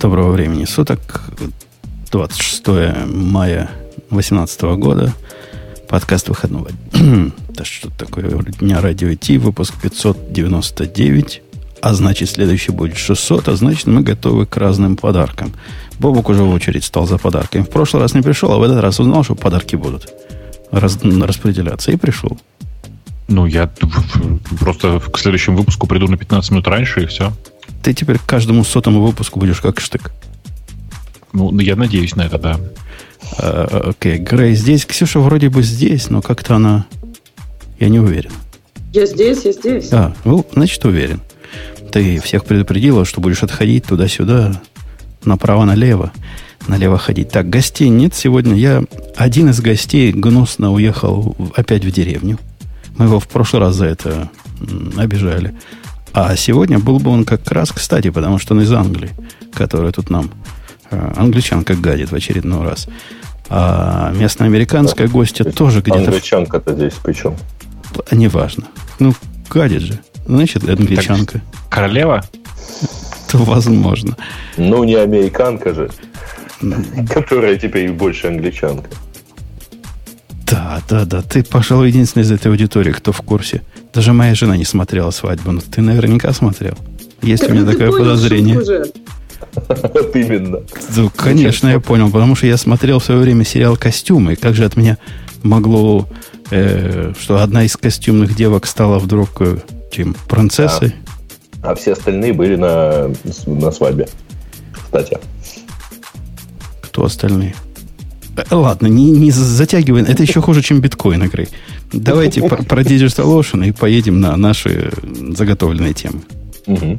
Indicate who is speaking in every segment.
Speaker 1: Доброго времени суток. 26 мая 2018 года. Подкаст выходного. да что такое? Дня радио Ти, выпуск 599. А значит, следующий будет 600. А значит, мы готовы к разным подаркам. Бобок уже в очередь стал за подарками. В прошлый раз не пришел, а в этот раз узнал, что подарки будут раз, распределяться. И пришел.
Speaker 2: Ну, я просто к следующему выпуску приду на 15 минут раньше, и все.
Speaker 1: Ты теперь к каждому сотому выпуску будешь как штык.
Speaker 2: Ну, я надеюсь на это, да.
Speaker 1: А, окей, okay. Грей здесь. Ксюша вроде бы здесь, но как-то она... Я не уверен.
Speaker 3: Я здесь, я здесь.
Speaker 1: А, ну, значит, уверен. Ты всех предупредила, что будешь отходить туда-сюда, направо-налево, налево ходить. Так, гостей нет сегодня. Я один из гостей гнусно уехал опять в деревню. Мы его в прошлый раз за это обижали. А сегодня был бы он как раз кстати, потому что он из Англии, которая тут нам э, англичанка гадит в очередной раз. А местная американская да. гостья тоже где-то...
Speaker 4: Англичанка-то здесь причем?
Speaker 1: Неважно. Ну, гадит же. Значит, англичанка. Так,
Speaker 2: королева?
Speaker 1: То возможно.
Speaker 4: Ну, не американка же, которая теперь больше англичанка.
Speaker 1: Да, да, да. Ты, пожалуй, единственный из этой аудитории, кто в курсе. Даже моя жена не смотрела свадьбу, но ты наверняка смотрел. Есть у меня такое подозрение.
Speaker 4: Вот именно.
Speaker 1: Ну, конечно, я понял, потому что я смотрел в свое время сериал «Костюмы», как же от меня могло, э, что одна из костюмных девок стала вдруг э, чем, принцессой?
Speaker 4: А, а все остальные были на, на свадьбе, кстати.
Speaker 1: Кто остальные? Э, ладно, не, не затягивай. Это еще хуже, чем биткоин игры. Давайте про Digital Ocean и поедем на наши заготовленные темы. Угу.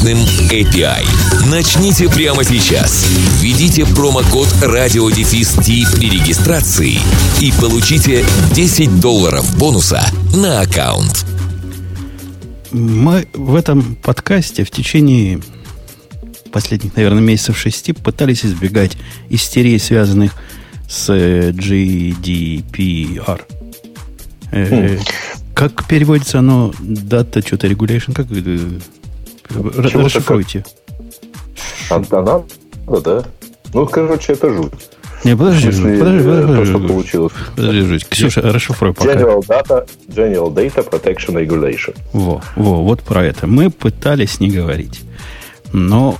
Speaker 5: мощным API. Начните прямо сейчас. Введите промокод радиодефис при регистрации и получите 10 долларов бонуса на аккаунт.
Speaker 1: Мы в этом подкасте в течение последних, наверное, месяцев шести пытались избегать истерии, связанных с GDPR. Mm. Как переводится оно? Data что-то regulation? Как Расшифруйте.
Speaker 4: А, а надо, да? Ну, короче, это жуть.
Speaker 1: Не, подожди,
Speaker 4: подожди,
Speaker 1: подожди, подожди,
Speaker 4: то, что получилось.
Speaker 1: Подожди, жуть. Ксюша, расшифруй пока.
Speaker 4: General Data, General Data Protection Regulation.
Speaker 1: Во, во, вот про это. Мы пытались не говорить. Но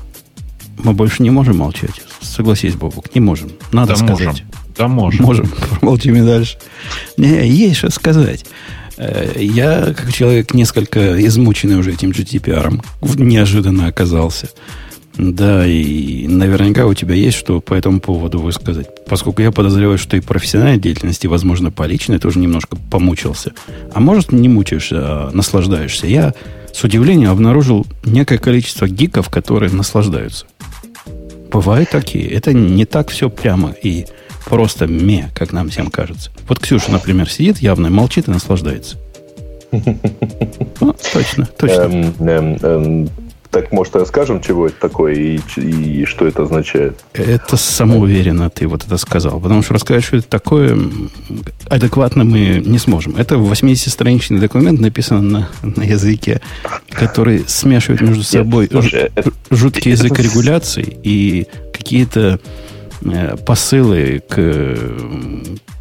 Speaker 1: мы больше не можем молчать. Согласись, Бобук, не можем. Надо
Speaker 2: да
Speaker 1: сказать.
Speaker 2: Можем. Да можем.
Speaker 1: Можем. Промолчим и дальше. Не, есть что сказать. Э, я, как человек несколько измученный уже этим GDPR, неожиданно оказался. Да, и наверняка у тебя есть что по этому поводу высказать. Поскольку я подозреваю, что и профессиональной деятельности, возможно, по личной тоже немножко помучился. А может, не мучаешься, а наслаждаешься. Я с удивлением обнаружил некое количество гиков, которые наслаждаются. Бывают такие. Это не так все прямо и просто ме, как нам всем кажется. Вот Ксюша, например, сидит явно, молчит и наслаждается. Точно, точно. Эм,
Speaker 4: эм, эм, так, может, расскажем, чего это такое и, и что это означает?
Speaker 1: Это самоуверенно ты вот это сказал. Потому что рассказать, что это такое, адекватно мы не сможем. Это 80-страничный документ, написан на, на языке, который смешивает между собой Нет, слушай, жуткий это... язык регуляции и какие-то Э, посылы к,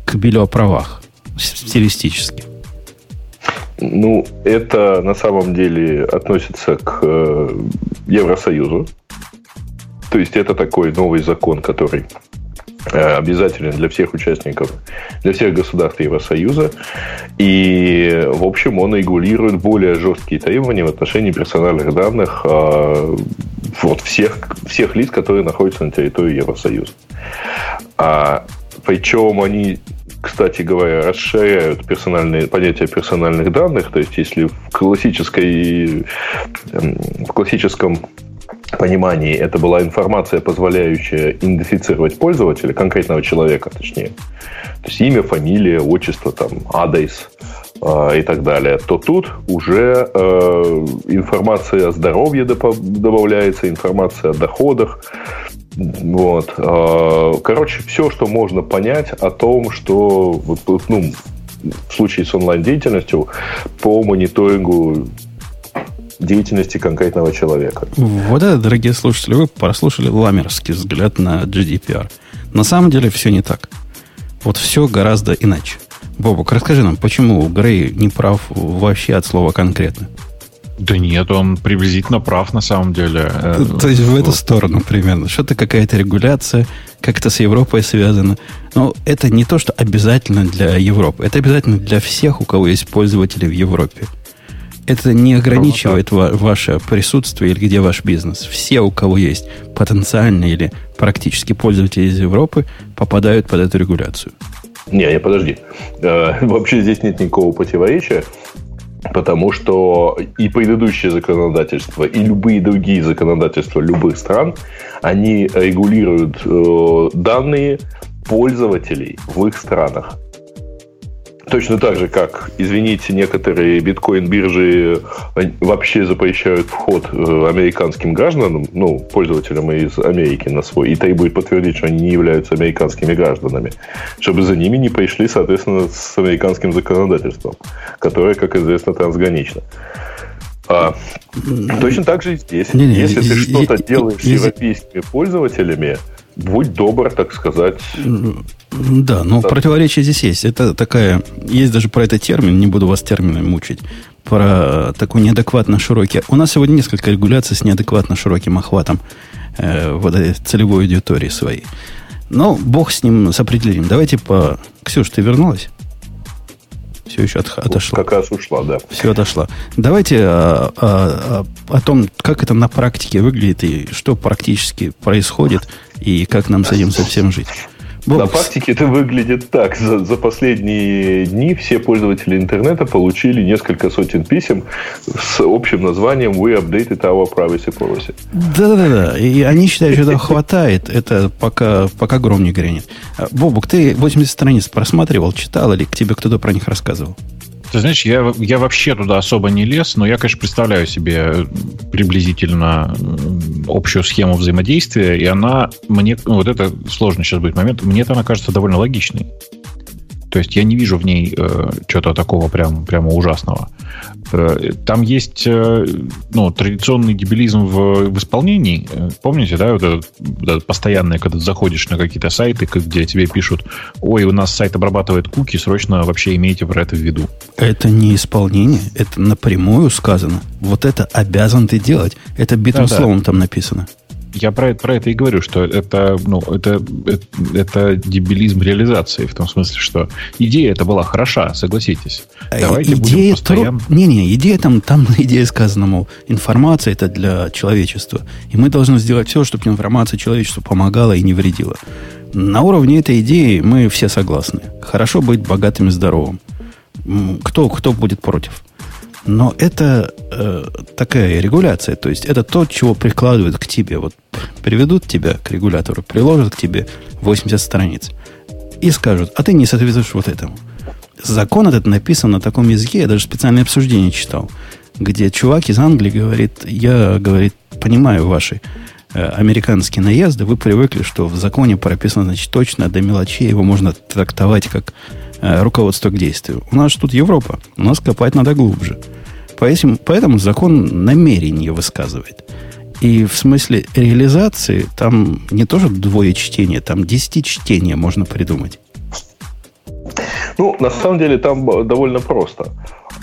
Speaker 1: к Билю о правах стилистически?
Speaker 4: Ну, это на самом деле относится к э, Евросоюзу. То есть это такой новый закон, который э, обязателен для всех участников, для всех государств Евросоюза. И, в общем, он регулирует более жесткие требования в отношении персональных данных вот, всех, всех лиц, которые находятся на территории Евросоюза. А, причем они, кстати говоря, расширяют персональные, понятие персональных данных. То есть, если в, классической, эм, в классическом понимании это была информация, позволяющая идентифицировать пользователя, конкретного человека, точнее. То есть имя, фамилия, отчество, там, адрес и так далее. То тут уже э, информация о здоровье добавляется, информация о доходах. Вот. Э, короче, все, что можно понять о том, что ну, в случае с онлайн-деятельностью по мониторингу деятельности конкретного человека.
Speaker 1: Вот это, дорогие слушатели, вы прослушали ламерский взгляд на GDPR. На самом деле все не так. Вот все гораздо иначе. Бобок, расскажи нам, почему Грей не прав вообще от слова конкретно?
Speaker 2: Да нет, он приблизительно прав на самом деле.
Speaker 1: То, есть в эту сторону примерно. Что-то какая-то регуляция, как это с Европой связано. Но это не то, что обязательно для Европы. Это обязательно для всех, у кого есть пользователи в Европе. Это не ограничивает ва- ваше присутствие или где ваш бизнес. Все, у кого есть потенциальные или практически пользователи из Европы, попадают под эту регуляцию.
Speaker 4: Не, не, подожди. Э, вообще здесь нет никакого противоречия. Потому что и предыдущее законодательство, и любые другие законодательства любых стран, они регулируют э, данные пользователей в их странах. Точно так же, как, извините, некоторые биткоин-биржи вообще запрещают вход э, американским гражданам, ну, пользователям из Америки на свой, и требуют подтвердить, что они не являются американскими гражданами, чтобы за ними не пришли, соответственно, с американским законодательством, которое, как известно, трансгранично. А, точно так же и здесь. Не, не, Если ты что-то делаешь с европейскими пользователями, будь добр, так сказать.
Speaker 1: Да, но да. противоречие здесь есть. Это такая... Есть даже про этот термин, не буду вас терминами мучить, про такой неадекватно широкий... У нас сегодня несколько регуляций с неадекватно широким охватом э, вот этой целевой аудитории своей. Но бог с ним, с определением. Давайте по... Ксюш, ты вернулась? Все еще от, отошла.
Speaker 4: Как раз ушла, да.
Speaker 1: Все отошла. Давайте о, о, о, о том, как это на практике выглядит и что практически происходит, и как нам с этим совсем жить.
Speaker 4: На практике это выглядит так. За, за последние дни все пользователи интернета получили несколько сотен писем с общим названием We updated our privacy policy.
Speaker 1: Да-да-да. И они считают, что этого хватает. Это пока, пока гром не грянет. Бобук, ты 80 страниц просматривал, читал или к тебе кто-то про них рассказывал?
Speaker 2: Ты знаешь, я, я вообще туда особо не лез, но я, конечно, представляю себе приблизительно общую схему взаимодействия, и она мне, ну, вот это сложный сейчас будет момент, мне это она кажется довольно логичной. То есть я не вижу в ней э, чего-то такого прям, прямо ужасного. Э, там есть э, ну, традиционный дебилизм в, в исполнении. Э, помните, да, вот это, вот это постоянное, когда ты заходишь на какие-то сайты, где тебе пишут, ой, у нас сайт обрабатывает куки, срочно вообще имейте про это в виду.
Speaker 1: Это не исполнение, это напрямую сказано. Вот это обязан ты делать. Это битым да, словом да. там написано
Speaker 2: я про, про это и говорю, что это, ну, это, это, это дебилизм реализации, в том смысле, что идея это была хороша, согласитесь.
Speaker 1: Э, Давайте идея будем постоянно... Тру... Не-не, идея там, там идея сказана, мол, информация это для человечества. И мы должны сделать все, чтобы информация человечеству помогала и не вредила. На уровне этой идеи мы все согласны. Хорошо быть богатым и здоровым. Кто, кто будет против? Но это э, такая регуляция, то есть это то, чего прикладывают к тебе. Вот приведут тебя к регулятору, приложат к тебе 80 страниц и скажут, а ты не соответствуешь вот этому. Закон этот написан на таком языке, я даже специальное обсуждение читал, где чувак из Англии говорит, я, говорит, понимаю ваши э, американские наезды, вы привыкли, что в законе прописано, значит, точно до мелочей, его можно трактовать как руководство к действию. У нас тут Европа. У нас копать надо глубже. Поэтому, поэтому закон намерение высказывает. И в смысле реализации там не тоже двое чтения, там десяти чтения можно придумать.
Speaker 4: Ну, на самом деле там довольно просто.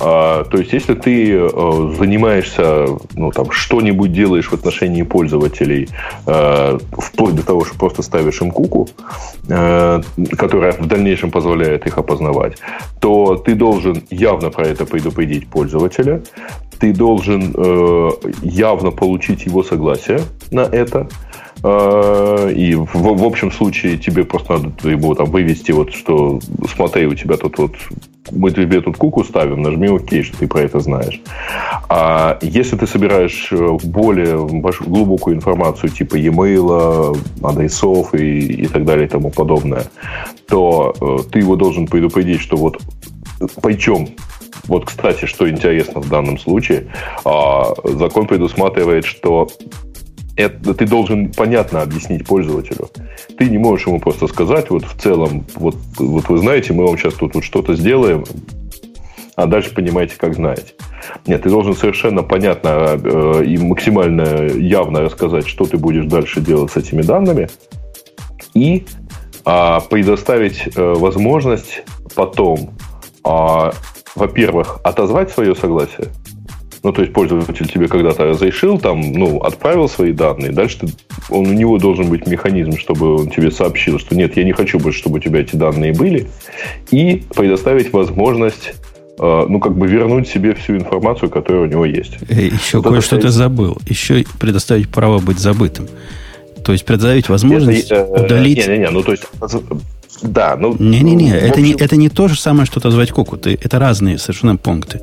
Speaker 4: А, то есть, если ты э, занимаешься, ну, там, что-нибудь делаешь в отношении пользователей, э, вплоть до того, что просто ставишь им куку, э, которая в дальнейшем позволяет их опознавать, то ты должен явно про это предупредить пользователя, ты должен явно получить его согласие на это, и в, в общем случае тебе просто надо его там вывести, вот что смотри, у тебя тут вот мы тебе тут куку ставим, нажми ОК, что ты про это знаешь. А если ты собираешь э, более глубокую информацию, типа e-mail, адресов и, и так далее и тому подобное, то э, ты его должен предупредить, что вот причем вот, кстати, что интересно в данном случае, а, закон предусматривает, что это ты должен понятно объяснить пользователю. Ты не можешь ему просто сказать, вот в целом, вот, вот вы знаете, мы вам сейчас тут вот что-то сделаем, а дальше понимаете, как знаете. Нет, ты должен совершенно понятно э, и максимально явно рассказать, что ты будешь дальше делать с этими данными, и э, предоставить э, возможность потом, э, во-первых, отозвать свое согласие, ну, то есть пользователь тебе когда-то разрешил, там, ну, отправил свои данные. Дальше ты, он, у него должен быть механизм, чтобы он тебе сообщил, что нет, я не хочу больше, чтобы у тебя эти данные были. И предоставить возможность э, ну, как бы вернуть себе всю информацию, которая у него есть.
Speaker 1: Э, Еще вот кое-что ты забыл. Еще предоставить право быть забытым. То есть предоставить возможность это, э, удалить...
Speaker 4: Не-не-не, ну, то есть... Да, ну...
Speaker 1: Не-не-не, это, не, это не то же самое, что отозвать куку. Это разные совершенно пункты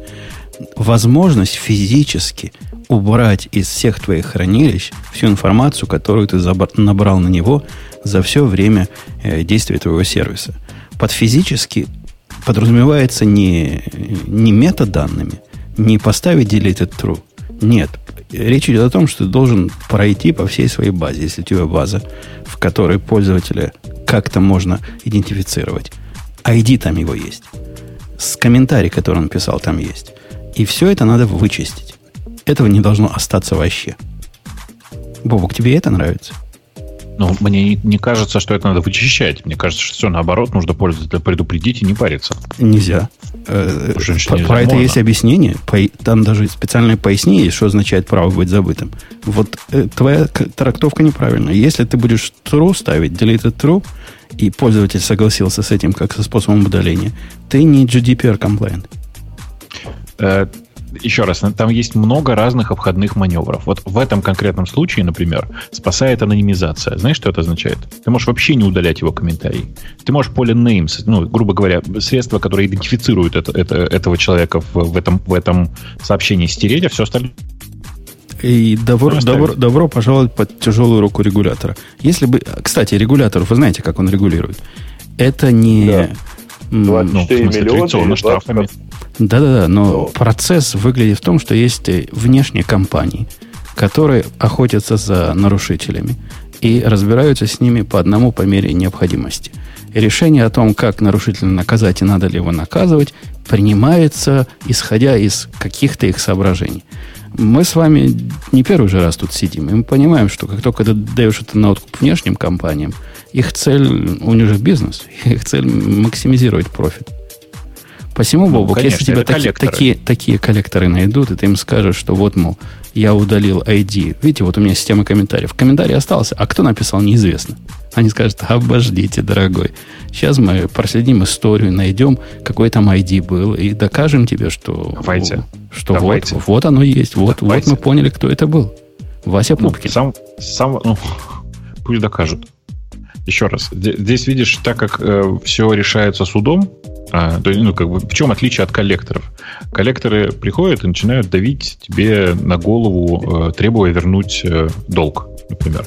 Speaker 1: возможность физически убрать из всех твоих хранилищ всю информацию, которую ты набрал на него за все время э, действия твоего сервиса. Под физически подразумевается не, не метаданными, не поставить deleted true. Нет. Речь идет о том, что ты должен пройти по всей своей базе, если у тебя база, в которой пользователя как-то можно идентифицировать. ID там его есть. С комментарием, который он писал, там есть. И все это надо вычистить. Этого не должно остаться вообще. Бобок, тебе это нравится?
Speaker 2: Ну, мне не кажется, что это надо вычищать. Мне кажется, что все наоборот, нужно пользователя предупредить и не париться.
Speaker 1: Нельзя. Э, Женщине нельзя. Про это есть объяснение. Там даже специальное пояснение, что означает право быть забытым. Вот э, твоя трактовка неправильная. Если ты будешь true ставить, deleted true, и пользователь согласился с этим как со способом удаления, ты не GDPR compliant.
Speaker 2: Э, еще раз, там есть много разных обходных маневров. Вот в этом конкретном случае, например, спасает анонимизация. Знаешь, что это означает? Ты можешь вообще не удалять его комментарий. Ты можешь поле names, ну, грубо говоря, средства, которые идентифицируют это, это, этого человека в, в, этом, в этом сообщении стереть, а все остальное
Speaker 1: и добро, добро, добро пожаловать под тяжелую руку регулятора. Если бы, кстати, регулятор, вы знаете, как он регулирует? Это не да
Speaker 4: 24 ну, миллиона штрафами.
Speaker 1: Да-да-да, но, но процесс выглядит в том, что есть внешние компании, которые охотятся за нарушителями и разбираются с ними по одному по мере необходимости. И решение о том, как нарушителя наказать и надо ли его наказывать, принимается исходя из каких-то их соображений. Мы с вами не первый же раз тут сидим, и мы понимаем, что как только ты даешь это на откуп внешним компаниям, их цель, у них же бизнес, их цель максимизировать профит. Посему, ну, Бобок, конечно, если тебя таки, такие, такие коллекторы найдут, и ты им скажешь, что вот, мол, я удалил ID. Видите, вот у меня система комментариев. Комментарий остался, а кто написал, неизвестно. Они скажут, обождите, дорогой. Сейчас мы проследим историю, найдем, какой там ID был, и докажем тебе, что,
Speaker 2: Давайте.
Speaker 1: что Давайте. Вот, вот оно есть. Вот, вот мы поняли, кто это был. Вася ну, Пупкин.
Speaker 2: Ну, сам, сам, ну, пусть докажут. Еще раз, здесь видишь, так как э, все решается судом, а, то, ну, как бы, в чем отличие от коллекторов? Коллекторы приходят и начинают давить тебе на голову, э, требуя вернуть э, долг, например.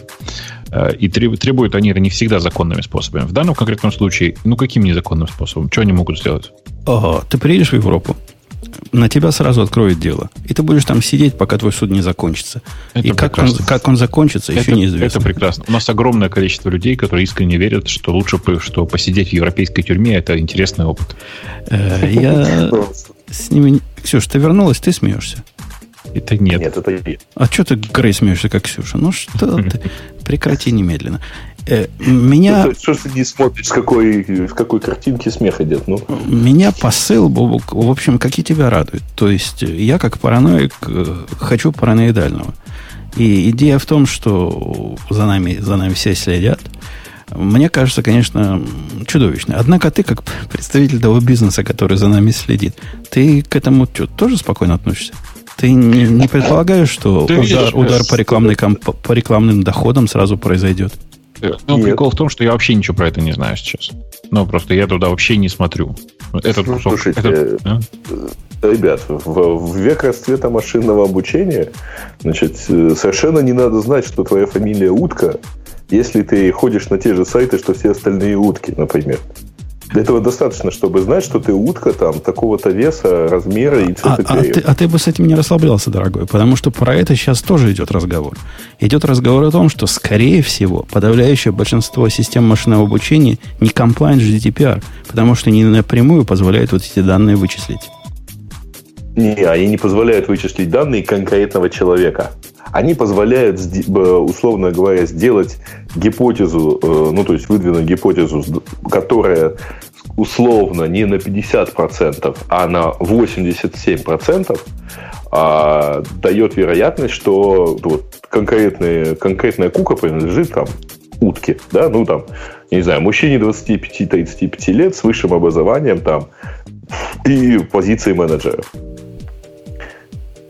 Speaker 2: Э, и требуют они это не всегда законными способами. В данном конкретном случае, ну каким незаконным способом? Что они могут сделать?
Speaker 1: Ага, ты приедешь в Европу, на тебя сразу откроют дело. И ты будешь там сидеть, пока твой суд не закончится. Это и как он, как он закончится, это, еще неизвестно.
Speaker 2: Это прекрасно. У нас огромное количество людей, которые искренне верят, что лучше, что посидеть в европейской тюрьме это интересный опыт.
Speaker 1: Э, я с ними... Ксюша, ты вернулась, ты смеешься.
Speaker 2: Это нет.
Speaker 4: Нет, это нет.
Speaker 1: А что ты, Грей, смеешься, как Ксюша? Ну что ты? Прекрати немедленно. Э, меня...
Speaker 4: Ну, что ты не смотришь, с какой, с какой картинки смех идет? Ну?
Speaker 1: Меня посыл, Бобук, в общем, как и тебя радует. То есть, я как параноик э, хочу параноидального. И идея в том, что за нами, за нами все следят, мне кажется, конечно, чудовищно. Однако ты, как представитель того бизнеса, который за нами следит, ты к этому что, тоже спокойно относишься? Ты не, не предполагаешь, что удар, удар по, рекламной, по рекламным доходам сразу произойдет?
Speaker 2: Ну, прикол в том, что я вообще ничего про это не знаю сейчас. Ну, просто я туда вообще не смотрю.
Speaker 4: Этот ну, слушайте, этот, а? ребят, в, в век расцвета машинного обучения, значит, совершенно не надо знать, что твоя фамилия утка, если ты ходишь на те же сайты, что все остальные утки, например. Для этого достаточно, чтобы знать, что ты утка там такого-то веса, размера и цвета
Speaker 1: а, а, ты, а ты бы с этим не расслаблялся, дорогой, потому что про это сейчас тоже идет разговор. Идет разговор о том, что, скорее всего, подавляющее большинство систем машинного обучения не compliant с GDPR, потому что не напрямую позволяют вот эти данные вычислить.
Speaker 4: Не, они не позволяют вычислить данные конкретного человека они позволяют, условно говоря, сделать гипотезу, э, ну, то есть выдвинуть гипотезу, которая условно не на 50%, а на 87%, а дает вероятность, что вот, конкретная, конкретная кука принадлежит там утке, да, ну там, не знаю, мужчине 25-35 лет с высшим образованием там и позицией менеджера.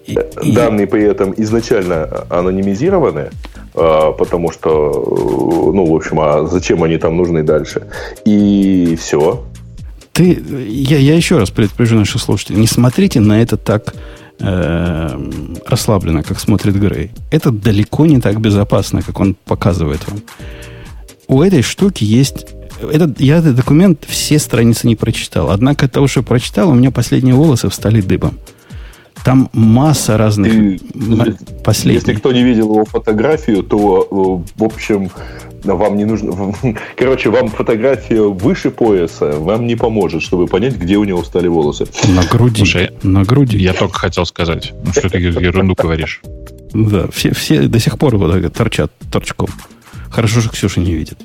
Speaker 4: И, Данные при этом изначально анонимизированы, а, потому что, ну, в общем, а зачем они там нужны дальше? И все.
Speaker 1: Ты, я, я еще раз предупрежу наших слушателей, не смотрите на это так э, расслабленно, как смотрит Грей. Это далеко не так безопасно, как он показывает вам. У этой штуки есть этот, я этот документ все страницы не прочитал. Однако того, что прочитал, у меня последние волосы встали дыбом. Там масса разных Ты,
Speaker 4: последних. Если кто не видел его фотографию, то, э, в общем, вам не нужно... Короче, вам фотография выше пояса вам не поможет, чтобы понять, где у него стали волосы.
Speaker 1: На груди. Слушай,
Speaker 2: на груди. Я только хотел сказать. Ну, что ты ерунду говоришь.
Speaker 1: Да, все, все до сих пор вот торчат торчком. Хорошо, что Ксюша не видит.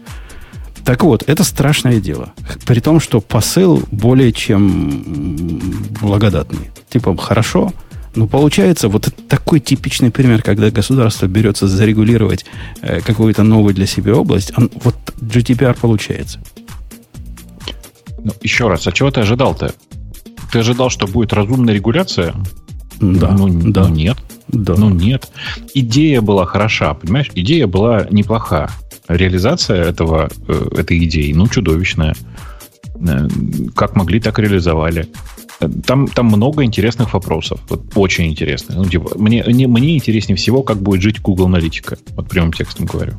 Speaker 1: Так вот, это страшное дело. При том, что посыл более чем благодатный. Типа, хорошо, ну, получается, вот это такой типичный пример, когда государство берется зарегулировать э, какую-то новую для себя область, он, вот GDPR получается.
Speaker 2: Ну, еще раз, а чего ты ожидал-то? Ты ожидал, что будет разумная регуляция?
Speaker 1: Да.
Speaker 2: Ну,
Speaker 1: да.
Speaker 2: ну нет.
Speaker 1: Да.
Speaker 2: Ну нет. Идея была хороша, понимаешь? Идея была неплоха. Реализация этого, э, этой идеи, ну, чудовищная. Э, как могли, так и реализовали. Там, там много интересных вопросов. Вот очень интересных. Ну, типа, мне, не, мне интереснее всего, как будет жить Google Аналитика. Вот прямым текстом говорю.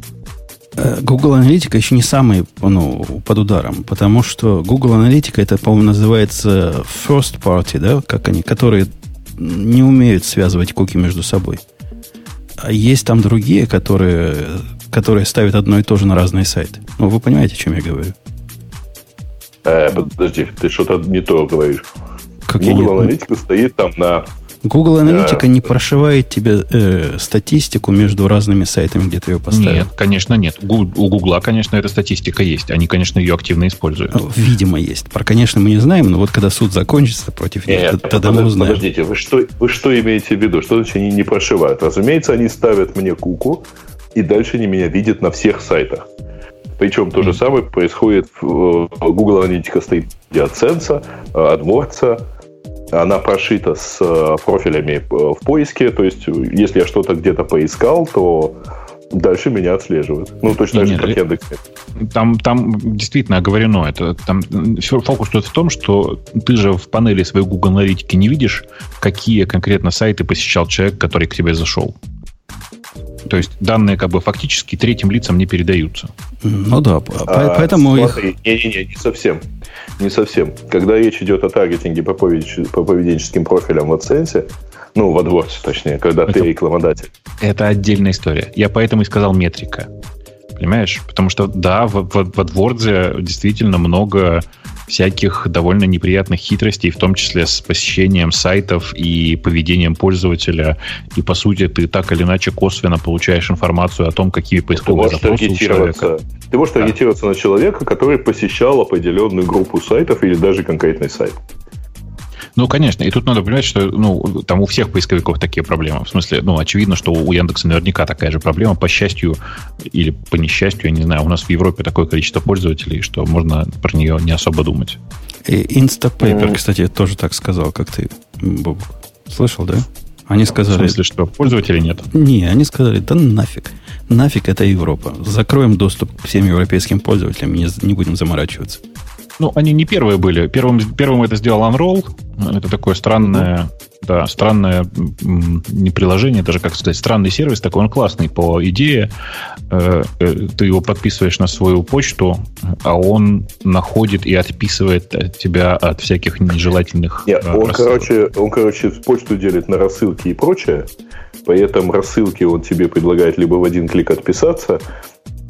Speaker 1: Э, Google Аналитика еще не самый ну, под ударом, потому что Google Аналитика это, по-моему, называется first party, да, как они, которые не умеют связывать куки между собой. А есть там другие, которые, которые ставят одно и то же на разные сайты. Ну, вы понимаете, о чем я говорю?
Speaker 4: Э, подожди, ты что-то не то говоришь. Как Google Аналитика стоит там на...
Speaker 1: Google Аналитика не прошивает тебе э, статистику между разными сайтами, где ты ее поставил.
Speaker 2: Нет, конечно, нет. У Гугла, конечно, эта статистика есть. Они, конечно, ее активно используют. Ну,
Speaker 1: видимо, есть. Про, конечно, мы не знаем, но вот когда суд закончится против них, нет, тогда
Speaker 4: мы узнаем. Подождите, вы что, вы что имеете в виду? Что значит они не прошивают? Разумеется, они ставят мне куку, и дальше они меня видят на всех сайтах. Причем то же самое происходит в э, Google Аналитика стоит от Sense, AdWords, она прошита с э, профилями э, в поиске, то есть если я что-то где-то поискал, то дальше меня отслеживают. Ну, точно так же, как Яндекс.
Speaker 2: Там, там действительно оговорено. Это, там, фокус тут в том, что ты же в панели своей Google аналитики не видишь, какие конкретно сайты посещал человек, который к тебе зашел. То есть данные как бы фактически третьим лицам не передаются.
Speaker 1: Ну да, а, поэтому
Speaker 4: смотри, их... Не-не-не, не совсем. Не совсем. Когда речь идет о таргетинге по, по поведенческим профилям в AdSense, ну, в AdWords, точнее, когда это, ты рекламодатель.
Speaker 2: Это отдельная история. Я поэтому и сказал метрика. Понимаешь? Потому что, да, в, в, в AdWords действительно много всяких довольно неприятных хитростей, в том числе с посещением сайтов и поведением пользователя. И, по сути, ты так или иначе косвенно получаешь информацию о том, какие поисковые запросы у человека.
Speaker 4: Ты можешь да. на человека, который посещал определенную группу сайтов или даже конкретный сайт.
Speaker 2: Ну, конечно. И тут надо понимать, что ну, там у всех поисковиков такие проблемы. В смысле, ну, очевидно, что у Яндекса наверняка такая же проблема. По счастью или по несчастью, я не знаю, у нас в Европе такое количество пользователей, что можно про нее не особо думать.
Speaker 1: И Instapaper, mm. кстати, тоже так сказал, как ты, Бобок. Слышал, да? Они сказали... В
Speaker 2: смысле, что пользователей нет?
Speaker 1: Не, они сказали, да нафиг. Нафиг это Европа. Закроем доступ к всем европейским пользователям не, не будем заморачиваться.
Speaker 2: Ну, они не первые были. Первым, первым это сделал Unroll. Это такое странное, да, странное не приложение, даже как сказать, странный сервис такой. Он классный по идее. Э, э, ты его подписываешь на свою почту, а он находит и отписывает тебя от всяких нежелательных
Speaker 4: Нет, он, короче, он, короче, почту делит на рассылки и прочее. По этом рассылке он тебе предлагает либо в один клик отписаться,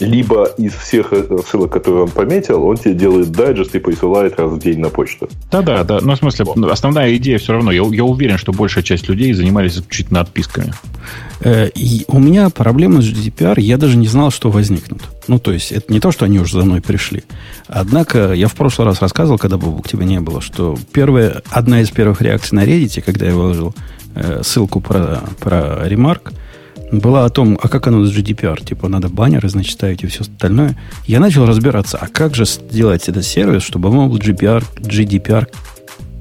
Speaker 4: либо из всех ссылок, которые он пометил, он тебе делает дайджест и присылает раз в день на почту.
Speaker 2: Да-да, да. Ну, в смысле, основная идея все равно. Я, я уверен, что большая часть людей занимались исключительно отписками.
Speaker 1: Э, и у меня проблемы с GDPR, я даже не знал, что возникнут. Ну, то есть, это не то, что они уже за мной пришли. Однако, я в прошлый раз рассказывал, когда Бобук тебя не было, что первая, одна из первых реакций на Reddit, когда я выложил э, ссылку про, про ремарк, была о том, а как оно с GDPR, типа надо баннеры, значит, ставить и все остальное. Я начал разбираться, а как же сделать этот сервис, чтобы он был GDPR, GDPR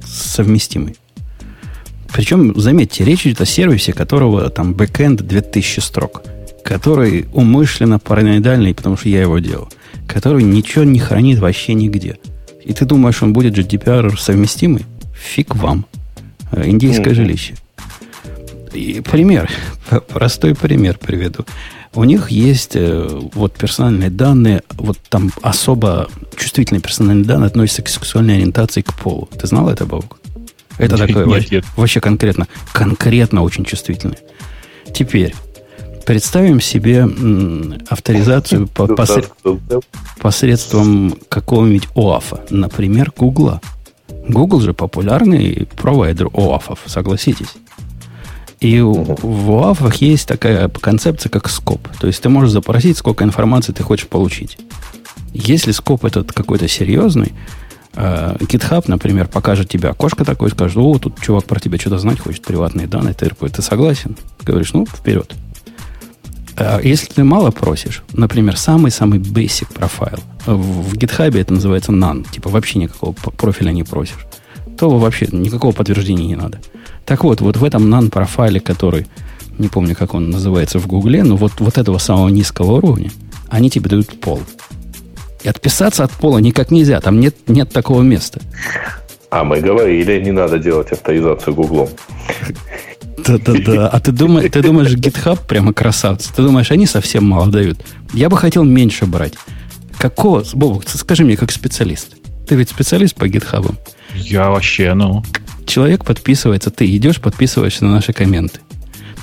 Speaker 1: совместимый. Причем, заметьте, речь идет о сервисе, которого там бэкэнд 2000 строк, который умышленно параноидальный, потому что я его делал, который ничего не хранит вообще нигде. И ты думаешь, он будет GDPR совместимый? Фиг вам. Э, индийское mm-hmm. жилище. И пример, простой пример приведу. У них есть э, вот персональные данные, вот там особо чувствительные персональные данные относятся к сексуальной ориентации к полу. Ты знал это, Бабук? Это нет, такое нет, нет. вообще конкретно, конкретно очень чувствительное. Теперь представим себе авторизацию по, посред, посредством какого-нибудь ОАФа, например, Гугла. Google же популярный провайдер ОАФов, согласитесь. И в УАФах есть такая концепция, как скоп. То есть ты можешь запросить, сколько информации ты хочешь получить. Если скоп этот какой-то серьезный, э, GitHub, например, покажет тебе окошко такое, скажет, о, тут чувак про тебя что-то знать хочет, приватные данные, ты, ты согласен? говоришь, ну, вперед. А если ты мало просишь, например, самый-самый basic профайл, в GitHub это называется none, типа вообще никакого профиля не просишь, то вообще никакого подтверждения не надо. Так вот, вот в этом нан-профайле, который, не помню, как он называется в Гугле, но вот, вот этого самого низкого уровня, они тебе дают пол. И отписаться от пола никак нельзя, там нет, нет такого места.
Speaker 4: А мы говорили, не надо делать авторизацию Гуглом.
Speaker 1: Да-да-да. А ты думаешь, ты думаешь, GitHub прямо красавцы? Ты думаешь, они совсем мало дают? Я бы хотел меньше брать. Какого? Бобок, скажи мне, как специалист. Ты ведь специалист по GitHub.
Speaker 2: Я вообще, ну
Speaker 1: человек подписывается, ты идешь, подписываешься на наши комменты.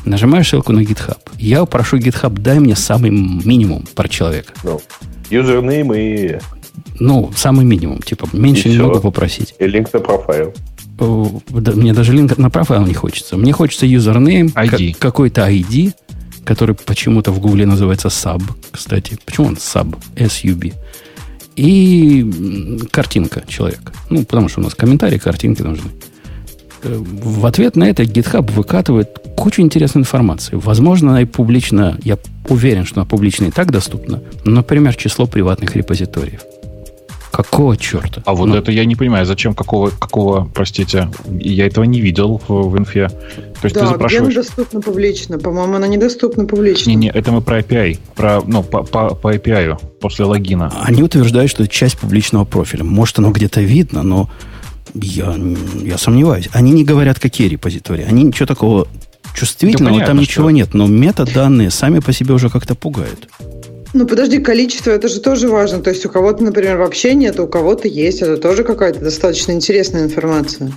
Speaker 1: Нажимаешь ссылку на GitHub. Я прошу GitHub, дай мне самый минимум про человека.
Speaker 4: Ну, юзернейм и...
Speaker 1: Ну, самый минимум. Типа, меньше и не все. попросить.
Speaker 4: И линк на профайл.
Speaker 1: Мне даже линк на профайл не хочется. Мне хочется юзернейм, какой-то ID, который почему-то в Гугле называется sub, кстати. Почему он sub? S-U-B. И картинка человека. Ну, потому что у нас комментарии, картинки нужны в ответ на это GitHub выкатывает кучу интересной информации. Возможно, она и публично, я уверен, что она публично и так доступна, например, число приватных репозиториев. Какого черта?
Speaker 2: А вот ну, это я не понимаю, зачем какого, какого, простите, я этого не видел в, в инфе.
Speaker 3: То есть да, ты запрашиваешь... где она доступна публично? По-моему, она недоступна публично.
Speaker 2: Не-не, это мы про API, про, ну, по, по, по API после логина.
Speaker 1: Они утверждают, что это часть публичного профиля. Может, оно где-то видно, но я, я сомневаюсь. Они не говорят, какие репозитории. Они ничего такого чувствительного, да понятно, там ничего что... нет. Но метаданные сами по себе уже как-то пугают.
Speaker 3: Ну, подожди, количество, это же тоже важно. То есть у кого-то, например, вообще нет, у кого-то есть. Это тоже какая-то достаточно интересная информация.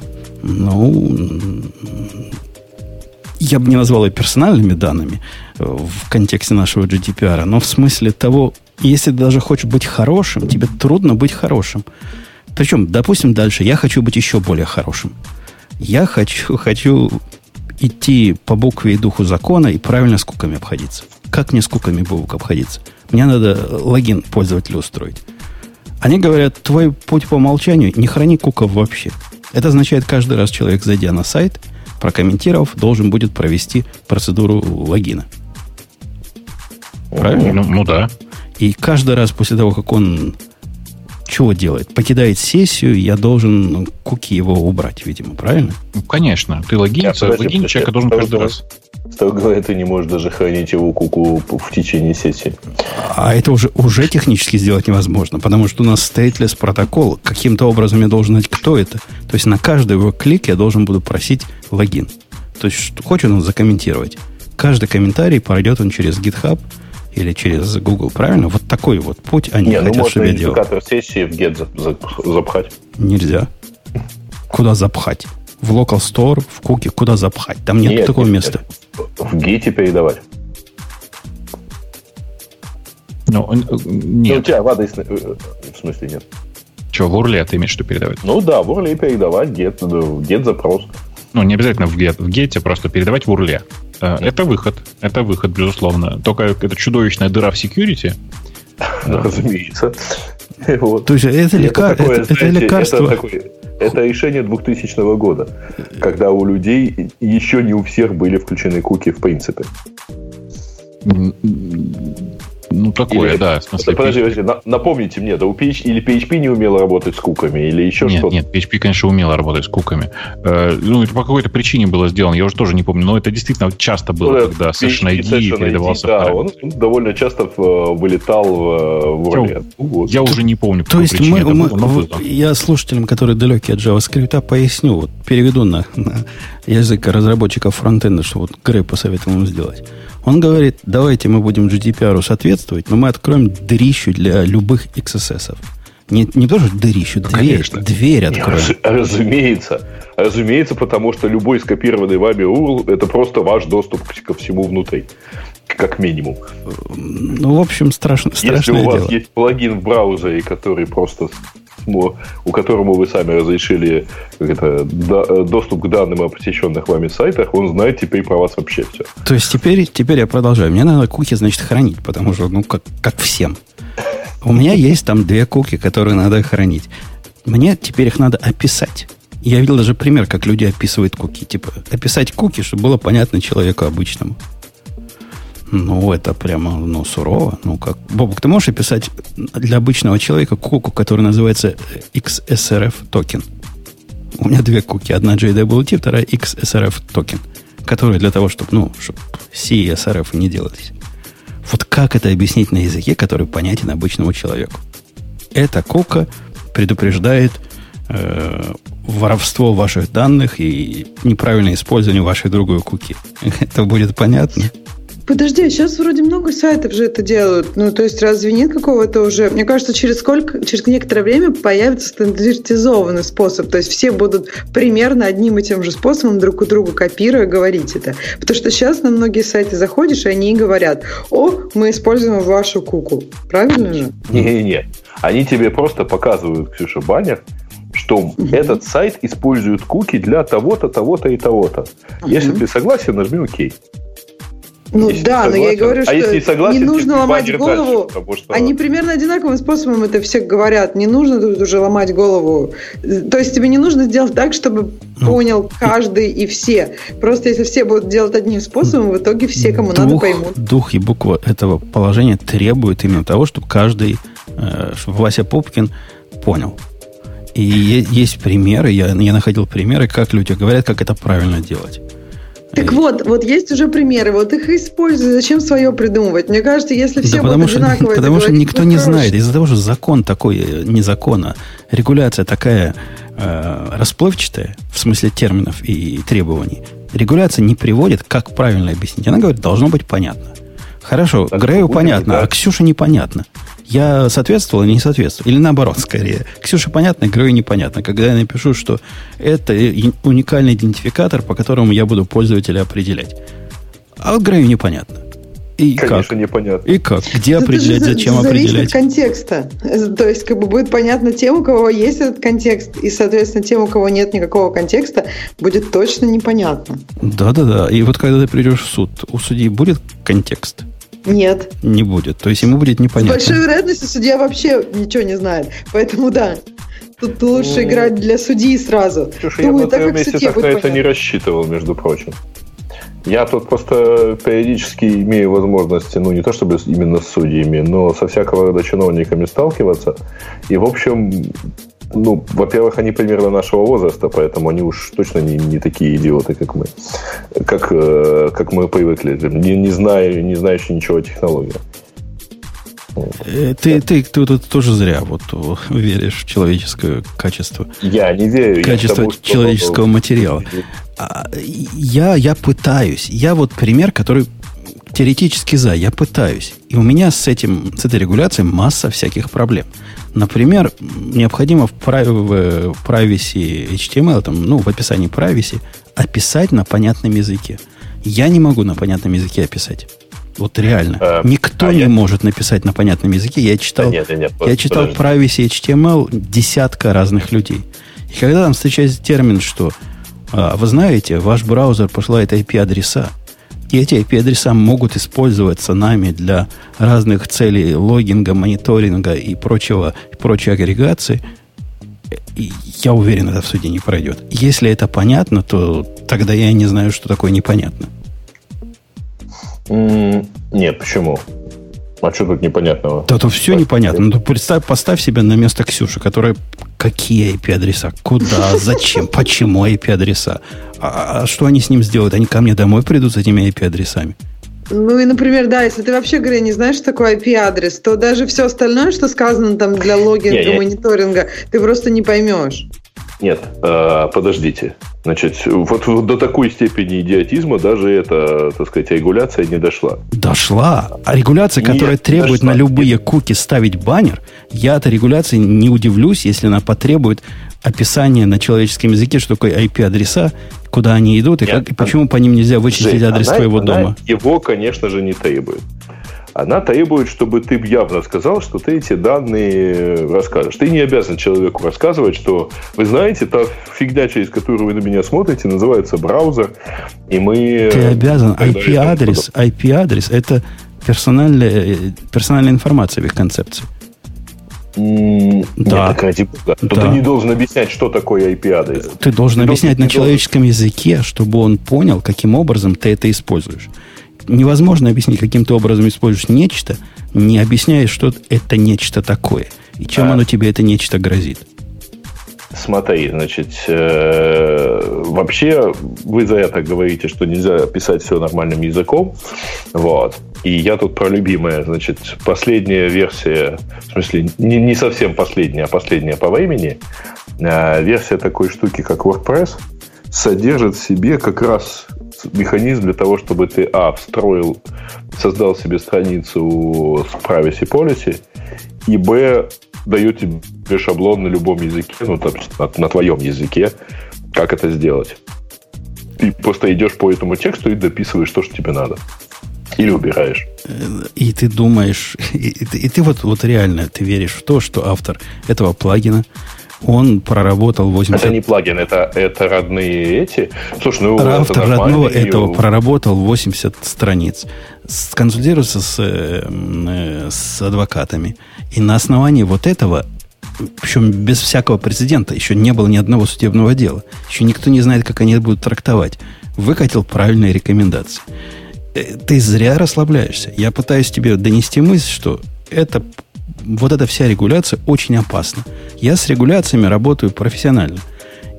Speaker 1: Ну, я бы не назвал ее персональными данными в контексте нашего GDPR, но в смысле того, если ты даже хочешь быть хорошим, тебе трудно быть хорошим. Причем, допустим, дальше я хочу быть еще более хорошим. Я хочу, хочу идти по букве и духу закона и правильно с куками обходиться. Как мне с куками букв обходиться? Мне надо логин пользователю устроить. Они говорят, твой путь по умолчанию не храни куков вообще. Это означает, каждый раз человек, зайдя на сайт, прокомментировав, должен будет провести процедуру логина.
Speaker 2: Правильно? Ну, ну да.
Speaker 1: И каждый раз после того, как он чего делает? Покидает сессию, я должен ну, куки его убрать, видимо, правильно?
Speaker 2: Ну, конечно. Ты логиниться, логин человека должен каждый раз.
Speaker 4: Строго говоря, ты не можешь даже хранить его куку в течение сессии.
Speaker 1: А это уже, уже технически сделать невозможно, потому что у нас stateless протокол. Каким-то образом я должен знать, кто это. То есть на каждый его клик я должен буду просить логин. То есть хочет он закомментировать. Каждый комментарий пройдет он через GitHub или через Google, правильно? Вот такой вот путь они
Speaker 4: Не, ну
Speaker 1: хотят,
Speaker 4: можно
Speaker 1: чтобы я делал.
Speaker 4: идентификатор сессии в get зап- зап- запхать.
Speaker 1: Нельзя. Куда запхать? В local store, в куки, куда запхать? Там нет,
Speaker 4: Нет,
Speaker 1: такого
Speaker 4: нет,
Speaker 1: места.
Speaker 4: В гете передавать.
Speaker 2: Ну, э,
Speaker 4: Ну, у
Speaker 2: нет.
Speaker 4: тебя в адрес... э, В смысле нет?
Speaker 2: Что, в урле ты имеешь что передавать?
Speaker 4: Ну да, в URL передавать get, э, get запрос.
Speaker 2: Ну, не обязательно в, get, в гете, просто передавать в урле. Э, Это выход. Это выход, безусловно. Только это чудовищная дыра в security.
Speaker 4: Разумеется. Вот.
Speaker 1: То есть это, лека-
Speaker 4: такое,
Speaker 1: это- это
Speaker 4: знаете,
Speaker 1: лекарство.
Speaker 4: Это, такое- это решение 2000 года, когда у людей еще не у всех были включены куки в принципе.
Speaker 2: Ну, такое,
Speaker 4: Или-
Speaker 2: да. В смысле,
Speaker 4: Подожди, подожди, на- напомните мне, да у PHP, или PHP не умела работать с куками, или еще
Speaker 2: Нет,
Speaker 4: что-то?
Speaker 2: нет, PHP, конечно, умело работать с куками. Э, ну, это по какой-то причине было сделано, я уже тоже не помню, но это действительно часто было,
Speaker 4: Ну,
Speaker 2: когда Session ID
Speaker 4: Session
Speaker 2: передавался
Speaker 4: да,
Speaker 2: в
Speaker 4: он довольно часто в- вылетал в, в
Speaker 2: Я-.
Speaker 4: Ну, вот.
Speaker 2: Я уже не помню, по
Speaker 1: То
Speaker 2: какой
Speaker 1: есть
Speaker 2: причине
Speaker 1: мы,
Speaker 2: это
Speaker 1: мы-
Speaker 2: было, но
Speaker 1: в-
Speaker 2: было.
Speaker 1: я слушателям, которые далеки от JavaScript, поясню, вот переведу на, на язык разработчиков фронтенда, что вот Грей посоветовал ему сделать. Он говорит, давайте мы будем GDPR соответствовать, но мы откроем дырищу для любых XSS. Не, не тоже дырищу,
Speaker 2: Ну,
Speaker 1: дверь,
Speaker 2: конечно.
Speaker 1: дверь откроем.
Speaker 4: раз- разумеется. Разумеется, потому что любой скопированный вами URL это просто ваш доступ ко всему внутри. Как минимум.
Speaker 1: Ну, в общем, страшно,
Speaker 4: Если
Speaker 1: страшное
Speaker 4: у вас
Speaker 1: дело.
Speaker 4: есть плагин в браузере, который просто у которому вы сами разрешили это, э, доступ к данным о посещенных вами сайтах, он знает теперь про вас вообще все.
Speaker 1: То есть теперь, теперь я продолжаю. Мне надо куки, значит, хранить, потому что, ну, как, как всем. У меня есть там две куки, которые надо хранить. Мне теперь их надо описать. Я видел даже пример, как люди описывают куки. Типа, описать куки, чтобы было понятно человеку обычному. Ну, это прямо, ну, сурово. Ну, как... Бобок, ты можешь описать для обычного человека куку, который называется XSRF токен? У меня две куки. Одна JWT, вторая XSRF token. Которые для того, чтобы, ну, чтобы CSRF не делались. Вот как это объяснить на языке, который понятен обычному человеку? Эта кука предупреждает э, воровство ваших данных и неправильное использование вашей другой куки. Это будет понятно?
Speaker 3: Подожди, сейчас вроде много сайтов же это делают. Ну, то есть разве нет какого-то уже... Мне кажется, через сколько, через некоторое время появится стандартизованный способ. То есть все будут примерно одним и тем же способом друг у друга копируя говорить это. Потому что сейчас на многие сайты заходишь, и они и говорят, о, мы используем вашу куку. Правильно же?
Speaker 4: Не-не-не. Они тебе просто показывают, Ксюша, баннер, что этот сайт использует куки для того-то, того-то и того-то. Если ты согласен, нажми ОК.
Speaker 3: Ну
Speaker 4: Если
Speaker 3: да, но я и
Speaker 4: согласен.
Speaker 3: говорю,
Speaker 4: А
Speaker 3: что
Speaker 4: если согласен,
Speaker 3: не нужно
Speaker 4: тебе
Speaker 3: ломать голову.
Speaker 4: дальше, потому что-
Speaker 3: Они примерно одинаковым способом это все говорят. Не нужно тут уже ломать голову. То есть тебе не нужно сделать так, чтобы
Speaker 1: Ну,
Speaker 3: понял каждый и все. Просто если все будут делать одним способом, в итоге все, кому надо,
Speaker 1: дух,
Speaker 3: поймут.
Speaker 1: дух и буква этого положения требуют именно того, чтобы каждый, э, чтобы Вася Пупкин понял. И есть примеры, я, я находил примеры, как люди говорят, как это правильно делать.
Speaker 3: Так вот, вот есть уже примеры, вот их используй. Зачем свое придумывать? Мне кажется, если все
Speaker 1: да потому
Speaker 3: будут
Speaker 1: что,
Speaker 3: одинаково это
Speaker 1: потому что
Speaker 3: говорить,
Speaker 1: никто
Speaker 3: ну,
Speaker 1: не
Speaker 3: хорош.
Speaker 1: знает. Из-за того, что закон такой, э, не закон, а регуляция такая э, расплывчатая, в смысле терминов и требований, регуляция не приводит, как правильно объяснить. Она говорит, должно быть понятно. Хорошо,
Speaker 4: Так,
Speaker 1: Грею понятно,
Speaker 4: не
Speaker 1: а. Ксюше непонятно. Я соответствовал или не соответствовал? Или наоборот, скорее. Ксюше понятно, Грею непонятно. Когда я напишу, что это уникальный идентификатор, по которому я буду пользователя определять. А вот Грею непонятно. И
Speaker 4: Конечно,
Speaker 1: как?
Speaker 4: непонятно.
Speaker 1: И как? Где
Speaker 3: Это
Speaker 1: определять,
Speaker 3: же
Speaker 1: зачем
Speaker 3: зависит
Speaker 1: определять?
Speaker 3: от контекста. То есть, как бы будет понятно тем, у кого есть этот контекст, и, соответственно, тем, у кого нет никакого контекста, будет точно непонятно.
Speaker 1: Да-да-да. И вот когда ты придешь в суд, у судьи будет контекст?
Speaker 3: Нет.
Speaker 1: Не будет. То есть ему будет
Speaker 3: С
Speaker 1: непонятно.
Speaker 3: большой вероятностью судья вообще ничего не знает. Поэтому да. Тут лучше
Speaker 4: Ну,
Speaker 3: играть для судьи сразу.
Speaker 4: Слушай, я
Speaker 3: Думаю,
Speaker 4: на
Speaker 3: так
Speaker 4: твоем
Speaker 3: как
Speaker 4: месте так на это не рассчитывал, между прочим. Я тут просто периодически имею возможности, ну, не то чтобы именно с судьями, но со всякого рода чиновниками сталкиваться. И, в общем, ну, во-первых, они примерно нашего возраста, поэтому они уж точно не, не такие идиоты, как мы. Как, э, как мы привыкли, не, не, зная, не знающие ничего о технологиях.
Speaker 1: Э, ты, ты, ты тут тоже зря вот веришь в человеческое качество.
Speaker 4: Я не верю.
Speaker 1: Качество тому, человеческого материала. А, я, я пытаюсь. Я вот пример, который теоретически за. Я пытаюсь. И у меня с, этим, с этой регуляцией масса всяких проблем. Например, необходимо в, прав... в privacy HTML, там, ну, в описании privacy, описать на понятном языке. Я не могу на понятном языке описать. Вот реально. А, Никто а не я... может написать на понятном языке. Я читал, да нет, нет, я читал Privacy HTML десятка разных людей. И когда там встречается термин, что а, вы знаете, ваш браузер посылает IP-адреса, и эти IP-адреса могут использоваться нами для разных целей логинга, мониторинга и прочего, прочей агрегации. И я уверен, это в суде не пройдет. Если это понятно, то тогда я не знаю, что такое непонятно.
Speaker 4: Нет, почему? А что тут непонятного?
Speaker 1: Да тут все непонятно. Ну, представь, поставь себя на место Ксюши, которая какие IP-адреса, куда, зачем, почему IP-адреса. А, а что они с ним сделают? Они ко мне домой придут с этими IP-адресами.
Speaker 3: Ну и, например, да, если ты вообще, говоря, не знаешь, что такое IP-адрес, то даже все остальное, что сказано там для логинга, мониторинга, ты просто не поймешь.
Speaker 4: Нет, э, подождите. Значит, вот, вот до такой степени идиотизма даже эта, так сказать, регуляция не дошла.
Speaker 1: Дошла. А регуляция, которая Нет, требует дошла. на любые куки ставить баннер, я от регуляции не удивлюсь, если она потребует описания на человеческом языке, что такое IP-адреса, куда они идут, и, Нет, как, и почему по ним нельзя вычислить Жень, адрес она, твоего
Speaker 4: она
Speaker 1: дома.
Speaker 4: Его, конечно же, не требует она требует, чтобы ты явно сказал, что ты эти данные расскажешь. Ты не обязан человеку рассказывать, что вы знаете, та фигня, через которую вы на меня смотрите, называется браузер, и мы...
Speaker 1: Ты обязан. IP-адрес, IP-адрес – это персональная, персональная информация в их концепции.
Speaker 4: Нет, да. так ради бога. Да. ты не должен объяснять, что такое IP-адрес.
Speaker 1: Ты должен ты объяснять должен, на человеческом должен... языке, чтобы он понял, каким образом ты это используешь невозможно объяснить, каким-то образом используешь нечто, не объясняя, что это нечто такое. И чем а, оно тебе это нечто грозит.
Speaker 4: Смотри, значит, э, вообще вы за это говорите, что нельзя писать все нормальным языком. Вот. И я тут про любимое, значит, последняя версия, в смысле, не, не совсем последняя, а последняя по времени, э, версия такой штуки, как WordPress, содержит в себе как раз механизм для того, чтобы ты, а, встроил, создал себе страницу с privacy policy, и, б, дает тебе шаблон на любом языке, ну, там, на, на твоем языке, как это сделать. Ты просто идешь по этому тексту и дописываешь то, что тебе надо. Или убираешь.
Speaker 1: И ты думаешь, и, и, и ты вот, вот реально, ты веришь в то, что автор этого плагина он проработал 80...
Speaker 4: Это не плагин, это, это родные эти. Слушай, ну
Speaker 1: Автор это родного этого проработал 80 страниц. Сконсультировался с, э, с адвокатами. И на основании вот этого причем без всякого прецедента, еще не было ни одного судебного дела. Еще никто не знает, как они это будут трактовать. Выкатил правильные рекомендации. Э, ты зря расслабляешься. Я пытаюсь тебе донести мысль, что это вот эта вся регуляция очень опасна. Я с регуляциями работаю профессионально.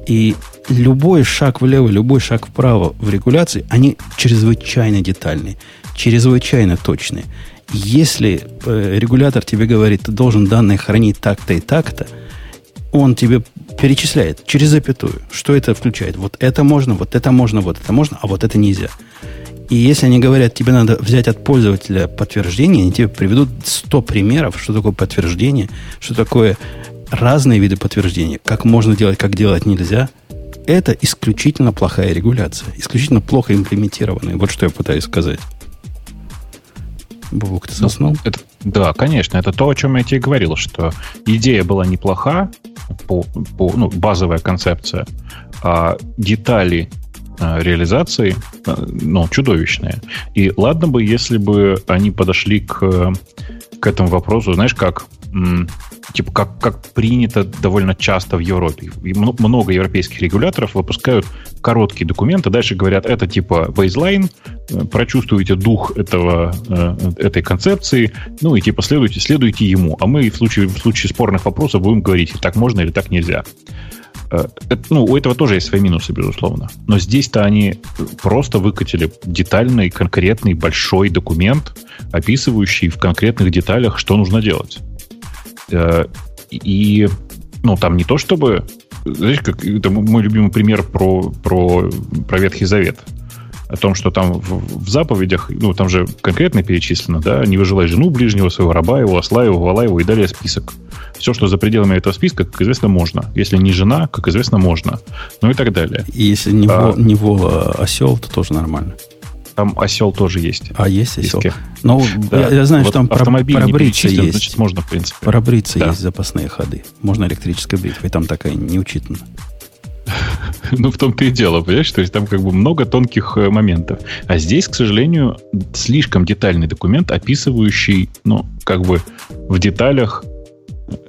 Speaker 1: И любой шаг влево, любой шаг вправо в регуляции, они чрезвычайно детальные, чрезвычайно точные. Если э, регулятор тебе говорит, ты должен данные хранить так-то и так-то, он тебе перечисляет через запятую, что это включает. Вот это можно, вот это можно, вот это можно, а вот это нельзя. И если они говорят, тебе надо взять от пользователя подтверждение, они тебе приведут 100 примеров, что такое подтверждение, что такое разные виды подтверждения, как можно делать, как делать нельзя. Это исключительно плохая регуляция, исключительно плохо имплементированная. Вот что я пытаюсь сказать.
Speaker 2: Бубук, ты заснул? Ну, это, да, конечно. Это то, о чем я тебе говорил, что идея была неплоха, по, по, ну, базовая концепция, а детали реализации, э, ну, чудовищные. И ладно бы, если бы они подошли к, к этому вопросу, знаешь как, типа как, как принято довольно часто в Европе. И много европейских регуляторов выпускают короткие документы, дальше говорят, это типа бейзлайн, э, прочувствуйте дух этого, э, этой концепции, ну и типа следуйте, следуйте ему. А мы в случае, в случае спорных вопросов будем говорить, так можно или так нельзя. Э, ну, у этого тоже есть свои минусы, безусловно. Но здесь-то они просто выкатили детальный, конкретный, большой документ, описывающий в конкретных деталях, что нужно делать. Э, и, ну, там не то чтобы... Знаешь, как это мой любимый пример про, про, про Ветхий Завет. О том, что там в, в заповедях, ну, там же конкретно перечислено, да, не выжелай жену ближнего своего, раба его, осла его, вала его, и далее список. Все, что за пределами этого списка, как известно, можно. Если не жена, как известно, можно. Ну и так далее.
Speaker 1: И если не, а, вол, не вола, а осел, то тоже нормально.
Speaker 2: Там осел тоже есть.
Speaker 1: А, есть осел. Ну, да. я, я знаю, вот что там
Speaker 2: автомобиль
Speaker 1: про, бритве есть.
Speaker 2: Значит, можно, в принципе.
Speaker 1: Про да. есть запасные ходы. Можно электрической бритвой. Там такая не учитана.
Speaker 2: Ну, в том-то и дело, понимаешь? То есть там как бы много тонких э, моментов. А здесь, к сожалению, слишком детальный документ, описывающий, ну, как бы в деталях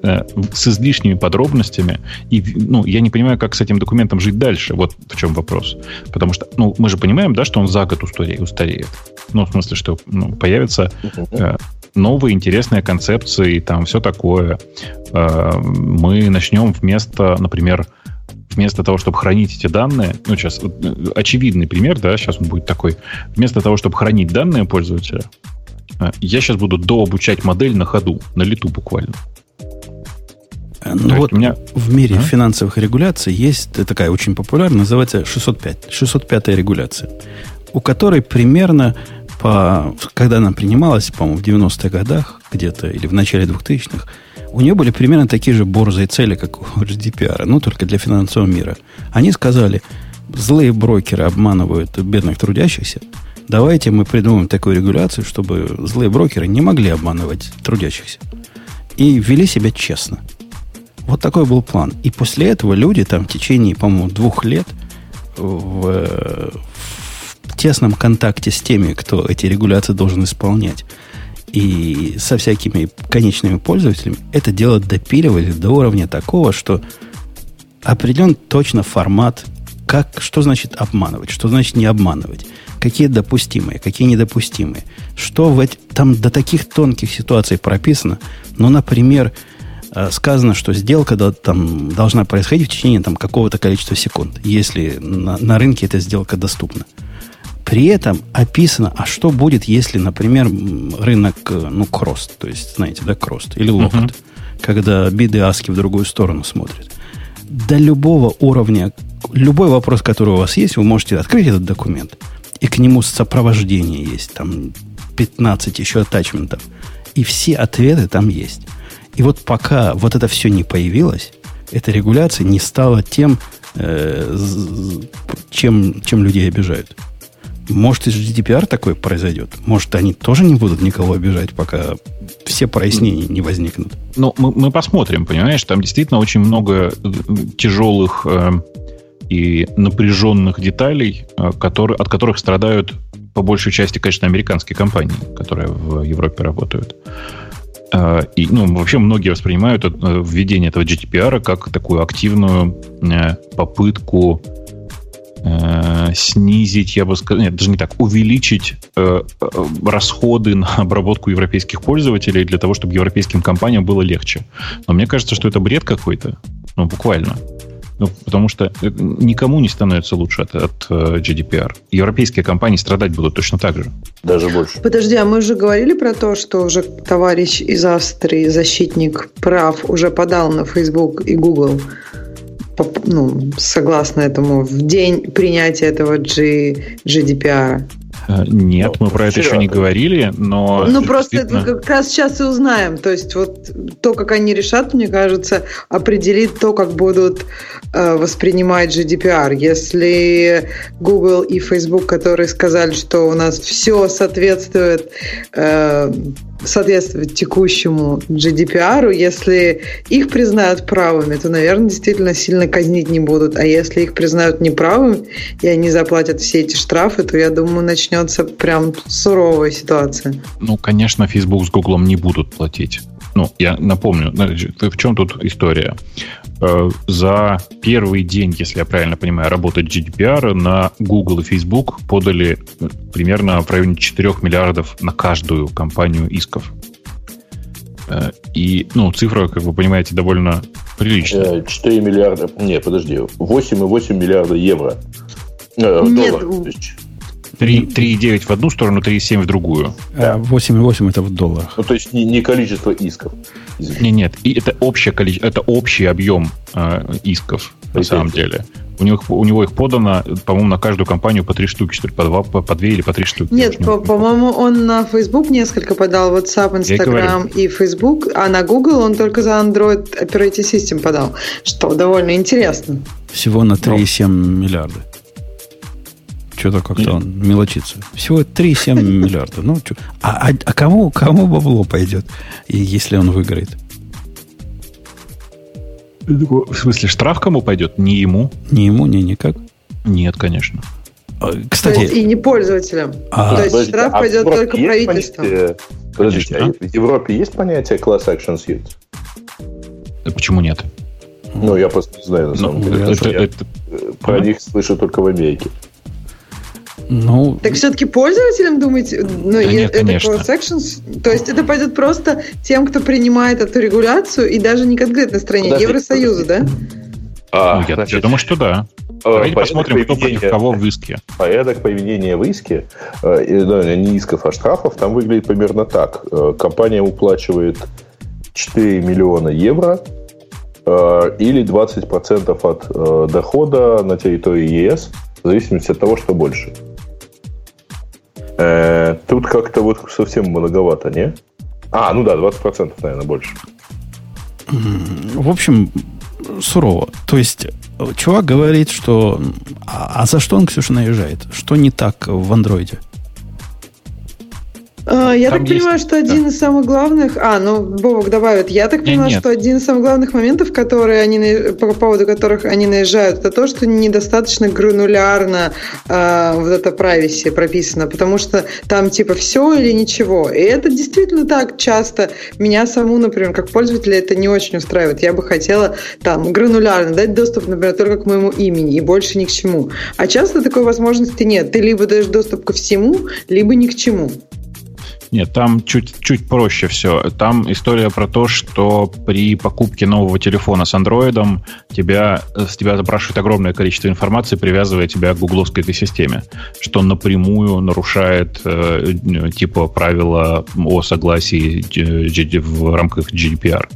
Speaker 2: Э, с излишними подробностями. И ну, я не понимаю, как с этим документом жить дальше. Вот в чем вопрос. Потому что ну, мы же понимаем, да, что он за год устареет. устареет. Ну, в смысле, что ну, появятся э, новые интересные концепции, там все такое. Э, мы начнем вместо, например, вместо того, чтобы хранить эти данные, ну, сейчас э, очевидный пример, да, сейчас он будет такой, вместо того, чтобы хранить данные пользователя, э, я сейчас буду дообучать модель на ходу, на лету буквально.
Speaker 1: Ну вот у меня... в мире а? финансовых регуляций есть такая очень популярная, называется 605. 605 регуляция, у которой примерно по, когда она принималась, по-моему, в 90-х годах где-то или в начале 2000-х, у нее были примерно такие же борзые цели, как у GDPR, ну, только для финансового мира. Они сказали, злые брокеры обманывают бедных трудящихся, давайте мы придумаем такую регуляцию, чтобы злые брокеры не могли обманывать трудящихся. И вели себя честно. Вот такой был план. И после этого люди там в течение, по-моему, двух лет в, в тесном контакте с теми, кто эти регуляции должен исполнять, и со всякими конечными пользователями, это дело допиливали до уровня такого, что определен точно формат, как, что значит обманывать, что значит не обманывать, какие допустимые, какие недопустимые, что в эти, там до таких тонких ситуаций прописано. Ну, например, Э, сказано, что сделка там, должна происходить в течение там, какого-то количества секунд, если на, на рынке эта сделка доступна. При этом описано, а что будет, если, например, рынок, э, ну, крост, то есть, знаете, да, крост или локот, uh-huh. когда биды аски в другую сторону смотрят. До любого уровня, любой вопрос, который у вас есть, вы можете открыть этот документ, и к нему сопровождение есть, там 15 еще атачментов, и все ответы там есть. И вот пока вот это все не появилось, эта регуляция не стала тем, э, чем, чем людей обижают. Может, из GDPR такое произойдет? Может, они тоже не будут никого обижать, пока все прояснения не возникнут?
Speaker 2: Ну, мы, мы посмотрим, понимаешь? Там действительно очень много э, тяжелых э, и напряженных деталей, э, которые, от которых страдают по большей части, конечно, американские компании, которые в Европе работают. А, и, ну, вообще многие воспринимают э, введение этого GDPR как такую активную э, попытку э, снизить, я бы сказал, нет, даже не так, увеличить расходы на обработку европейских пользователей для того, чтобы европейским компаниям было легче. Но мне кажется, что это бред какой-то. Ну, буквально. Ну, потому что э, никому не становится лучше от, от э, GDPR. Европейские компании страдать будут точно так же.
Speaker 3: Даже больше. Подожди, а мы уже говорили про то, что уже товарищ из Австрии, защитник прав, уже подал на Facebook и Google ну, согласно этому, в день принятия этого G, GDPR.
Speaker 2: Э, нет, мы про это еще не говорили, но...
Speaker 3: Ну, просто действительно... как раз сейчас и узнаем. То есть, вот то, как они решат, мне кажется, определит то, как будут э, воспринимать GDPR. Если Google и Facebook, которые сказали, что у нас все соответствует э, соответствовать текущему GDPR, если их признают правыми, то, наверное, действительно сильно казнить не будут. А если их признают неправыми, и они заплатят все эти штрафы, то, я думаю, начнется прям суровая ситуация.
Speaker 2: Ну, конечно, Facebook с Google не будут платить. Ну, я напомню, значит, в чем тут история? Э, за первый день, если я правильно понимаю, работы GDPR на Google и Facebook подали э, примерно в районе 4 миллиардов на каждую компанию исков. Э, и, ну, цифра, как вы понимаете, довольно приличная.
Speaker 4: 4 миллиарда, не, подожди, 8,8 миллиарда евро.
Speaker 3: Нет,
Speaker 4: долларов.
Speaker 2: 3,9 в одну сторону, 3,7 в другую.
Speaker 1: А 8,8 это в долларах.
Speaker 4: Ну, то есть не, не количество исков.
Speaker 2: Нет, нет, и это общее количество, это общий объем э, исков на
Speaker 4: Окей.
Speaker 2: самом деле. У него, у него их подано, по-моему, на каждую компанию по три штуки, что ли, по два, по, по две или по три штуки.
Speaker 3: Нет,
Speaker 2: не
Speaker 3: по- по-моему, он на Facebook несколько подал, WhatsApp, Instagram и Facebook, а на Google он только за Android Operating System подал, что довольно интересно.
Speaker 1: Всего на 3,7 миллиарда. Что-то как-то он мелочится. Всего 3,7 миллиарда. Ну, чё. А, а- а кому, кому бабло пойдет, если он выиграет?
Speaker 2: В смысле, штраф кому пойдет? Не ему?
Speaker 1: Ни ему, ни никак.
Speaker 2: Нет, конечно.
Speaker 1: А,
Speaker 3: То есть
Speaker 1: Кстати,
Speaker 3: и не пользователям.
Speaker 1: А.
Speaker 3: То есть
Speaker 4: Подождите,
Speaker 3: штраф
Speaker 4: а
Speaker 3: пойдет только правительству.
Speaker 4: Подождите,
Speaker 2: Конечно.
Speaker 4: а в Европе есть понятие class action suit?
Speaker 2: Да почему нет?
Speaker 4: Ну, я просто не знаю, на самом
Speaker 2: Ну,
Speaker 4: деле.
Speaker 2: это-
Speaker 4: что я,
Speaker 2: это-
Speaker 4: э, про них слышу только в Америке.
Speaker 1: Ну,
Speaker 3: Так все-таки пользователям, думаете, ну,
Speaker 2: Да
Speaker 3: и
Speaker 2: нет,
Speaker 3: это
Speaker 2: конечно.
Speaker 3: class actions? То есть это пойдет просто тем, кто принимает эту регуляцию, и даже не конкретной стране,
Speaker 4: Подождите,
Speaker 3: Евросоюза, да?
Speaker 4: А,
Speaker 2: ну, я,
Speaker 4: значит,
Speaker 2: я думаю, что да.
Speaker 4: э,
Speaker 2: Давайте посмотрим, кто против кого в иске.
Speaker 4: Порядок поведения в иске, э, не исков, а штрафов, там выглядит примерно так. Э, Компания уплачивает 4 миллиона евро э, или 20% от э, дохода на территории ЕС, в зависимости от того, что больше. Э, Тут как-то вот совсем многовато, не? А, ну да, 20%, наверное, больше.
Speaker 1: в общем, сурово. То есть, э, чувак говорит, что... А, а за что он, Ксюша, наезжает? Что не так в андроиде?
Speaker 3: А, Я
Speaker 2: Там
Speaker 3: так
Speaker 2: есть-
Speaker 3: понимаю, что один из самых главных... А, ну, Бобок добавит. Я так понимаю,
Speaker 2: нет.
Speaker 3: что один из самых главных моментов, которые они, по поводу которых они наезжают, это то, что недостаточно гранулярно а, вот это privacy прописано, потому что там типа все или ничего. И это действительно так часто. Меня саму, например, как пользователя это не очень устраивает. Я бы хотела там гранулярно дать доступ, например, только к моему имени и больше ни к чему. А часто такой возможности нет. Ты либо даешь доступ ко всему, либо ни к чему.
Speaker 2: Нет, там чуть, чуть проще все. Там история про то, что при покупке нового телефона с андроидом тебя, с тебя запрашивают огромное количество информации, привязывая тебя к гугловской этой системе, что напрямую нарушает э, э, типа правила о согласии э, в рамках GDPR.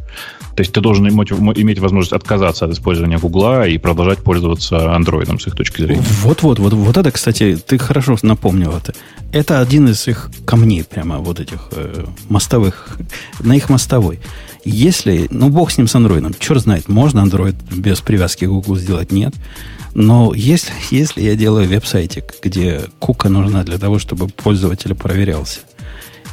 Speaker 2: То есть ты должен иметь, иметь возможность отказаться от использования Гугла и продолжать пользоваться андроидом с их точки зрения.
Speaker 1: Вот-вот, вот, вот это, кстати, ты хорошо напомнил это. Это один из их камней, прямо вот этих э, мостовых, на их мостовой. Если, ну, бог с ним с андроидом, черт знает, можно андроид без привязки к Google сделать, нет. Но если, если я делаю веб-сайтик, где кука нужна для того, чтобы пользователь проверялся,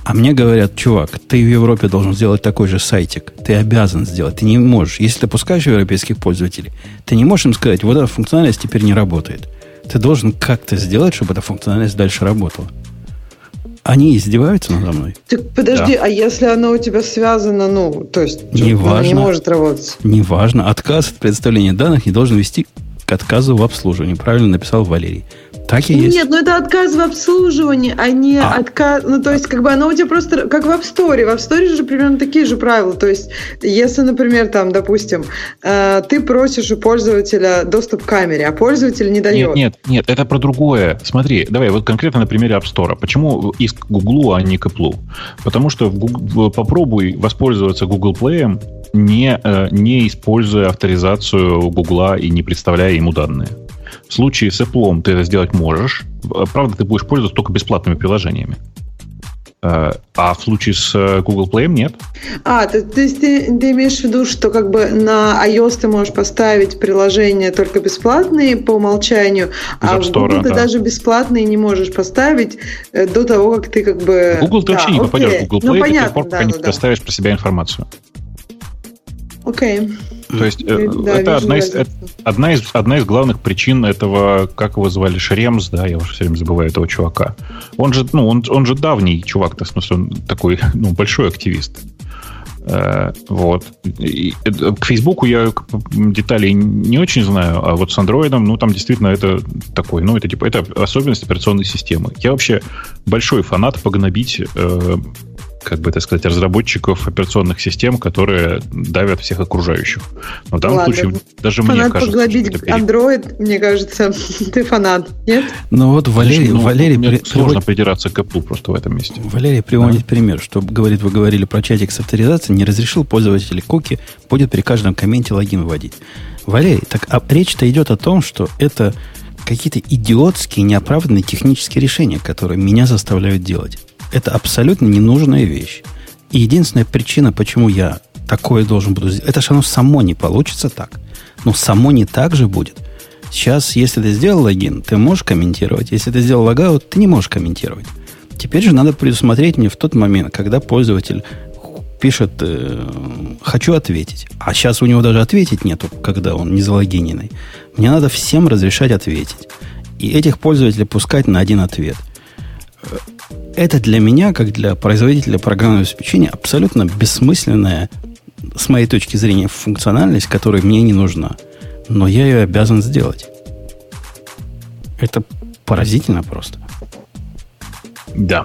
Speaker 1: а мне говорят, чувак, ты в Европе должен сделать такой же сайтик. Ты обязан сделать. Ты не можешь. Если ты пускаешь европейских пользователей, ты не можешь им сказать, вот эта функциональность теперь не работает. Ты должен как-то сделать, чтобы эта функциональность дальше работала. Они издеваются надо мной?
Speaker 3: Так подожди, а если оно у тебя связано, ну, то есть
Speaker 1: Не важно.
Speaker 3: не может работать?
Speaker 1: Неважно. Отказ от предоставления данных не должен вести к отказу в обслуживании. Правильно написал Валерий. Так и есть.
Speaker 3: Нет, ну это отказ в обслуживании, а не
Speaker 1: А.
Speaker 3: отказ. Ну, то есть, как бы оно у тебя просто как в App Store. В App Store же примерно такие же правила. То есть, если, например, там, допустим, э, ты просишь у пользователя доступ к камере, а пользователь не дает.
Speaker 2: Нет, нет, нет, это про другое. Смотри, давай вот конкретно на примере App Store. Почему иск к Гуглу, а не к Apple? Потому что в Гуг- попробуй воспользоваться Google Play, не, э, не используя авторизацию Гугла и не представляя ему данные. В случае с Apple ты это сделать можешь. Э, Правда, ты будешь пользоваться только бесплатными приложениями. Э, А в случае с э, Google Play нет.
Speaker 3: А, то, то есть ты, ты имеешь в виду, что как бы на iOS ты можешь поставить приложения только бесплатные по умолчанию, а в Google ты
Speaker 2: да.
Speaker 3: даже бесплатные не можешь поставить до того, как ты как бы...
Speaker 2: Google ты
Speaker 3: Да,
Speaker 2: вообще не попадешь
Speaker 3: окей.
Speaker 2: в Google
Speaker 3: Ну,
Speaker 2: Play до
Speaker 3: понятно,
Speaker 2: тех пор, пока
Speaker 3: да,
Speaker 2: не
Speaker 3: да,
Speaker 2: предоставишь про себя информацию.
Speaker 3: Окей.
Speaker 2: То есть э,
Speaker 3: Да,
Speaker 2: это одна из,
Speaker 3: разницу.
Speaker 2: одна, из, одна из главных причин этого, как его звали, Шремс, да, я уже все время забываю этого чувака. Он же, ну, он, он же давний чувак, в смысле, он такой, ну, большой активист. Э, вот. И, к Фейсбуку я деталей не очень знаю, а вот с Андроидом, ну, там действительно это такой, ну, это типа, это особенность операционной системы. Я вообще большой фанат погнобить э, как бы это сказать, разработчиков операционных систем, которые давят всех окружающих. Но в данном
Speaker 3: Ладно.
Speaker 2: случае даже
Speaker 3: фанат
Speaker 2: мне кажется, это перебор.
Speaker 3: Android, мне кажется, ты фанат, нет?
Speaker 1: Ну вот Валерий,
Speaker 2: Ну,
Speaker 1: Валерий
Speaker 2: мне
Speaker 1: при-
Speaker 2: сложно
Speaker 1: приводит-
Speaker 2: придираться к Apple просто в этом месте.
Speaker 1: Валерий приводит пример, что, говорит, вы говорили про чатик с авторизацией, не разрешил пользователю куки, будет при каждом комменте логин вводить. Валерий, так а речь-то идет о том, что это какие-то идиотские, неоправданные технические решения, которые меня заставляют делать. Это абсолютно ненужная вещь. И единственная причина, почему я такое должен буду сделать, это что оно само не получится так. Но само не так же будет. Сейчас, если ты сделал логин, ты можешь комментировать. Если ты сделал логаут, ты не можешь комментировать. Теперь же надо предусмотреть мне в тот момент, когда пользователь пишет э, «хочу ответить». А сейчас у него даже ответить нету, когда он не залогиненный. Мне надо всем разрешать ответить. И этих пользователей пускать на один ответ. Это для меня, как для производителя программного обеспечения, абсолютно бессмысленная, с моей точки зрения, функциональность, которая мне не нужна. Но я ее обязан сделать. Это поразительно просто.
Speaker 2: Да.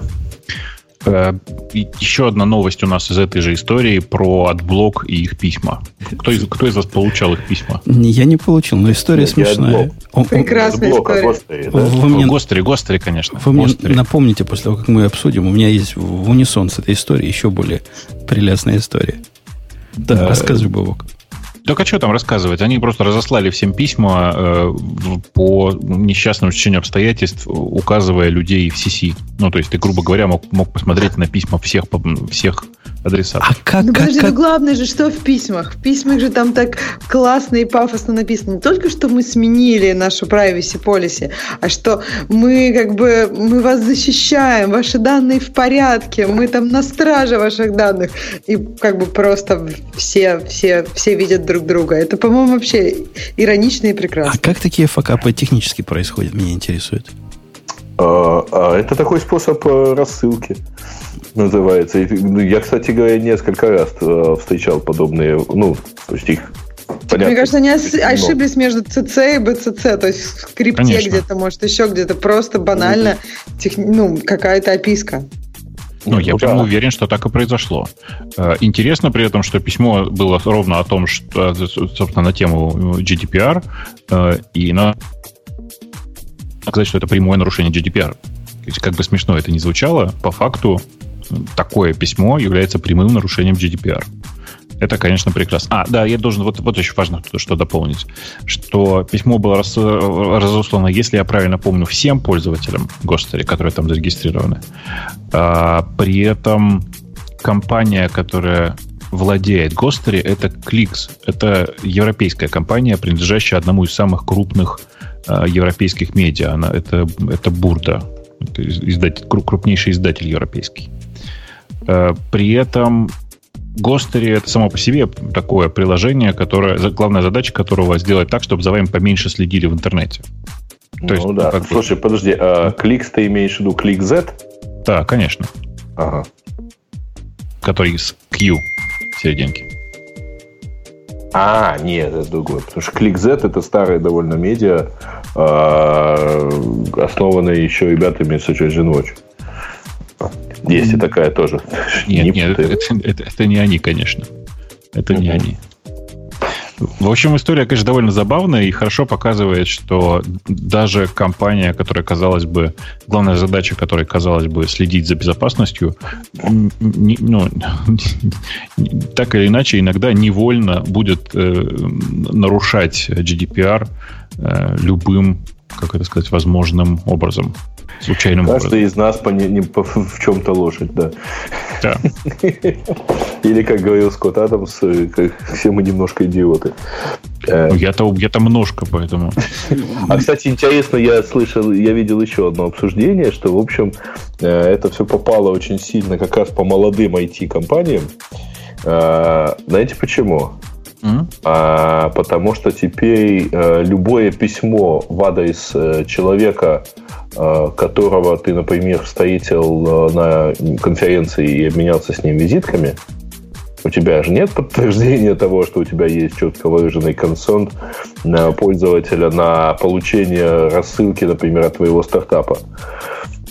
Speaker 2: Э, Еще одна новость у нас из этой же истории про AdBlock и их письма. Кто из, кто из вас получал их письма?
Speaker 1: Не, Я не получил, но история
Speaker 4: Нет, я
Speaker 1: смешная. Он-
Speaker 3: Прекрасная
Speaker 4: а
Speaker 3: история.
Speaker 4: да?
Speaker 1: Вы мне,
Speaker 2: Гостери, Гостери, конечно.
Speaker 1: вы мне напомните после того, как мы обсудим. У меня есть в унисон с этой историей еще более прелестная история. Да,
Speaker 2: Да.
Speaker 1: расскажи, Бобок.
Speaker 2: Так а что там рассказывать? Они просто разослали всем письма э, по несчастному стечению обстоятельств, указывая людей в CC. Ну, то есть ты, грубо говоря, мог, мог посмотреть на письма всех, всех адресатов.
Speaker 1: А как,
Speaker 3: Ну
Speaker 1: как,
Speaker 3: подожди,
Speaker 1: как-
Speaker 3: ну главное же, что в письмах? В письмах же там так классно и пафосно написано. Не только, что мы сменили нашу privacy policy, а что мы как бы, мы вас защищаем, ваши данные в порядке, мы там на страже ваших данных. И как бы просто все, все, все видят друг друга. Это, по-моему, вообще иронично и
Speaker 1: а
Speaker 3: прекрасно.
Speaker 1: как такие факапы технически происходят, меня интересует.
Speaker 4: А, а это такой способ э, рассылки называется. Ну, Я, кстати говоря, несколько раз э, встречал подобные, ну, то есть их понятно.
Speaker 3: Мне кажется, они ошиблись между CC и BCC, то есть в скрипте
Speaker 2: Конечно.
Speaker 3: где-то, может, еще где-то. Просто банально тех- ну, какая-то описка.
Speaker 2: Ну, я
Speaker 4: Ну,
Speaker 2: прям
Speaker 4: да.
Speaker 2: уверен, что так и произошло. Э, Интересно при этом, что письмо было ровно о том, что, э, собственно, на тему GDPR, э, и на сказать, что это прямое нарушение GDPR. Как бы смешно это ни звучало, по факту такое письмо является прямым нарушением GDPR. Это, конечно, прекрасно. А, да, я должен, вот, вот еще важно что, дополнить, что письмо было рас- разослано, если я правильно помню, всем пользователям Гостери, которые там зарегистрированы. А, при этом компания, которая владеет Гостери, это Кликс. Это европейская компания, принадлежащая одному из самых крупных а, европейских медиа. Она, это, это Бурда. Это из- издатель, кру- крупнейший издатель европейский. Э, При этом Гостери это само по себе такое приложение, которое, главная задача которого сделать так, чтобы за вами поменьше следили в интернете.
Speaker 4: Ну
Speaker 2: То есть,
Speaker 4: да.
Speaker 2: как бы-
Speaker 4: Слушай, подожди, а кликс ты имеешь в виду клик Z?
Speaker 2: Да, конечно.
Speaker 4: Ага.
Speaker 2: Который с Q в серединке.
Speaker 4: А, нет, это другое. Потому что ClickZ это старая довольно медиа, а, основанная еще ребятами с Origin Watch. Есть и такая тоже.
Speaker 2: Нет,
Speaker 4: Не
Speaker 2: нет, это, это- это не они, конечно. Это не они. В общем, история, конечно, довольно забавная и хорошо показывает, что даже компания, которая, казалось бы, главная задача которой, казалось бы, следить за безопасностью, не- ну, так или иначе, иногда невольно будет э, нарушать GDPR э, любым, как это сказать, возможным образом. Случайным образом.
Speaker 4: Каждый из нас по, не- не- по- в чем-то лошадь, да.
Speaker 2: Да.
Speaker 4: Или, как говорил Скотт Адамс, э, все мы немножко идиоты. Э,
Speaker 2: Ну, Я-то, я-то множко, поэтому...
Speaker 4: А, кстати, интересно, я слышал, я видел еще одно обсуждение, что, в общем, э, это все попало очень сильно как раз по молодым IT-компаниям. Знаете почему? А, потому что теперь э, любое письмо в адрес э, человека, э, которого ты, например, встретил э, на конференции и обменялся с ним визитками, У тебя же нет подтверждения того, что у тебя есть четко выраженный консент на пользователя на получение рассылки, например, от твоего стартапа.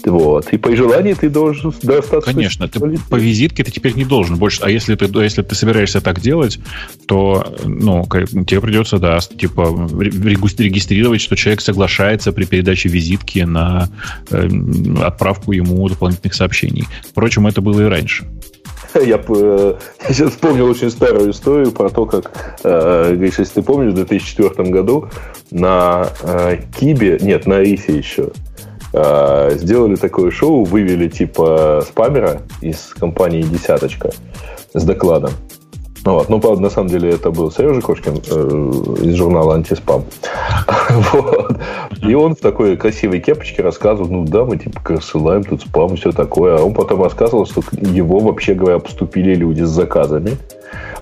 Speaker 4: Вот. И по желанию ты должен достаточно...
Speaker 2: Конечно, ты, по визитке ты теперь не должен больше. А если ты, если ты собираешься так делать, то ну, тебе придется, да, типа регистрировать, что человек соглашается при передаче визитки на э, отправку ему дополнительных сообщений. Впрочем, это было и раньше.
Speaker 4: Я, э, я сейчас вспомнил очень старую историю про то, как, э, Гриша, если ты помнишь, в 2004 году на э, Кибе, нет, на Рисе еще, э, сделали такое шоу, вывели типа спамера из компании «Десяточка» с докладом. Ну, вот. Ну, правда, на самом деле это был Сережа Кошкин э, из журнала «Антиспам». вот. И он в такой красивой кепочке рассказывал, ну да, мы типа рассылаем тут спам, все такое. А он потом рассказывал, что его, вообще говоря, поступили люди с заказами.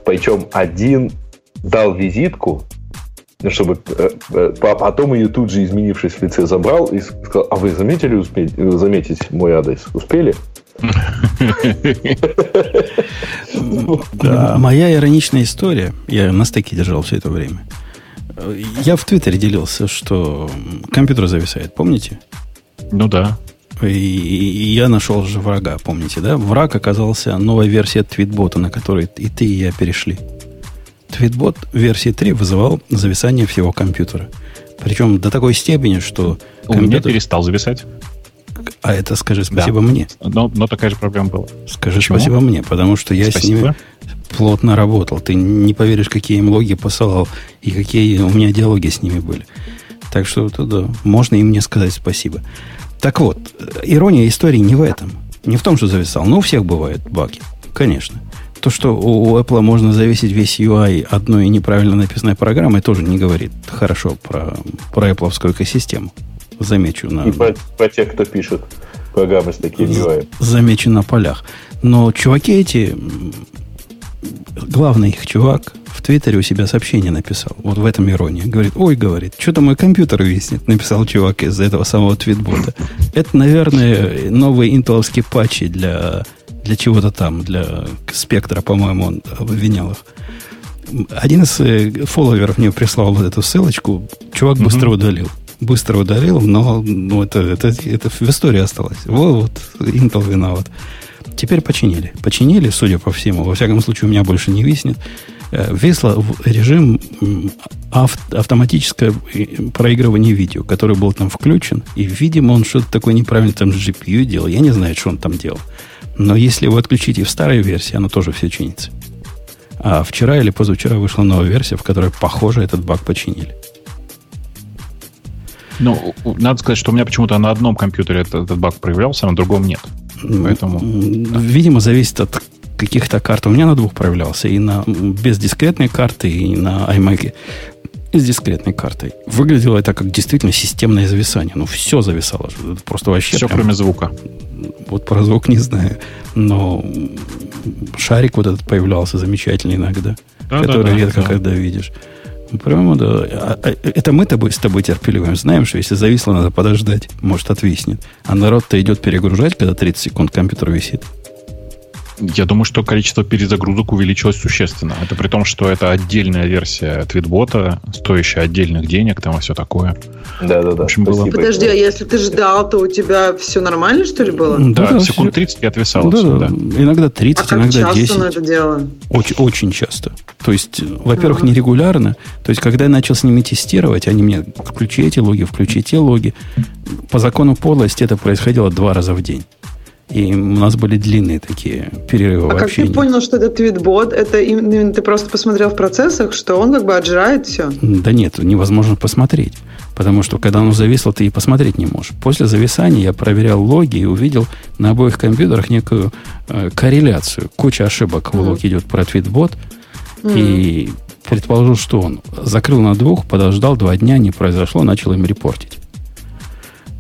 Speaker 4: Причем один дал визитку, чтобы э, э, а потом ее тут же, изменившись в лице, забрал и сказал, а вы заметили успеть, заметить мой адрес? Успели?
Speaker 1: Моя ироничная история, я на стеке держал все это время. Я в Твиттере делился, что компьютер зависает, помните?
Speaker 2: Ну да.
Speaker 1: И, я нашел же врага, помните, да? Враг оказался новая версия твитбота, на которой и ты, и я перешли. Твитбот версии 3 вызывал зависание всего компьютера. Причем до такой степени, что...
Speaker 2: У компьютер... меня перестал зависать.
Speaker 1: А это скажи спасибо да. мне.
Speaker 2: Но, но такая же проблема была.
Speaker 1: Скажи Почему? спасибо мне, потому что я спасибо. с ними плотно работал. Ты не поверишь, какие им логи посылал и какие у меня диалоги с ними были. Так что да, можно им мне сказать спасибо. Так вот, ирония истории не в этом. Не в том, что зависал. Ну, у всех бывают баги. Конечно. То, что у Apple можно зависеть весь UI одной неправильно написанной программой, тоже не говорит хорошо про, про Apple экосистему. Замечу на...
Speaker 4: И про, про тех, кто пишет программы с таким UI.
Speaker 1: Замечу на полях. Но чуваки эти, главный их чувак в Твиттере у себя сообщение написал. Вот в этом ирония. Говорит, ой, говорит, что-то мой компьютер виснет. Написал чувак из этого самого твитбота. Это, наверное, новые интеловские патчи для, для чего-то там, для спектра, по-моему, он обвинял их. Один из э, фолловеров мне прислал вот эту ссылочку. Чувак быстро удалил быстро удалил, но ну, это, это, это в истории осталось. Вот, вот Intel виноват. Теперь починили. Починили, судя по всему. Во всяком случае, у меня больше не виснет. Э, Весло в режим авто, автоматическое проигрывание видео, который был там включен. И, видимо, он что-то такое неправильно там с GPU делал. Я не знаю, что он там делал. Но если вы отключите в старой версии, оно тоже все чинится. А вчера или позавчера вышла новая версия, в которой, похоже, этот баг починили.
Speaker 2: Ну, надо сказать, что у меня почему-то на одном компьютере этот, этот баг проявлялся, а на другом нет. Поэтому...
Speaker 1: Видимо, зависит от каких-то карт. У меня на двух проявлялся. И на без дискретной карты, и на iMac с дискретной картой. Выглядело это как действительно системное зависание. Ну, все зависало. Просто вообще...
Speaker 2: Все, прям... кроме звука.
Speaker 1: Вот про звук не знаю. Но шарик вот этот появлялся замечательный иногда. Да, который да, да, редко да. когда видишь. Прямо, да. А, а, это мы тобой, с тобой терпеливым знаем, что если зависло, надо подождать. Может, отвиснет. А народ-то идет перегружать, когда 30 секунд компьютер висит.
Speaker 2: Я думаю, что количество перезагрузок увеличилось существенно. Это при том, что это отдельная версия твитбота, стоящая отдельных денег, там и все такое.
Speaker 4: Да, да, да. В
Speaker 3: общем, было... Подожди, а если ты ждал, то у тебя все нормально, что ли, было?
Speaker 2: Да, да секунд 30 и отвисало да, да.
Speaker 1: да. Иногда 30, а иногда
Speaker 3: часто
Speaker 1: 10.
Speaker 3: на это дело?
Speaker 1: Очень, очень часто. То есть, во-первых, ага. нерегулярно. То есть, когда я начал с ними тестировать, они мне включи эти логи, включи те логи. По закону подлости это происходило два раза в день. И у нас были длинные такие перерывы
Speaker 3: а
Speaker 1: как
Speaker 3: ты понял, что это твитбот? Это именно ты просто посмотрел в процессах, что он как бы отжирает все?
Speaker 1: Да нет, невозможно посмотреть. Потому что когда оно зависло, ты и посмотреть не можешь. После зависания я проверял логи и увидел на обоих компьютерах некую э, корреляцию. Куча ошибок в лог идет про твитбот. Mm. И предположил, что он закрыл на двух, подождал два дня, не произошло, начал им репортить.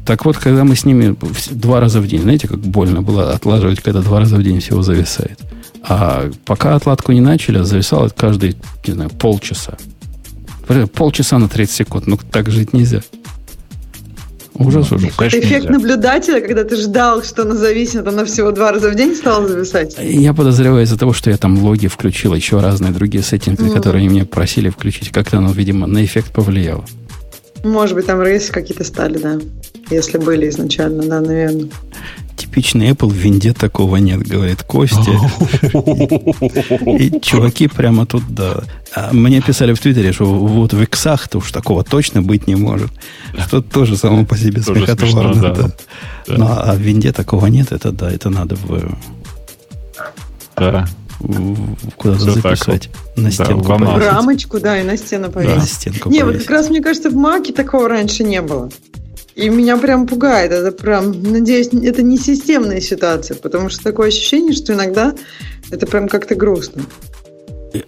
Speaker 1: Так вот, когда мы с ними два раза в день, знаете, как больно было отлаживать, когда два раза в день всего зависает. А пока отладку не начали, зависало каждые, не знаю, полчаса. Полчаса на 30 секунд. Ну, так жить нельзя. Ужас, ужас.
Speaker 3: Ну, Эффект нельзя. наблюдателя, когда ты ждал, что она зависнет, она всего два раза в день стала зависать.
Speaker 1: Я подозреваю из-за того, что я там логи включил, еще разные другие сеттинги, mm-hmm. которые они мне просили включить. Как-то оно, видимо, на эффект повлияло.
Speaker 3: Может быть, там рейсы какие-то стали, да. Если были изначально, да, наверное.
Speaker 1: Типичный Apple, в винде такого нет, говорит Костя. И чуваки прямо тут, да. А мне писали в Твиттере, что вот в иксах-то уж такого точно быть не может. Что тоже само по себе смехотворно. Да. Ну, а в винде такого нет, это да, это надо в...
Speaker 2: Да
Speaker 1: куда-то Все записать. Так. На стенку
Speaker 3: да, В рамочку, да, и на стену повесить. Да. На стенку не, повесить. вот как раз, мне кажется, в Маке такого раньше не было. И меня прям пугает. Это прям, надеюсь, это не системная ситуация, потому что такое ощущение, что иногда это прям как-то грустно.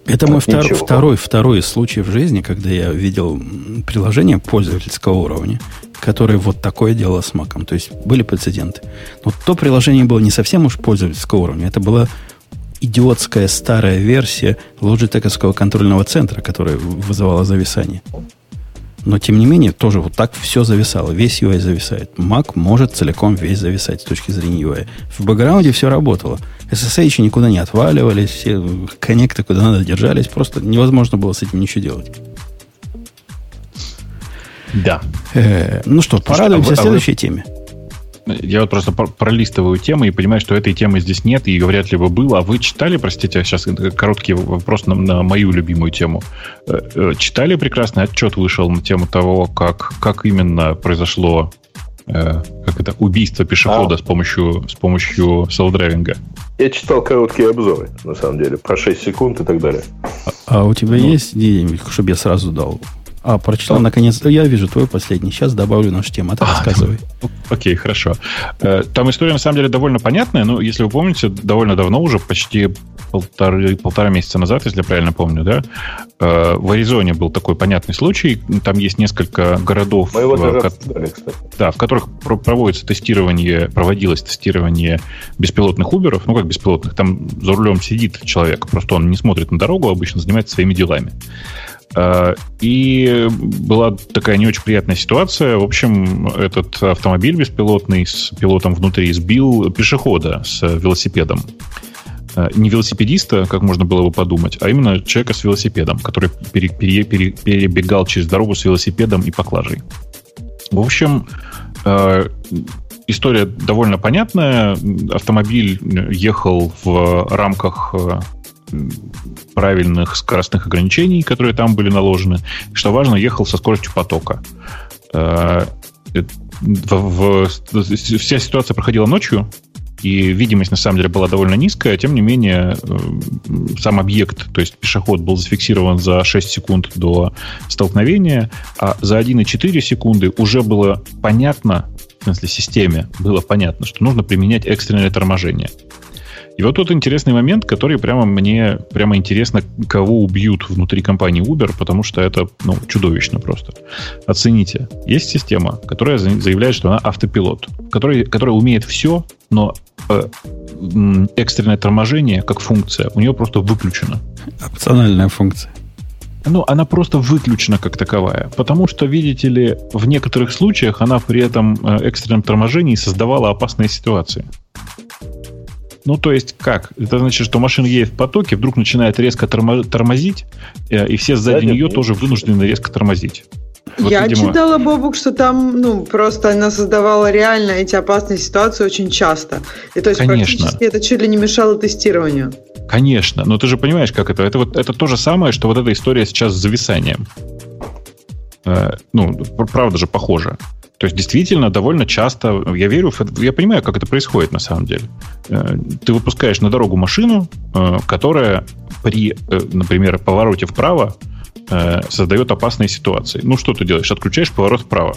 Speaker 1: Это мой втор, второй, второй случай в жизни, когда я видел приложение пользовательского уровня, которое вот такое дело с маком. То есть были прецеденты. Но то приложение было не совсем уж пользовательского уровня. Это было идиотская старая версия Logitech контрольного центра, которая вызывала зависание. Но, тем не менее, тоже вот так все зависало. Весь UI зависает. Mac может целиком весь зависать с точки зрения UI. В бэкграунде все работало. SSH никуда не отваливались, все коннекты куда надо держались. Просто невозможно было с этим ничего делать.
Speaker 2: Да.
Speaker 1: Э, ну что, порадуемся а вы, следующей а вы... теме.
Speaker 2: Я вот просто пролистываю темы и понимаю, что этой темы здесь нет, и ее вряд ли бы было. А вы читали, простите, сейчас короткий вопрос на, на мою любимую тему. Э, э, читали прекрасный отчет вышел на тему того, как, как именно произошло э, как это, убийство пешехода а. с помощью, с помощью селф-драйвинга?
Speaker 4: Я читал короткие обзоры, на самом деле, про 6 секунд и так далее.
Speaker 1: А, а у тебя ну. есть деньги, чтобы я сразу дал а, прочитал, наконец. Я вижу твой последний. Сейчас добавлю нашу тему. А ты рассказывай.
Speaker 2: Окей, хорошо. Э, там история, на самом деле, довольно понятная. Но, если вы помните, довольно давно уже, почти полторы, полтора месяца назад, если я правильно помню, да, э, в Аризоне был такой понятный случай. Там есть несколько городов, Мы его в, обсуждали, да, в которых проводится тестирование, проводилось тестирование беспилотных Уберов. Ну, как беспилотных? Там за рулем сидит человек, просто он не смотрит на дорогу, обычно занимается своими делами. Э, и была такая не очень приятная ситуация. В общем, этот автомобиль беспилотный с пилотом внутри сбил пешехода с велосипедом. Э, не велосипедиста, как можно было бы подумать, а именно человека с велосипедом, который пере, пере, пере, перебегал через дорогу с велосипедом и поклажей. В общем, э, история довольно понятная. Автомобиль ехал в рамках правильных скоростных ограничений, которые там были наложены. Что важно, ехал со скоростью потока. Э, в, в, вся ситуация проходила ночью, и видимость на самом деле была довольно низкая, тем не менее э, сам объект, то есть пешеход был зафиксирован за 6 секунд до столкновения, а за 1,4 секунды уже было понятно, в смысле системе было понятно, что нужно применять экстренное торможение. И вот тут интересный момент, который прямо мне прямо интересно, кого убьют внутри компании Uber, потому что это ну, чудовищно просто. Оцените. Есть система, которая заявляет, что она автопилот, который, которая умеет все, но э, экстренное торможение как функция у нее просто выключено.
Speaker 1: Опциональная функция.
Speaker 2: Ну, она просто выключена как таковая. Потому что, видите ли, в некоторых случаях она при этом э, экстренном торможении создавала опасные ситуации. Ну, то есть как? Это значит, что машина едет в потоке, вдруг начинает резко тормозить, э, и все сзади да, нее нет. тоже вынуждены резко тормозить.
Speaker 3: Вот, Я видимо... читала, Бобук, что там, ну, просто она создавала реально эти опасные ситуации очень часто. И то есть Конечно. практически это чуть ли не мешало тестированию.
Speaker 2: Конечно, но ты же понимаешь, как это. Это, вот, это то же самое, что вот эта история сейчас с зависанием. Э, ну, правда же похоже. То есть действительно довольно часто, я верю, я понимаю, как это происходит на самом деле. Э, ты выпускаешь на дорогу машину, э, которая при, э, например, повороте вправо создает опасные ситуации. Ну что ты делаешь? Отключаешь поворот вправо.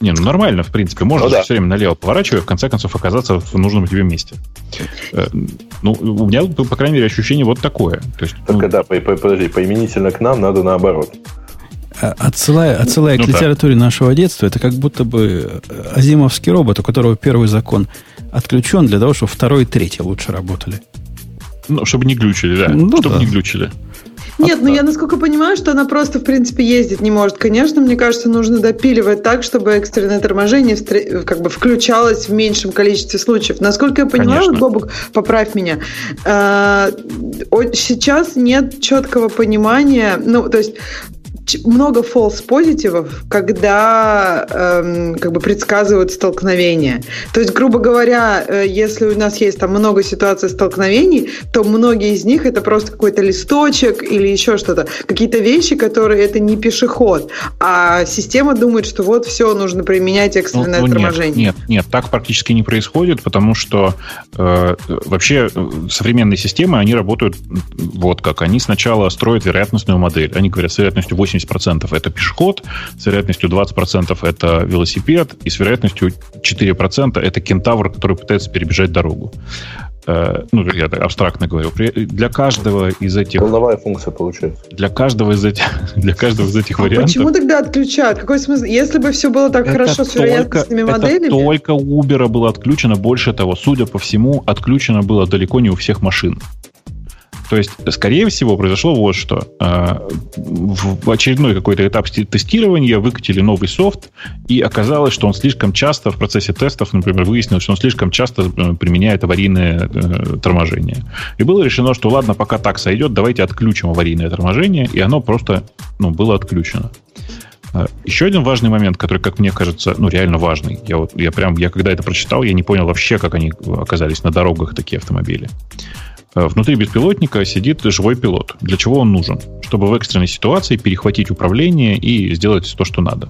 Speaker 2: Не, ну нормально, в принципе. Можно ну, да. все время налево поворачивая, в конце концов оказаться в нужном тебе месте. Ну, у меня, по крайней мере, ощущение вот такое. То есть,
Speaker 4: Только ну... да, подожди, поименительно к нам надо наоборот.
Speaker 1: А, отсылая, отсылая ну, к литературе да. нашего детства, это как будто бы э, азимовский робот, у которого первый закон отключен для того, чтобы второй и третий лучше работали.
Speaker 2: Ну, чтобы не глючили, да. Ну, чтобы да. не глючили.
Speaker 3: Нет, ну я насколько понимаю, что она просто, в принципе, ездить не может. Конечно, мне кажется, нужно допиливать так, чтобы экстренное торможение как бы включалось в меньшем количестве случаев. Насколько я понимаю, вот, Бобук, поправь меня, э, сейчас нет четкого понимания, ну, то есть много false позитивов, когда эм, как бы предсказывают столкновения. То есть, грубо говоря, э, если у нас есть там много ситуаций столкновений, то многие из них это просто какой-то листочек или еще что-то. Какие-то вещи, которые это не пешеход, а система думает, что вот все, нужно применять экстренное ну, ну, торможение.
Speaker 2: Нет, нет, нет, так практически не происходит, потому что э, вообще э, современные системы, они работают вот как. Они сначала строят вероятностную модель. Они говорят, с вероятностью 8 80% это пешеход, с вероятностью 20% это велосипед, и с вероятностью 4% это кентавр, который пытается перебежать дорогу. Э, ну, я так абстрактно говорю, для каждого из этих...
Speaker 4: Волновая функция получается.
Speaker 2: Для каждого из этих, для каждого из этих а вариантов...
Speaker 3: Почему тогда отключают? Какой смысл? Если бы все было так это хорошо с вероятностными
Speaker 2: только,
Speaker 3: моделями...
Speaker 2: Это только у Uber было отключено. Больше того, судя по всему, отключено было далеко не у всех машин. То есть, скорее всего, произошло вот что. А, в очередной какой-то этап тестирования выкатили новый софт, и оказалось, что он слишком часто в процессе тестов, например, выяснилось, что он слишком часто э, применяет аварийное э, торможение. И было решено, что ладно, пока так сойдет, давайте отключим аварийное торможение, и оно просто ну, было отключено. А, еще один важный момент, который, как мне кажется, ну, реально важный. Я вот, я прям, я когда это прочитал, я не понял вообще, как они оказались на дорогах, такие автомобили. Э, внутри беспилотника сидит живой пилот. Для чего он нужен? Чтобы в экстренной ситуации перехватить управление и сделать то, что надо.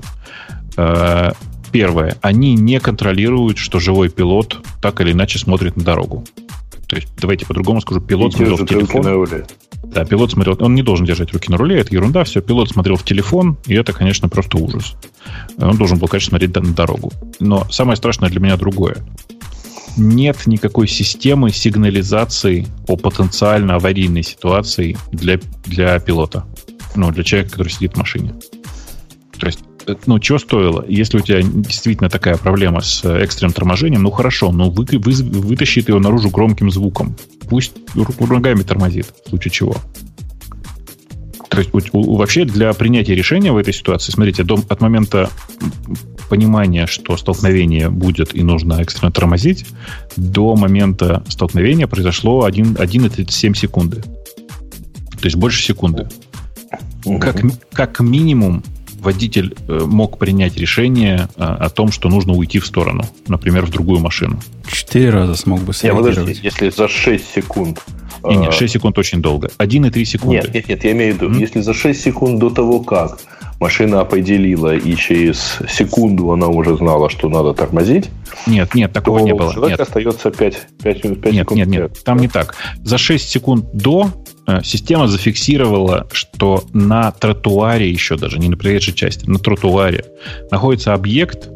Speaker 2: Э, первое. Они не контролируют, что живой пилот так или иначе смотрит на дорогу. То есть, давайте по-другому скажу, пилот и смотрел в телефон. Да, пилот смотрел, он не должен держать руки на руле, это ерунда, все, пилот смотрел в телефон, и это, конечно, просто ужас. Он должен был, конечно, смотреть на дорогу. Но самое страшное для меня другое нет никакой системы сигнализации о потенциально аварийной ситуации для, для пилота. Ну, для человека, который сидит в машине. То есть, э, ну, что стоило? Если у тебя действительно такая проблема с экстренным торможением, ну, хорошо, ну, вы, вы, вытащи его наружу громким звуком. Пусть ногами тормозит, в случае чего. То есть, у, у, вообще для принятия решения в этой ситуации, смотрите, до, от момента понимания, что столкновение будет и нужно экстренно тормозить, до момента столкновения произошло 1,37 секунды. То есть больше секунды. Как, как минимум водитель э, мог принять решение э, о том, что нужно уйти в сторону, например, в другую машину.
Speaker 1: Четыре раза смог бы
Speaker 4: среагировать. если за 6 секунд
Speaker 2: не, нет, 6 секунд очень долго. 1,3 секунды.
Speaker 4: Нет, нет, нет, я имею в виду, mm-hmm. если за 6 секунд до того, как машина определила, и через секунду она уже знала, что надо тормозить.
Speaker 2: Нет, нет, такого не было.
Speaker 4: Человек
Speaker 2: нет.
Speaker 4: остается 5, 5 минут, 5
Speaker 2: нет,
Speaker 4: секунд.
Speaker 2: Нет, нет, нет, там не так. За 6 секунд до э, система зафиксировала, что на тротуаре еще даже, не на проезжей части, на тротуаре находится объект,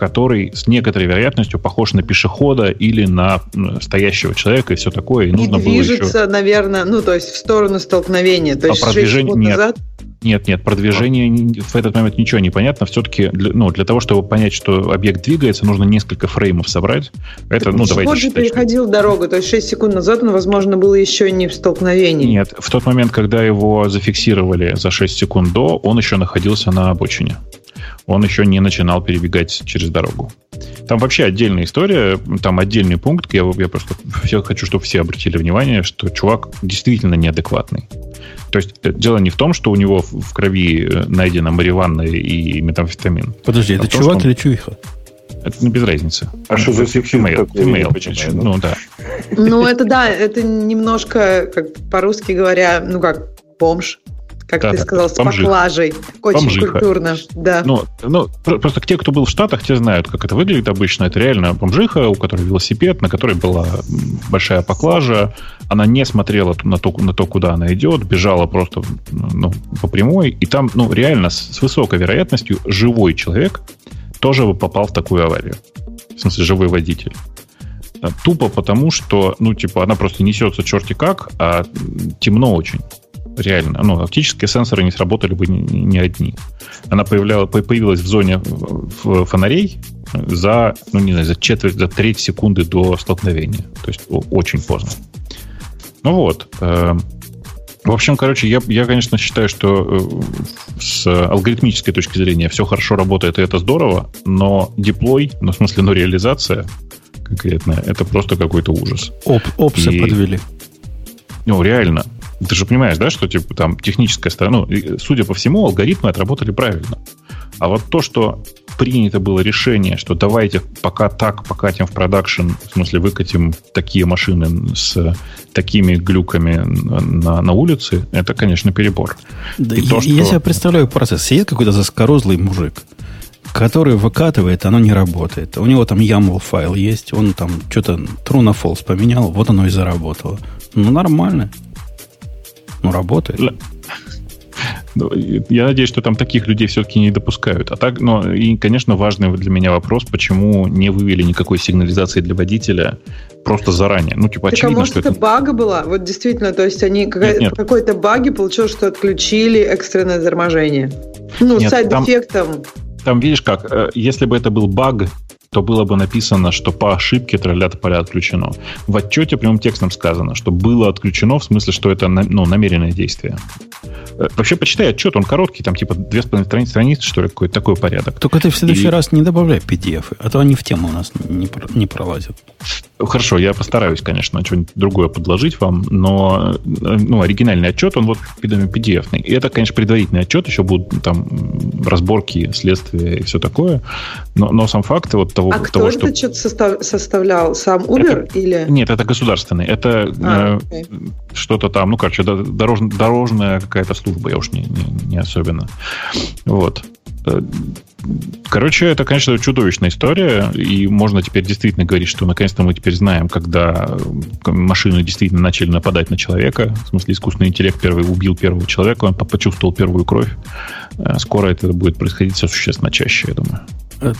Speaker 2: который с некоторой вероятностью похож на пешехода или на стоящего человека и все такое. И, и нужно
Speaker 3: движется,
Speaker 2: было еще...
Speaker 3: наверное, ну, то есть в сторону столкновения. То а есть
Speaker 2: продвижение... Нет, назад... нет, нет, продвижение в этот момент ничего не понятно. Все-таки для, ну, для того, чтобы понять, что объект двигается, нужно несколько фреймов собрать. Это, так ну, давайте
Speaker 3: же переходил что... дорогу, то есть 6 секунд назад он, возможно, был еще не в столкновении.
Speaker 2: Нет, в тот момент, когда его зафиксировали за 6 секунд до, он еще находился на обочине он еще не начинал перебегать через дорогу. Там вообще отдельная история, там отдельный пункт. Я, я просто все хочу, чтобы все обратили внимание, что чувак действительно неадекватный. То есть э, дело не в том, что у него в крови э, найдено мариванна и метамфетамин.
Speaker 1: Подожди, это том, чувак или чуиха?
Speaker 2: Это ну, без разницы.
Speaker 4: А что за фимейл?
Speaker 2: Фимейл. Ну, да.
Speaker 3: Ну, это да, это немножко, как по-русски говоря, ну как, бомж как да, ты сказал, с бомжих. поклажей. Очень Бомжиха. культурно. Да.
Speaker 2: Ну, ну, просто те, кто был в Штатах, те знают, как это выглядит обычно. Это реально бомжиха, у которой велосипед, на которой была большая поклажа. Она не смотрела на то, на то куда она идет, бежала просто ну, по прямой. И там, ну, реально, с, с высокой вероятностью живой человек тоже бы попал в такую аварию. В смысле, живой водитель. Тупо потому, что, ну, типа, она просто несется черти как, а темно очень реально. Ну, оптические сенсоры не сработали бы ни одни. Она появляла, появилась в зоне фонарей за, ну, не знаю, за четверть, за треть секунды до столкновения. То есть очень поздно. Ну вот. Э, В общем, короче, я, я, конечно, считаю, что э, с алгоритмической точки зрения все хорошо работает, и это здорово, но деплой, ну, в смысле, ну, реализация конкретная, это просто какой-то ужас.
Speaker 1: Оп, опсы и, подвели.
Speaker 2: Ну, реально. Ты же понимаешь, да, что типа там техническая сторона, ну, судя по всему, алгоритмы отработали правильно. А вот то, что принято было решение, что давайте пока так покатим в продакшн, в смысле выкатим такие машины с такими глюками на, на улице, это, конечно, перебор.
Speaker 1: Да И я, то, что... я себе представляю процесс. Сидит какой-то заскорозлый мужик, который выкатывает, оно не работает. У него там YAML файл есть, он там что-то true на false поменял, вот оно и заработало. Ну, нормально. Ну, работает.
Speaker 2: Ну, я надеюсь, что там таких людей все-таки не допускают. А так, ну, и, конечно, важный для меня вопрос, почему не вывели никакой сигнализации для водителя просто заранее. Ну, типа,
Speaker 3: так, а очевидно, а может, что это... это бага была? Вот действительно, то есть они нет, какой-то баги получилось, что отключили экстренное торможение. Ну, нет, сайд-эффектом.
Speaker 2: Там, там, видишь как, э, если бы это был баг, то было бы написано, что по ошибке троллята поля отключено. В отчете прямым текстом сказано, что было отключено, в смысле, что это ну, намеренное действие. Э, вообще, почитай отчет, он короткий, там типа две с половиной страницы, что ли, какой-то такой порядок.
Speaker 1: Только ты в следующий И... раз не добавляй PDF, а то они в тему у нас не, не пролазят.
Speaker 2: Хорошо, я постараюсь, конечно, что-нибудь другое подложить вам, но э, ну, оригинальный отчет, он вот PDF. -ный. И это, конечно, предварительный отчет, еще будут там разборки, следствия и все такое. Но, но сам факт вот того,
Speaker 3: а
Speaker 2: того
Speaker 3: кто что... этот отчет состав, составлял? Сам Uber
Speaker 2: это,
Speaker 3: или...
Speaker 2: Нет, это государственный. Это а, э, что-то там, ну, короче, дорож, дорожная какая-то служба, я уж не, не, не особенно. Вот. Э, короче, это, конечно, чудовищная история, и можно теперь действительно говорить, что наконец-то мы теперь знаем, когда машины действительно начали нападать на человека, в смысле искусственный интеллект первый убил первого человека, он почувствовал первую кровь. Э, скоро это будет происходить все существенно чаще, я думаю.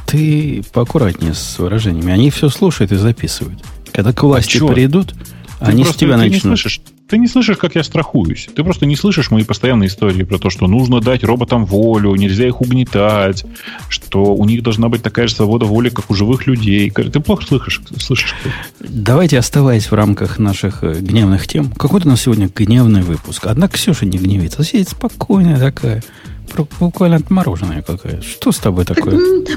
Speaker 1: Ты поаккуратнее с выражениями. Они все слушают и записывают. Когда к власти а придут, ты они с тебя начнут. Не
Speaker 2: слышишь, ты не слышишь, как я страхуюсь. Ты просто не слышишь мои постоянные истории про то, что нужно дать роботам волю, нельзя их угнетать, что у них должна быть такая же свобода воли, как у живых людей. Ты плохо слышишь. слышишь.
Speaker 1: Давайте, оставаясь в рамках наших э, гневных тем, какой-то у нас сегодня гневный выпуск. Однако Ксюша не гневится. Сидит спокойная такая буквально отмороженная какая. Что с тобой такое?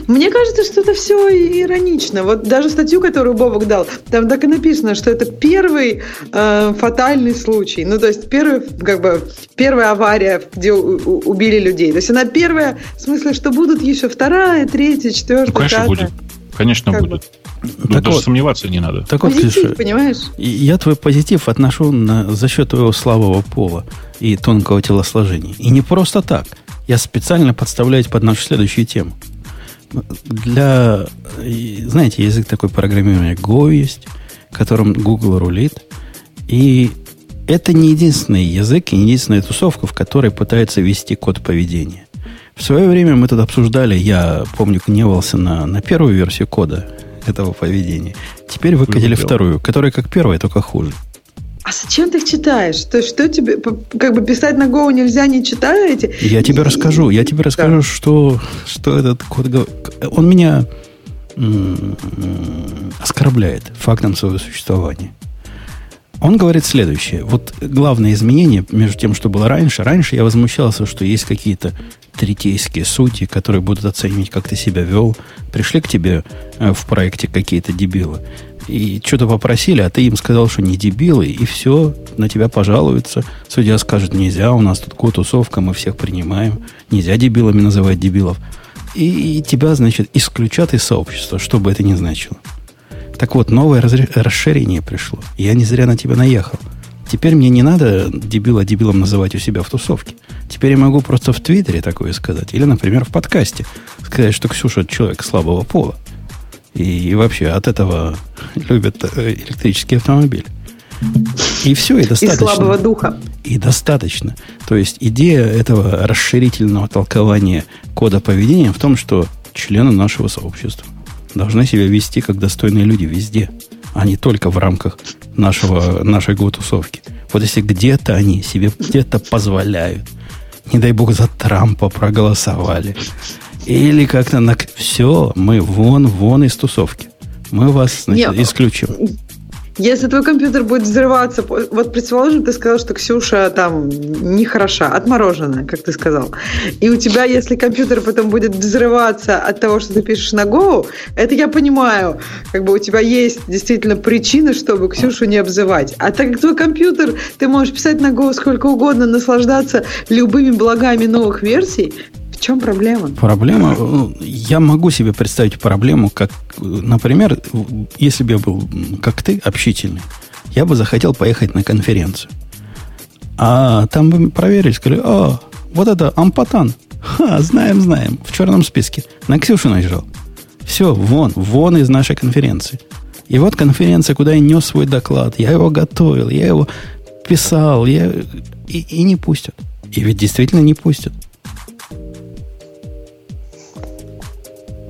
Speaker 3: Мне кажется, что это все иронично. Вот даже статью, которую Бобок дал, там так и написано, что это первый э, фатальный случай. Ну, то есть первый, как бы, первая авария, где убили людей. То есть она первая, в смысле, что будут еще вторая, третья, четвертая, ну,
Speaker 2: конечно,
Speaker 3: пятая.
Speaker 2: будет. Конечно, как будет. Ну, так даже вот, сомневаться не надо.
Speaker 1: Так вот, позитив, Ксюша, понимаешь? Я твой позитив отношу на, за счет твоего слабого пола и тонкого телосложения. И не просто так – я специально подставляюсь под нашу следующую тему. Для, знаете, язык такой программирования Go есть, которым Google рулит. И это не единственный язык и не единственная тусовка, в которой пытается вести код поведения. В свое время мы тут обсуждали, я помню, гневался на, на первую версию кода этого поведения. Теперь выкатили вторую, которая как первая, только хуже.
Speaker 3: А зачем ты их читаешь? То есть, что тебе, как бы писать на Go нельзя, не читая эти?
Speaker 1: Я тебе расскажу, я тебе расскажу, да. что, что этот код, он меня оскорбляет фактом своего существования. Он говорит следующее. Вот главное изменение между тем, что было раньше. Раньше я возмущался, что есть какие-то третейские судьи, которые будут оценивать, как ты себя вел. Пришли к тебе э, в проекте какие-то дебилы и что-то попросили, а ты им сказал, что не дебилы, и все, на тебя пожалуются. Судья скажет, нельзя, у нас тут тусовка, мы всех принимаем. Нельзя дебилами называть дебилов. И тебя, значит, исключат из сообщества, что бы это ни значило. Так вот, новое расширение пришло. Я не зря на тебя наехал. Теперь мне не надо дебила дебилом называть у себя в тусовке. Теперь я могу просто в Твиттере такое сказать. Или, например, в подкасте. Сказать, что Ксюша человек слабого пола. И вообще от этого любят э, электрический автомобиль. И все, и достаточно. И
Speaker 3: слабого духа.
Speaker 1: И достаточно. То есть идея этого расширительного толкования кода поведения в том, что члены нашего сообщества должны себя вести как достойные люди везде, а не только в рамках нашего, нашей гутусовки. Вот если где-то они себе где-то позволяют, не дай бог за Трампа проголосовали, или как-то на... Все, мы вон, вон из тусовки. Мы вас значит, Нет, исключим.
Speaker 3: Если твой компьютер будет взрываться, вот предположим, ты сказал, что Ксюша там не хороша, отмороженная, как ты сказал. И у тебя, если компьютер потом будет взрываться от того, что ты пишешь на Go, это я понимаю. Как бы у тебя есть действительно причины, чтобы Ксюшу не обзывать. А так как твой компьютер, ты можешь писать на Go сколько угодно, наслаждаться любыми благами новых версий, чем проблема?
Speaker 1: Проблема, ну, я могу себе представить проблему, как, например, если бы я был, как ты, общительный, я бы захотел поехать на конференцию. А там бы проверили, сказали, о, вот это Ампатан. Ха, знаем, знаем, в черном списке. На Ксюшу наезжал. Все, вон, вон из нашей конференции. И вот конференция, куда я нес свой доклад. Я его готовил, я его писал, я... И, и не пустят. И ведь действительно не пустят.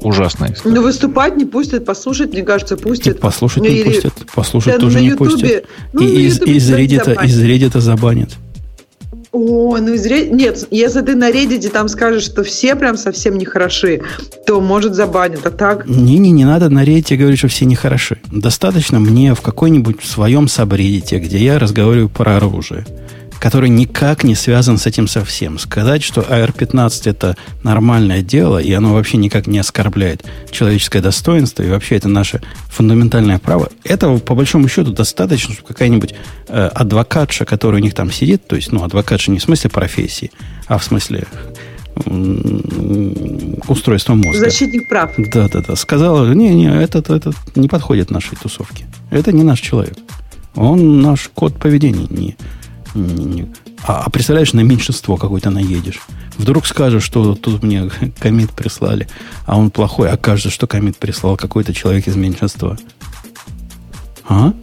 Speaker 2: Ужасная история.
Speaker 3: Ну, выступать не пустят, послушать, мне кажется, пустят. И
Speaker 1: послушать не Или... пустят, послушать да, тоже не YouTube, пустят. Ну, и из, из, Reddit, из Reddit забанят.
Speaker 3: О, ну из Reddit... Нет, если ты на Reddit там скажешь, что все прям совсем нехороши, то, может, забанят, а так...
Speaker 1: Не-не, не надо на Reddit говорить, что все нехороши. Достаточно мне в какой-нибудь своем сабреддите, где я разговариваю про оружие, который никак не связан с этим совсем. Сказать, что AR-15 это нормальное дело, и оно вообще никак не оскорбляет человеческое достоинство, и вообще это наше фундаментальное право, этого, по большому счету, достаточно, чтобы какая-нибудь э, адвокатша, которая у них там сидит, то есть, ну, адвокатша не в смысле профессии, а в смысле устройства мозга.
Speaker 3: Защитник прав.
Speaker 1: Да, да, да. Сказала, не, не, этот, этот не подходит нашей тусовке. Это не наш человек. Он наш код поведения не, а, а представляешь, на меньшинство какое-то наедешь. Вдруг скажешь, что тут мне комит прислали, а он плохой, окажется, что комит прислал какой-то человек из меньшинства. А?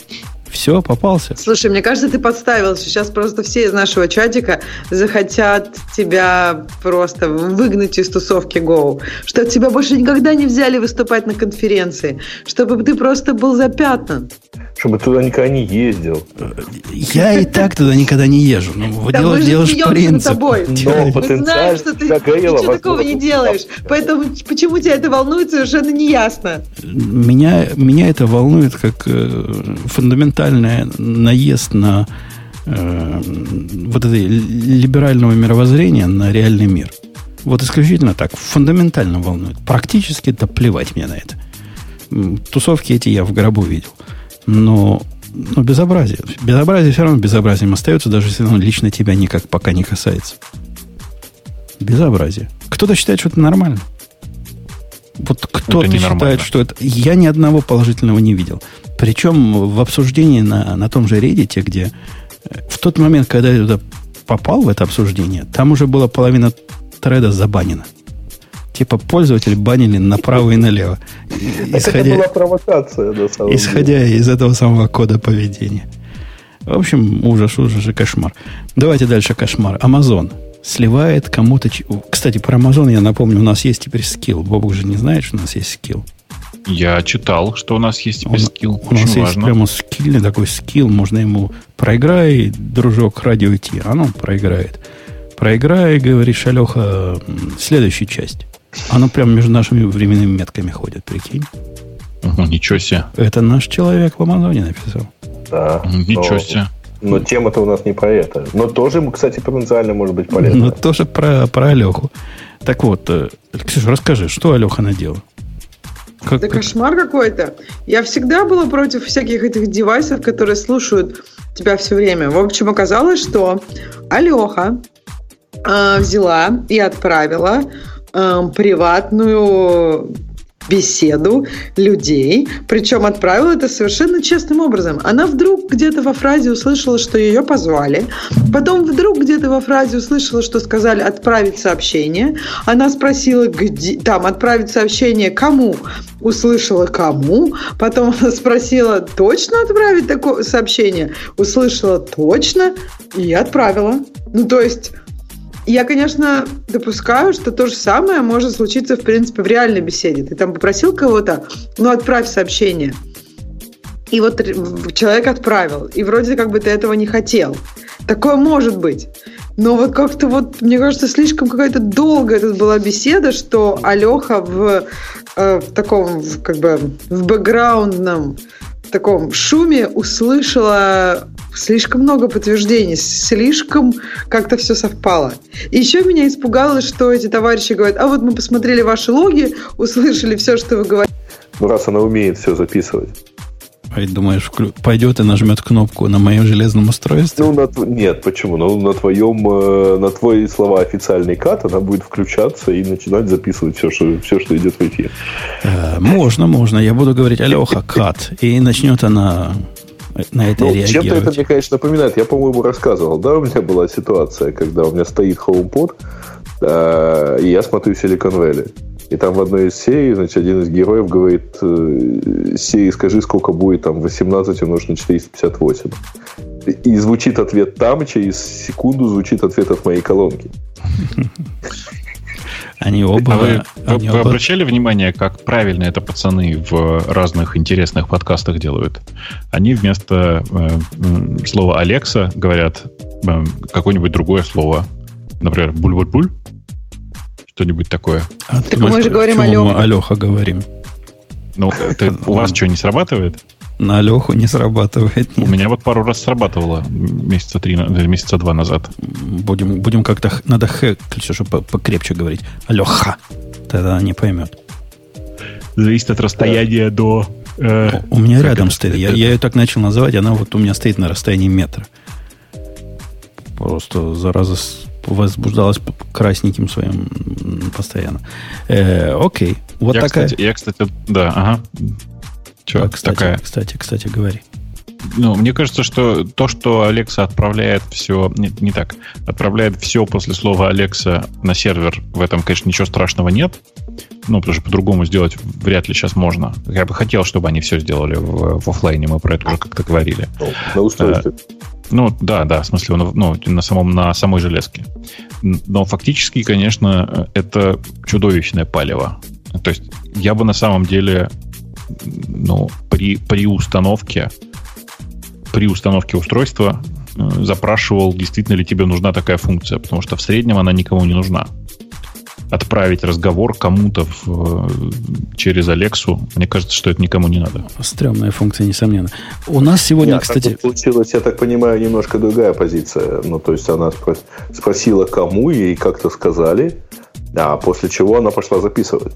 Speaker 1: Все, попался.
Speaker 3: Слушай, мне кажется, ты подставился. Сейчас просто все из нашего чатика захотят тебя просто выгнать из тусовки Go. Чтобы тебя больше никогда не взяли выступать на конференции. Чтобы ты просто был запятнан.
Speaker 4: Чтобы туда никогда не ездил.
Speaker 1: Я и так туда никогда не езжу. Ну, да в принципе.
Speaker 3: тобой. Но мы знаем, что ты ничего такого не делаешь. Поэтому почему тебя это волнует, совершенно неясно.
Speaker 1: Меня, меня это волнует как э, фундаментально фундаментальный наезд на э, вот это либерального мировоззрения на реальный мир. Вот исключительно так, фундаментально волнует. Практически да плевать мне на это. Тусовки эти я в гробу видел. Но, но безобразие. Безобразие все равно безобразием остается, даже если оно лично тебя никак пока не касается. Безобразие. Кто-то считает, что это нормально. Вот кто-то считает, что это... Я ни одного положительного не видел. Причем в обсуждении на, на том же Reddit, где э, в тот момент, когда я туда попал, в это обсуждение, там уже была половина треда забанена. Типа пользователи банили направо и налево.
Speaker 4: Исходя, это была провокация, на самом
Speaker 1: Исходя
Speaker 4: деле.
Speaker 1: из этого самого кода поведения. В общем, ужас, ужас и кошмар. Давайте дальше кошмар. Амазон сливает кому-то... Кстати, про Amazon я напомню, у нас есть теперь скилл. Бобук же не знает, что у нас есть скилл.
Speaker 2: Я читал, что у нас есть теперь скилл.
Speaker 1: У нас есть прямо скилл, такой скилл. Можно ему проиграй, дружок, радио идти. Оно проиграет. Проиграй, говоришь, Алеха, следующую часть. Оно прямо между нашими временными метками ходит, прикинь.
Speaker 2: Угу, ничего себе.
Speaker 1: Это наш человек в Амазоне написал.
Speaker 4: Да.
Speaker 2: Ничего но, себе.
Speaker 4: Но тема-то у нас не про это. Но тоже, кстати, потенциально может быть полезно.
Speaker 1: Но тоже про, про Алеху. Так вот, э, Ксюша, расскажи, что Алеха наделал?
Speaker 3: Как, да как... кошмар какой-то. Я всегда была против всяких этих девайсов, которые слушают тебя все время. В общем, оказалось, что Алеха э, взяла и отправила э, приватную беседу людей, причем отправила это совершенно честным образом. Она вдруг где-то во фразе услышала, что ее позвали, потом вдруг где-то во фразе услышала, что сказали отправить сообщение. Она спросила, где там отправить сообщение кому, услышала кому, потом она спросила, точно отправить такое сообщение, услышала точно и отправила. Ну, то есть я, конечно, допускаю, что то же самое может случиться, в принципе, в реальной беседе. Ты там попросил кого-то, ну, отправь сообщение. И вот человек отправил. И вроде как бы ты этого не хотел. Такое может быть. Но вот как-то вот, мне кажется, слишком какая-то долгая это была беседа, что Алеха в, э, в таком, как бы, в бэкграундном таком шуме услышала слишком много подтверждений, слишком как-то все совпало. И еще меня испугало, что эти товарищи говорят, а вот мы посмотрели ваши логи, услышали все, что вы говорите.
Speaker 4: Ну, раз она умеет все записывать.
Speaker 1: А думаешь, вклю... пойдет и нажмет кнопку на моем железном устройстве?
Speaker 4: Ну, на... нет, почему? Ну, на твоем, э, на твои слова официальный кат она будет включаться и начинать записывать все, что, все, что идет в эфир.
Speaker 1: Э, можно, можно. Я буду говорить Алеха, кат. И начнет она на это ну, реагировать.
Speaker 4: Чем-то это мне, конечно, напоминает. Я, по-моему, рассказывал, да, у меня была ситуация, когда у меня стоит HomePod, э, и я смотрю Silicon Valley. И там в одной из серий, значит, один из героев говорит, э, серии скажи, сколько будет там 18 умножить на 458. И звучит ответ там, через секунду звучит ответ от моей колонки.
Speaker 1: Они оба... А
Speaker 2: вы, они вы, оба... обращали внимание, как правильно это пацаны в разных интересных подкастах делают? Они вместо э, слова Алекса говорят э, какое-нибудь другое слово. Например, буль-буль-буль что-нибудь такое.
Speaker 3: А так мы же говорим Алеха.
Speaker 1: Алеха говорим.
Speaker 2: Ну, это, у вас что, не срабатывает?
Speaker 1: На Алеху не срабатывает.
Speaker 2: Нет. У меня вот пару раз срабатывало месяца три, э, месяца два назад.
Speaker 1: Будем, будем как-то... Надо х, чтобы покрепче говорить. Алеха. Тогда она не поймет.
Speaker 2: Зависит от расстояния да. до...
Speaker 1: Э, у меня рядом это, стоит. Это, я, я ее так начал называть, она вот у меня стоит на расстоянии метра. Просто, зараза, возбуждалась красненьким своим постоянно. Э, окей, вот
Speaker 2: я,
Speaker 1: такая.
Speaker 2: Кстати, я, кстати, да, ага.
Speaker 1: Че, а, кстати, такая? кстати, кстати, говори.
Speaker 2: Ну, мне кажется, что то, что Алекса отправляет все, нет, не так, отправляет все после слова Алекса на сервер, в этом, конечно, ничего страшного нет. Ну, потому что по-другому сделать вряд ли сейчас можно. Я бы хотел, чтобы они все сделали в, в офлайне, мы про это уже как-то говорили.
Speaker 4: Ну, на устройстве.
Speaker 2: Ну, да, да, в смысле, ну, на, самом, на самой железке. Но фактически, конечно, это чудовищное палево. То есть я бы на самом деле ну, при, при установке при установке устройства э, запрашивал, действительно ли тебе нужна такая функция, потому что в среднем она никому не нужна отправить разговор кому-то в, через Алексу, мне кажется, что это никому не надо.
Speaker 1: Стрёмная функция, несомненно. У нас сегодня,
Speaker 4: Нет,
Speaker 1: кстати...
Speaker 4: Получилась, я так понимаю, немножко другая позиция. Ну, то есть она спросила, кому, ей как-то сказали, а после чего она пошла записывать.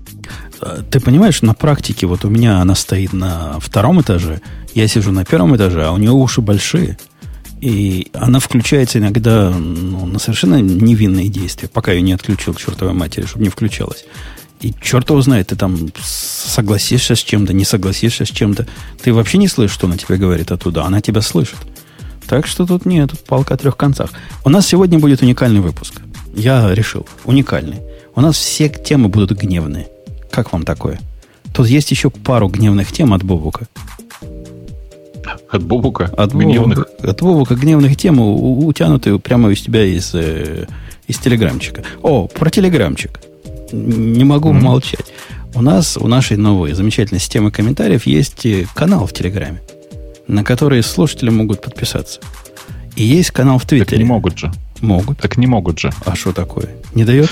Speaker 1: А, ты понимаешь, на практике вот у меня она стоит на втором этаже, я сижу на первом этаже, а у нее уши большие – и она включается иногда ну, на совершенно невинные действия, пока ее не отключил к чертовой матери, чтобы не включалась. И черт его знает, ты там согласишься с чем-то, не согласишься с чем-то. Ты вообще не слышишь, что она тебе говорит оттуда. Она тебя слышит. Так что тут нет, тут палка о трех концах. У нас сегодня будет уникальный выпуск. Я решил. Уникальный. У нас все темы будут гневные. Как вам такое? Тут есть еще пару гневных тем от Бобука.
Speaker 2: От Бобука?
Speaker 1: От гневных. Бобука, от Бобука гневных тем, утянутые прямо из тебя из, э, из телеграмчика. О, про телеграмчик. Не могу mm-hmm. молчать. У нас, у нашей новой замечательной системы комментариев есть э, канал в Телеграме, на который слушатели могут подписаться. И есть канал в Твиттере. Так
Speaker 2: не могут же.
Speaker 1: Могут.
Speaker 2: Так не могут же.
Speaker 1: А что такое? Не дает?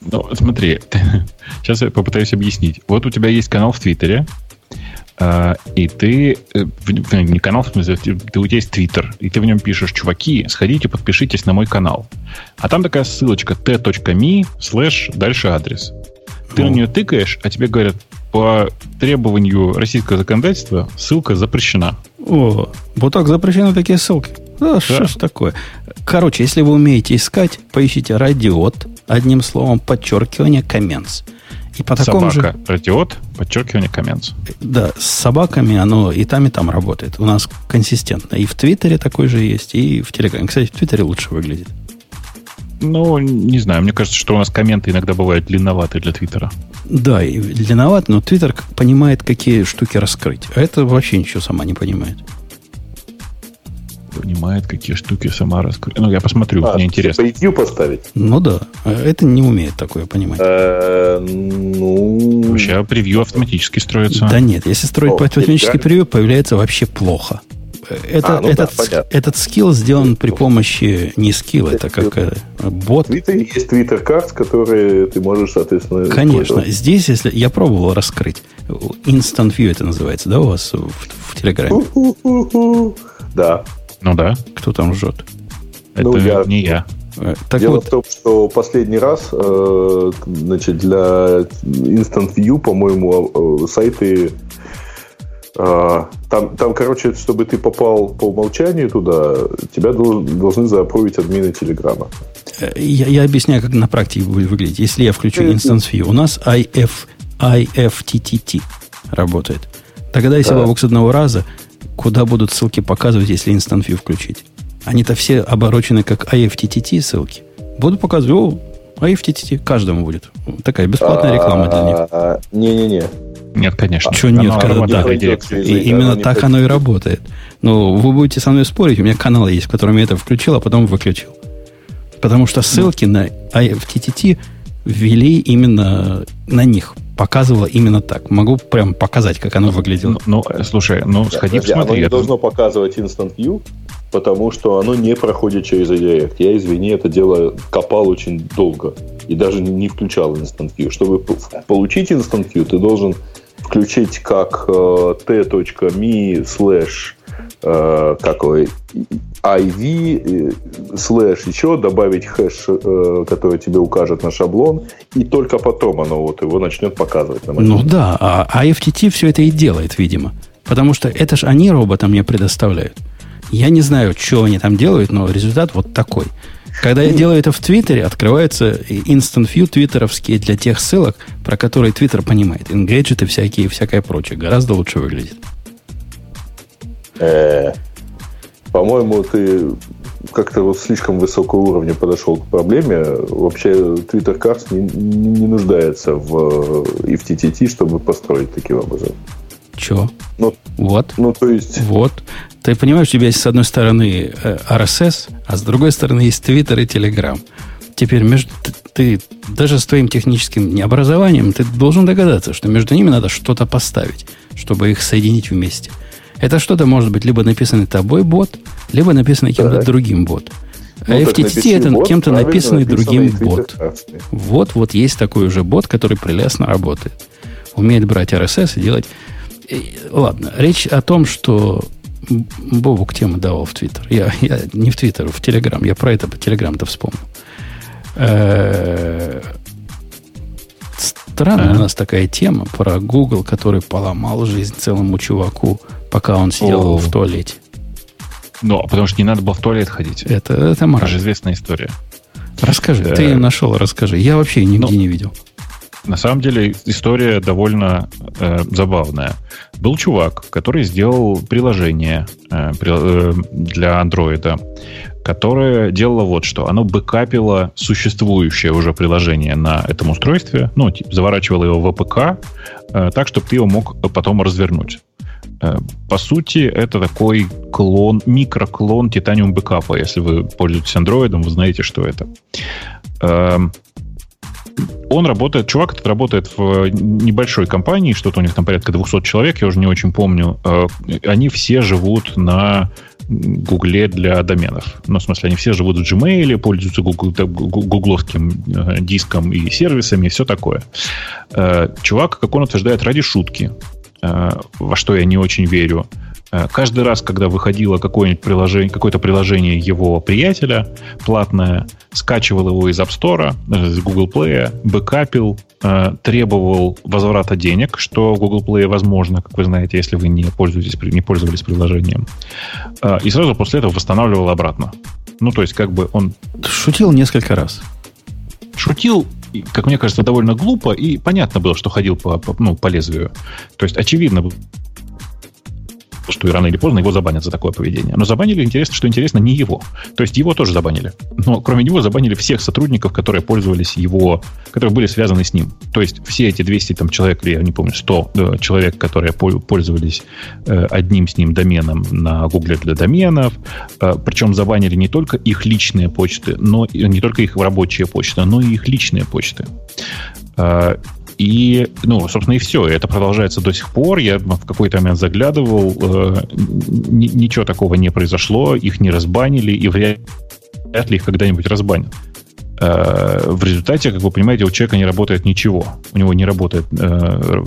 Speaker 2: Ну, смотри, сейчас я попытаюсь объяснить. Вот у тебя есть канал в Твиттере, и ты, э, не канал, в смысле, ты, у тебя есть твиттер, и ты в нем пишешь, чуваки, сходите, подпишитесь на мой канал. А там такая ссылочка t.me слэш дальше адрес. Ты на нее тыкаешь, а тебе говорят, по требованию российского законодательства ссылка запрещена.
Speaker 1: О, вот так запрещены такие ссылки. Да, да. что ж такое. Короче, если вы умеете искать, поищите радиот, одним словом, подчеркивание, comments.
Speaker 2: И по такому Собака, же... радиот, подчеркивание, comments.
Speaker 1: Да, с собаками оно и там, и там работает. У нас консистентно. И в Твиттере такой же есть, и в Телеграме. Кстати, в Твиттере лучше выглядит.
Speaker 2: Ну, не знаю. Мне кажется, что у нас комменты иногда бывают длинноваты для Твиттера.
Speaker 1: Да, и длинноват, но Твиттер понимает, какие штуки раскрыть. А это вообще ничего сама не понимает
Speaker 2: понимает, какие штуки сама раскрыть. Ну, я посмотрю, а, мне интересно.
Speaker 4: Preview поставить?
Speaker 1: Ну да, а это не умеет такое понимать.
Speaker 4: Э, ну...
Speaker 2: Вообще, превью автоматически строится.
Speaker 1: Да нет, если строить по автоматически превью, появляется вообще плохо. Это,
Speaker 4: А, ну да,
Speaker 1: этот,
Speaker 4: понятно.
Speaker 1: этот скилл сделан при помощи не скилл, это как э, бот.
Speaker 4: В Твиттере есть Twitter Cards, которые ты можешь, соответственно,
Speaker 1: Конечно.
Speaker 4: использовать.
Speaker 1: Здесь, если я пробовал раскрыть, Instant View это называется, да, у вас в, в Телеграме?
Speaker 4: Да.
Speaker 2: Ну да,
Speaker 1: Кто там жжет?
Speaker 2: это
Speaker 4: Ну, я-
Speaker 2: не я.
Speaker 1: Э, Так
Speaker 4: Дело
Speaker 1: вот,
Speaker 4: в том, что последний раз, э, значит, для Instant View, по-моему, э, сайты э, там, там, короче, чтобы ты попал по умолчанию туда, тебя дол- должны заапровить админы Телеграма.
Speaker 1: я, я объясняю, как на практике будет выглядеть. Если я включу Instance View, у нас IF, IFTTT работает. Тогда, если
Speaker 4: Да.
Speaker 1: бабок с одного раза, куда будут ссылки показывать, если Instant View включить? Они-то все оборочены как IFTTT ссылки. Буду показывать, о, IFTTT каждому будет. Такая бесплатная реклама для них.
Speaker 4: А, Не-не-не.
Speaker 2: Нет, конечно.
Speaker 1: Чё нет,
Speaker 2: Оно
Speaker 1: когда да. И именно так оно и работает. Ну, вы будете со мной спорить, у меня канал есть, в котором я это включил, а потом выключил. Потому что ссылки на IFTTT ввели именно на них. Показывало именно так. Могу прям показать, как оно выглядело.
Speaker 2: Ну, ну, э, слушай, ну сходи,
Speaker 4: Подожди, оно
Speaker 2: посмотри.
Speaker 4: не
Speaker 2: это-
Speaker 4: должно показывать Instant View, потому что оно не проходит через Redirect. Я, извини, это дело копал очень долго и даже не включал Instant View. Чтобы получить Instant View, ты должен включить как э, t.me slash э, как его, IV э, слэш еще, добавить хэш, э, который тебе укажет на шаблон, и только потом оно вот его начнет показывать. На
Speaker 1: Ну да, а IFTT все это и делает, видимо. Потому что это же они робота мне предоставляют. Я не знаю, что они там делают, но результат вот такой. Когда я делаю это в Твиттере, открывается Instant View твиттеровские для тех ссылок, про которые Твиттер понимает. Всякие и всякое прочее. Гораздо лучше выглядит.
Speaker 4: Э, По-моему, ты как-то вот слишком высокого уровня подошел к проблеме. Вообще, Twitter Cards не, не- не нуждается в FTTT, чтобы построить таким образом.
Speaker 1: Че?
Speaker 4: Ну,
Speaker 1: Вот.
Speaker 4: ну, то есть,
Speaker 1: Вот. Ты понимаешь, у тебя есть с одной стороны э, RSS, а с другой стороны есть Twitter и Telegram. Теперь между, ты, ты даже с твоим техническим необразованием ты должен догадаться, что между ними надо что-то поставить, чтобы их соединить вместе. Это что-то может быть либо написанный тобой бот, либо написанный кем-то
Speaker 4: Так.
Speaker 1: другим бот. А
Speaker 4: ну, так
Speaker 1: FTTT это
Speaker 4: бот,
Speaker 1: кем-то написанный другим бот. Вот, вот есть такой уже бот, который прелестно работает. Умеет брать RSS и делать... И, ладно, речь о том, что М- Бобук тему давал в Твиттер. Я, я не в Твиттер, в Телеграм. Я про это по Телеграм-то вспомнил. Э, Странная у нас такая тема про Google, который поломал жизнь целому чуваку, пока он сидел
Speaker 2: О.
Speaker 1: в туалете.
Speaker 2: Ну, а потому что не надо было в туалет ходить.
Speaker 1: Это, это
Speaker 2: Это
Speaker 1: мораль.
Speaker 2: же известная история.
Speaker 1: Расскажи,
Speaker 2: Да.
Speaker 1: ты нашел, расскажи. Я вообще нигде
Speaker 2: Ну,
Speaker 1: не видел.
Speaker 2: На самом деле история довольно э, забавная. Был чувак, который сделал приложение э, э, для андроида, которое делало вот что. Оно бэкапило существующее уже приложение на этом устройстве, ну, типа, заворачивало его в APK, э, так, чтобы ты его мог потом развернуть. Э, По сути, это такой клон, микроклон Titanium бэкапа. Если вы пользуетесь андроидом, вы знаете, что это. Эм, он работает, чувак этот работает в небольшой компании, что-то у них там порядка 200 человек, я уже не очень помню. Э, Они все живут на Гугле для доменов. Ну, в смысле, они все живут в Gmail, пользуются гугловским э, диском и сервисами, и все такое. Э, Чувак, как он утверждает, ради шутки, э, во что я не очень верю, каждый раз, когда выходило какое-нибудь приложение, какое-то приложение его приятеля, платное, скачивал его из App Store, э, из Google Play, бэкапил, э, требовал возврата денег, что в Google Play возможно, как вы знаете, если вы не, пользуетесь, не пользовались приложением. Э, И сразу после этого восстанавливал обратно. Ну, то есть, как бы он
Speaker 1: Шутил несколько раз.
Speaker 2: шутил, как мне кажется, довольно глупо, и понятно было, что ходил по, по- ну, по лезвию. То есть, очевидно что и рано или поздно его забанят за такое поведение. Но забанили, интересно, что интересно, не его. То есть его тоже забанили. Но кроме него забанили всех сотрудников, которые пользовались его, которые были связаны с ним. То есть все эти 200 там, человек, или я не помню, 100 э, человек, которые пол- пользовались э, одним с ним доменом на Гугле для доменов. Э, причем забанили не только их личные почты, но не только их рабочие почты, но и их личные почты. И, ну, собственно, и все. Это продолжается до сих пор. Я в какой-то момент заглядывал. Э, ничего такого не произошло. Их не разбанили. И вряд ли их когда-нибудь разбанят. Э, в результате, как вы понимаете, у человека не работает ничего. У него не работает э,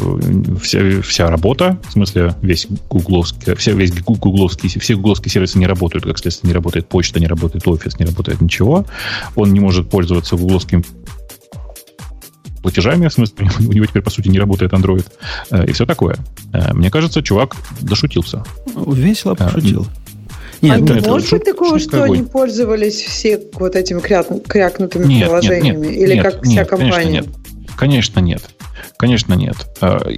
Speaker 2: вся, вся работа, в смысле весь гугловский, вся, весь гугловский, все гугловские сервисы не работают, как следствие, не работает почта, не работает офис, не работает ничего. Он не может пользоваться гугловским платежами, в смысле, у него теперь, по сути, не работает Android, э, и все такое. Э, мне кажется, чувак дошутился.
Speaker 1: Весело пошутил.
Speaker 3: Нет, а не может быть такого, что они пользовались все вот этими крякнутыми нет, приложениями? Нет, нет, Или
Speaker 2: нет,
Speaker 3: как вся нет, компания?
Speaker 2: Конечно, нет. Конечно, нет. Конечно, нет.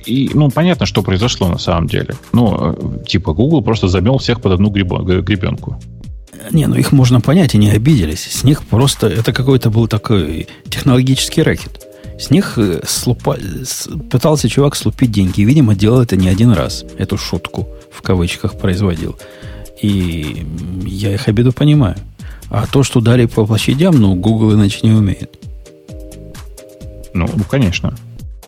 Speaker 2: И, ну, понятно, что произошло на самом деле. Ну, типа, Google просто замел всех под одну гребенку.
Speaker 1: Не, ну их можно понять, и не обиделись. С них просто это какой-то был такой технологический рэкет. С них э, слупа... пытался чувак слупить деньги. Видимо, делал это не один раз. Эту шутку в кавычках производил. И я их обиду понимаю. А то, что дали по площадям, ну, Google иначе не умеет.
Speaker 2: Ну, ну конечно.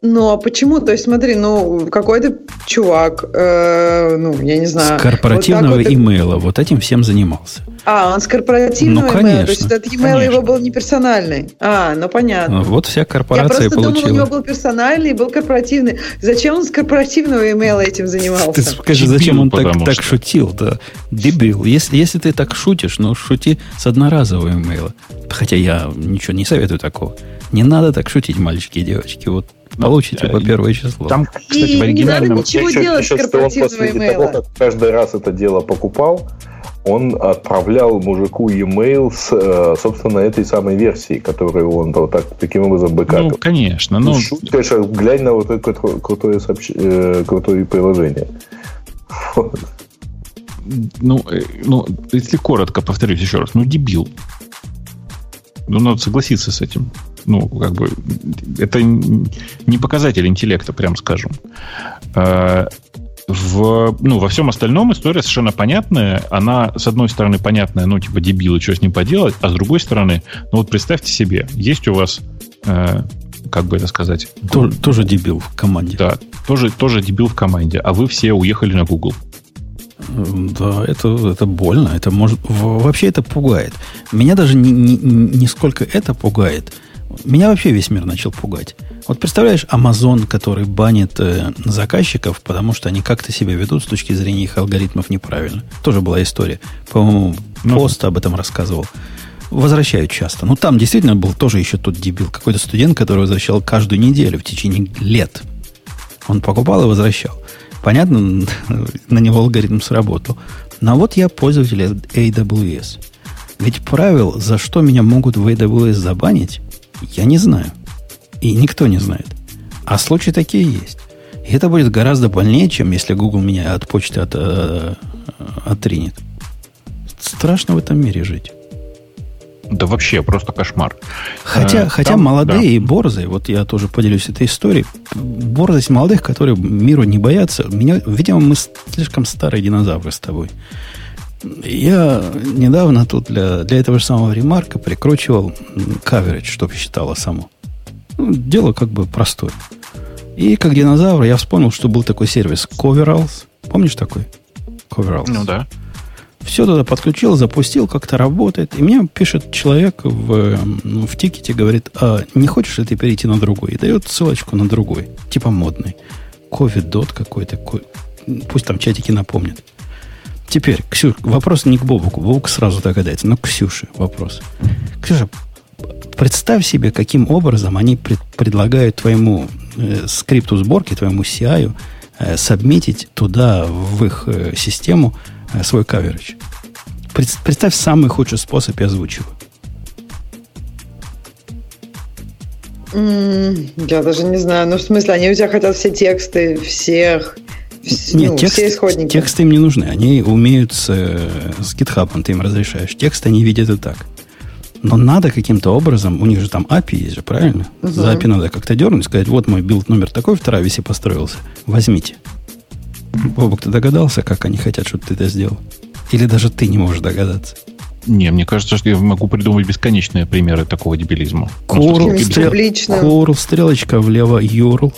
Speaker 3: Ну, а почему? То есть, смотри, ну, какой-то чувак, э, ну, я не знаю.
Speaker 1: С корпоративного вот имейла вот этим всем занимался.
Speaker 3: А, он с корпоративного ну, конечно, то есть этот e-mail конечно. его был не персональный. А, ну понятно.
Speaker 1: Вот вся корпорация
Speaker 3: Я
Speaker 1: просто получила. думал,
Speaker 3: у него был персональный и был корпоративный. Зачем он с корпоративного имейла этим занимался? Ты
Speaker 1: скажи, зачем он так, что... так шутил? Да. Дебил. Если, если ты так шутишь, ну шути с одноразового имейла. Хотя я ничего не советую такого. Не надо так шутить, мальчики и девочки. Вот получите по первое число.
Speaker 3: Там, кстати, в оригинальном... Не надо ничего еще, делать еще, с корпоративного
Speaker 4: после того, как каждый раз это дело покупал, он отправлял мужику e-mail с, э, собственно, этой самой версии, которую он вот так, таким образом бэкапил.
Speaker 2: Ну, конечно. Ну,
Speaker 4: Шут, конечно, глянь на вот это крутое, сообщ... Э, крутое приложение.
Speaker 2: Ну, э, ну, если коротко повторюсь еще раз, ну, дебил. Ну, надо согласиться с этим. Ну, как бы, это не показатель интеллекта, прям скажем в, ну, во всем остальном история совершенно понятная. Она, с одной стороны, понятная, ну, типа, дебилы, что с ним поделать, а с другой стороны, ну, вот представьте себе, есть у вас, э, как бы это сказать...
Speaker 1: Тоже, тоже дебил в команде.
Speaker 2: Да, тоже, тоже дебил в команде, а вы все уехали на Google.
Speaker 1: Да, это, это больно. Это может, вообще это пугает. Меня даже не, не, не сколько это пугает. Меня вообще весь мир начал пугать. Вот представляешь, Amazon, который банит э, заказчиков, потому что они как-то себя ведут с точки зрения их алгоритмов неправильно. Тоже была история. По-моему, ну, пост об этом рассказывал. Возвращают часто. Ну, там действительно был тоже еще тот дебил. Какой-то студент, который возвращал каждую неделю в течение лет. Он покупал и возвращал. Понятно, на него алгоритм сработал. Но вот я пользователь AWS. Ведь правил, за что меня могут в AWS забанить, я не знаю. И никто не знает. А случаи такие есть. И это будет гораздо больнее, чем если Google меня от почты от, э, отринет. Страшно в этом мире жить.
Speaker 2: Да вообще, просто кошмар.
Speaker 1: Хотя, а, хотя там, молодые да. и борзые, вот я тоже поделюсь этой историей, борзость молодых, которые миру не боятся, меня, видимо, мы слишком старые динозавры с тобой. Я недавно тут для, для этого же самого ремарка прикручивал каверидж, чтобы считало само. Ну, дело как бы простое. И как динозавр я вспомнил, что был такой сервис Coveralls. Помнишь такой?
Speaker 2: Coveralls. Ну да.
Speaker 1: Все туда подключил, запустил, как-то работает. И мне пишет человек в, ну, в тикете, говорит, а не хочешь ли ты перейти на другой? И дает ссылочку на другой, типа модный. Covid-дот какой-то. Пусть там чатики напомнят. Теперь, Ксюш, вопрос не к Бобуку. Бобук сразу догадается, но к Ксюше вопрос. Ксюша, представь себе, каким образом они пред, предлагают твоему э, скрипту сборки, твоему CI э, сабмитить туда, в их э, систему, э, свой каверидж. Пред, представь самый худший способ и озвучиваю.
Speaker 3: я даже не знаю. Ну, в смысле, они у тебя хотят все тексты всех
Speaker 1: нет, ну, текст, все исходники. Тексты им не нужны. Они умеют с, с GitHub, ты им разрешаешь. Текст они видят и так. Но надо каким-то образом, у них же там API есть же, правильно? Угу. За API надо как-то дернуть, сказать, вот мой build номер такой в Travis е построился, возьмите. Бобок, ты догадался, как они хотят, чтобы ты это сделал? Или даже ты не можешь догадаться?
Speaker 2: Не, мне кажется, что я могу придумать бесконечные примеры такого дебилизма.
Speaker 3: Каким
Speaker 1: стрел- стрелочка влево, URL,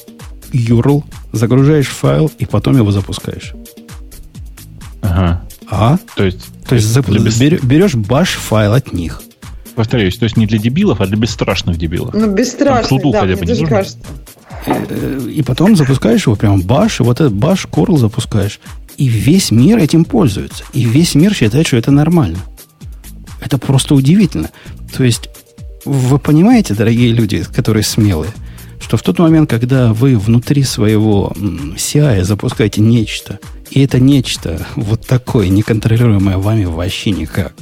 Speaker 1: URL, загружаешь файл и потом его запускаешь.
Speaker 2: Ага.
Speaker 1: А?
Speaker 2: То есть,
Speaker 1: То есть зап- берешь баш файл от них.
Speaker 2: повторяюсь, то есть не для дебилов, а для бесстрашных дебилов.
Speaker 3: Ну,
Speaker 2: суду
Speaker 3: да,
Speaker 2: хотя бы не
Speaker 3: кажется.
Speaker 1: Э, И потом запускаешь его прям баш, и вот этот баш curl запускаешь. И весь мир этим пользуется. И весь мир считает, что это нормально. Это просто удивительно. То есть, вы понимаете, дорогие люди, которые смелые, что в тот момент, когда вы внутри своего CI запускаете нечто, и это нечто вот такое, неконтролируемое вами вообще никак,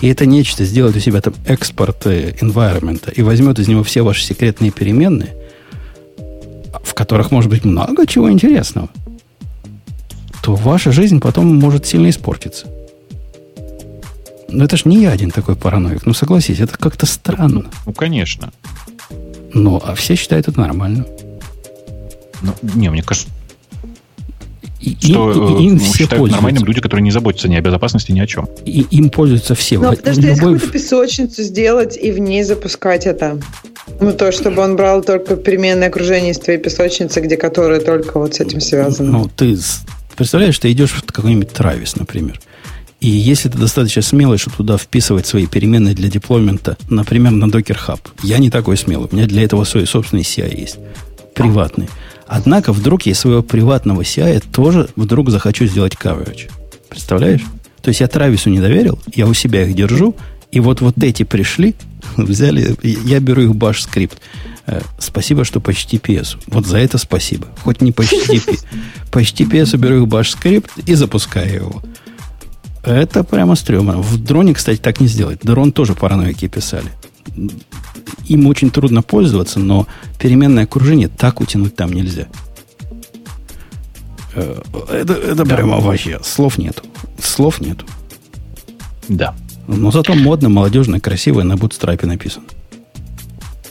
Speaker 1: и это нечто сделает у себя там экспорт environment и возьмет из него все ваши секретные переменные, в которых может быть много чего интересного, то ваша жизнь потом может сильно испортиться. Но это ж не я один такой параноик. Ну, согласись, это как-то странно.
Speaker 2: Ну, конечно.
Speaker 1: Ну, а все считают это нормально.
Speaker 2: Ну, не, мне кажется,
Speaker 1: И,
Speaker 2: что
Speaker 1: им,
Speaker 2: э,
Speaker 1: и им
Speaker 2: ну,
Speaker 1: все
Speaker 2: считают
Speaker 1: пользуются.
Speaker 2: нормальным люди, которые не заботятся ни о безопасности, ни о чем.
Speaker 1: И им пользуются все.
Speaker 3: Ну,
Speaker 1: В-
Speaker 3: потому что есть
Speaker 1: любой-
Speaker 3: какую-то песочницу сделать и в ней запускать это. Ну, то, чтобы он брал только переменное окружение из твоей песочницы, где которые только вот с этим связаны.
Speaker 1: Ну, ты представляешь, ты идешь в какой-нибудь Травис, например. И если ты достаточно смелый, чтобы туда вписывать свои переменные для деплоймента, например, на Docker Hub. Я не такой смелый. У меня для этого свой собственный CI есть. Приватный. Однако вдруг я своего приватного CI тоже вдруг захочу сделать coverage. Представляешь? То есть я Травису не доверил, я у себя их держу, и вот вот эти пришли, взяли, я беру их баш скрипт. Э, Спасибо, что по HTTPS. Вот за это спасибо. Хоть не по HTTP. По HTTPS беру их баш скрипт и запускаю его. Это прямо стрёмно. В дроне, кстати, так не сделать. Дрон тоже параноики писали. Им очень трудно пользоваться, но переменное окружение так утянуть там нельзя. Э, Это, это прямо вообще. Слов нету. Слов нету.
Speaker 2: Да.
Speaker 1: Но зато модно, молодежно, красиво и на бутстрапе написано.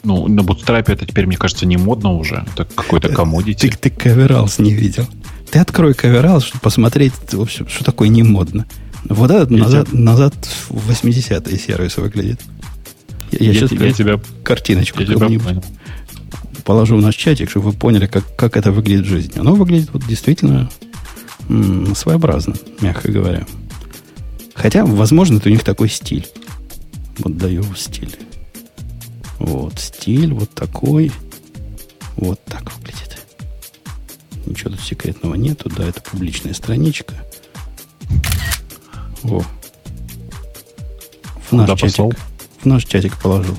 Speaker 2: Ну, на Bootstrap это теперь, мне кажется, не модно уже. Это какой-то
Speaker 1: Ты,
Speaker 2: комодити.
Speaker 1: ты кавералс не видел. Ты открой кавералс, чтобы посмотреть, в общем, что такое не модно. Вот этот
Speaker 2: Я
Speaker 1: назад, назад в 80-е сервис выглядит. Я,
Speaker 2: Я
Speaker 1: сейчас
Speaker 2: те- я тебя-
Speaker 1: картиночку
Speaker 2: Я тебя понял.
Speaker 1: положу в наш чатик, чтобы вы поняли, как, как это выглядит в жизни. Оно выглядит вот действительно м, своеобразно, мягко говоря. Хотя, возможно, это у них такой стиль. Вот даю стиль. Вот стиль, вот такой. Вот так выглядит. Ничего тут секретного нету. Да, это публичная страничка. Во. В наш чатик. В наш чатик положил.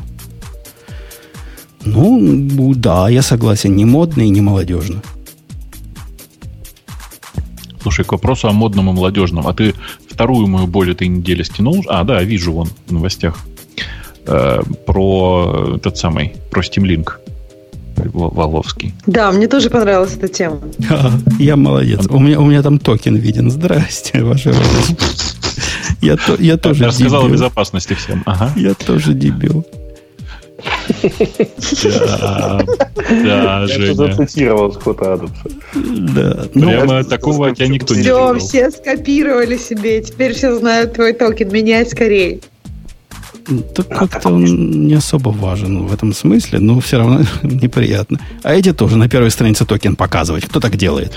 Speaker 1: Ну, да, я согласен. Не модно и не молодежно.
Speaker 2: Слушай, к вопросу о модном и молодежном. А ты вторую мою боль этой недели стянул? А, да, вижу вон в новостях. Э, про тот самый, про Steam Link. Вол- Воловский.
Speaker 3: Да, мне тоже понравилась эта тема.
Speaker 1: Я молодец. У меня, у меня там токен виден. Здрасте, ваше. Я, то- я тоже
Speaker 2: рассказал о
Speaker 1: дебил.
Speaker 2: безопасности всем. Ага.
Speaker 1: Я тоже дебил.
Speaker 2: Да, да, Женя.
Speaker 4: зацитировал Скотта Адамса.
Speaker 1: Да. Ну,
Speaker 2: Прямо такого от тебя никто не
Speaker 3: Все, все скопировали себе. Теперь все знают твой токен. Меняй скорее.
Speaker 1: так как-то он не особо важен в этом смысле, но все равно неприятно. А эти тоже на первой странице токен показывать. Кто так делает?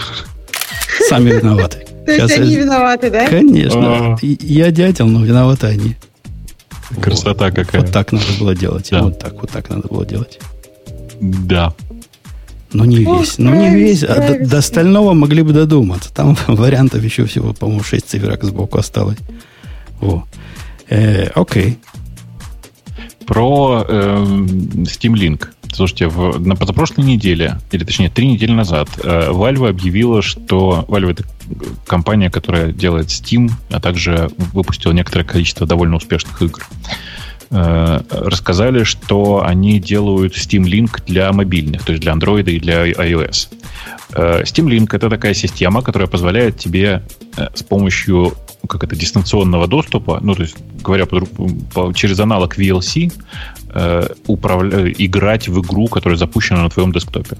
Speaker 1: Сами виноваты.
Speaker 3: То есть
Speaker 1: Сейчас
Speaker 3: они
Speaker 1: я-
Speaker 3: виноваты, да?
Speaker 1: Конечно.
Speaker 2: А.
Speaker 1: Я дятел, но виноваты они.
Speaker 2: Красота какая.
Speaker 1: Вот так надо было делать.
Speaker 2: Да.
Speaker 1: Вот так, вот так надо было делать.
Speaker 2: Да.
Speaker 1: Но не весь. Ну, не весь. А до, до остального могли бы додуматься. Там вариантов еще всего, по-моему, 6 циферок сбоку осталось. Во. Э, окей.
Speaker 2: Про эм, Steam Link. Слушайте, в, на позапрошлой неделе, или точнее три недели назад, э, Valve объявила, что Valve это компания, которая делает Steam, а также выпустила некоторое количество довольно успешных игр. Э, рассказали, что они делают Steam Link для мобильных, то есть для Android и для iOS. Э, Steam Link это такая система, которая позволяет тебе э, с помощью как это дистанционного доступа, ну то есть говоря по, по- через аналог VLC, э, управля- играть в игру, которая запущена на твоем десктопе.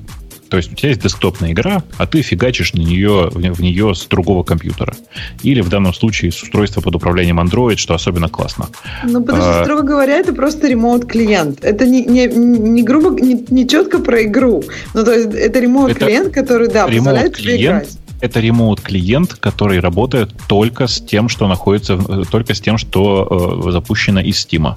Speaker 2: То есть у тебя есть десктопная игра, а ты фигачишь на нее, в нее с другого компьютера. Или в данном случае с устройства под управлением Android, что особенно классно.
Speaker 3: Ну, что, а... строго говоря, это просто ремоут-клиент. Это не, не, не грубо, не, не четко про игру. Ну, то есть это ремоут-клиент, который, да, позволяет тебе играть
Speaker 2: это ремоут-клиент, который работает только с тем, что находится, только с тем, что э, запущено из Steam.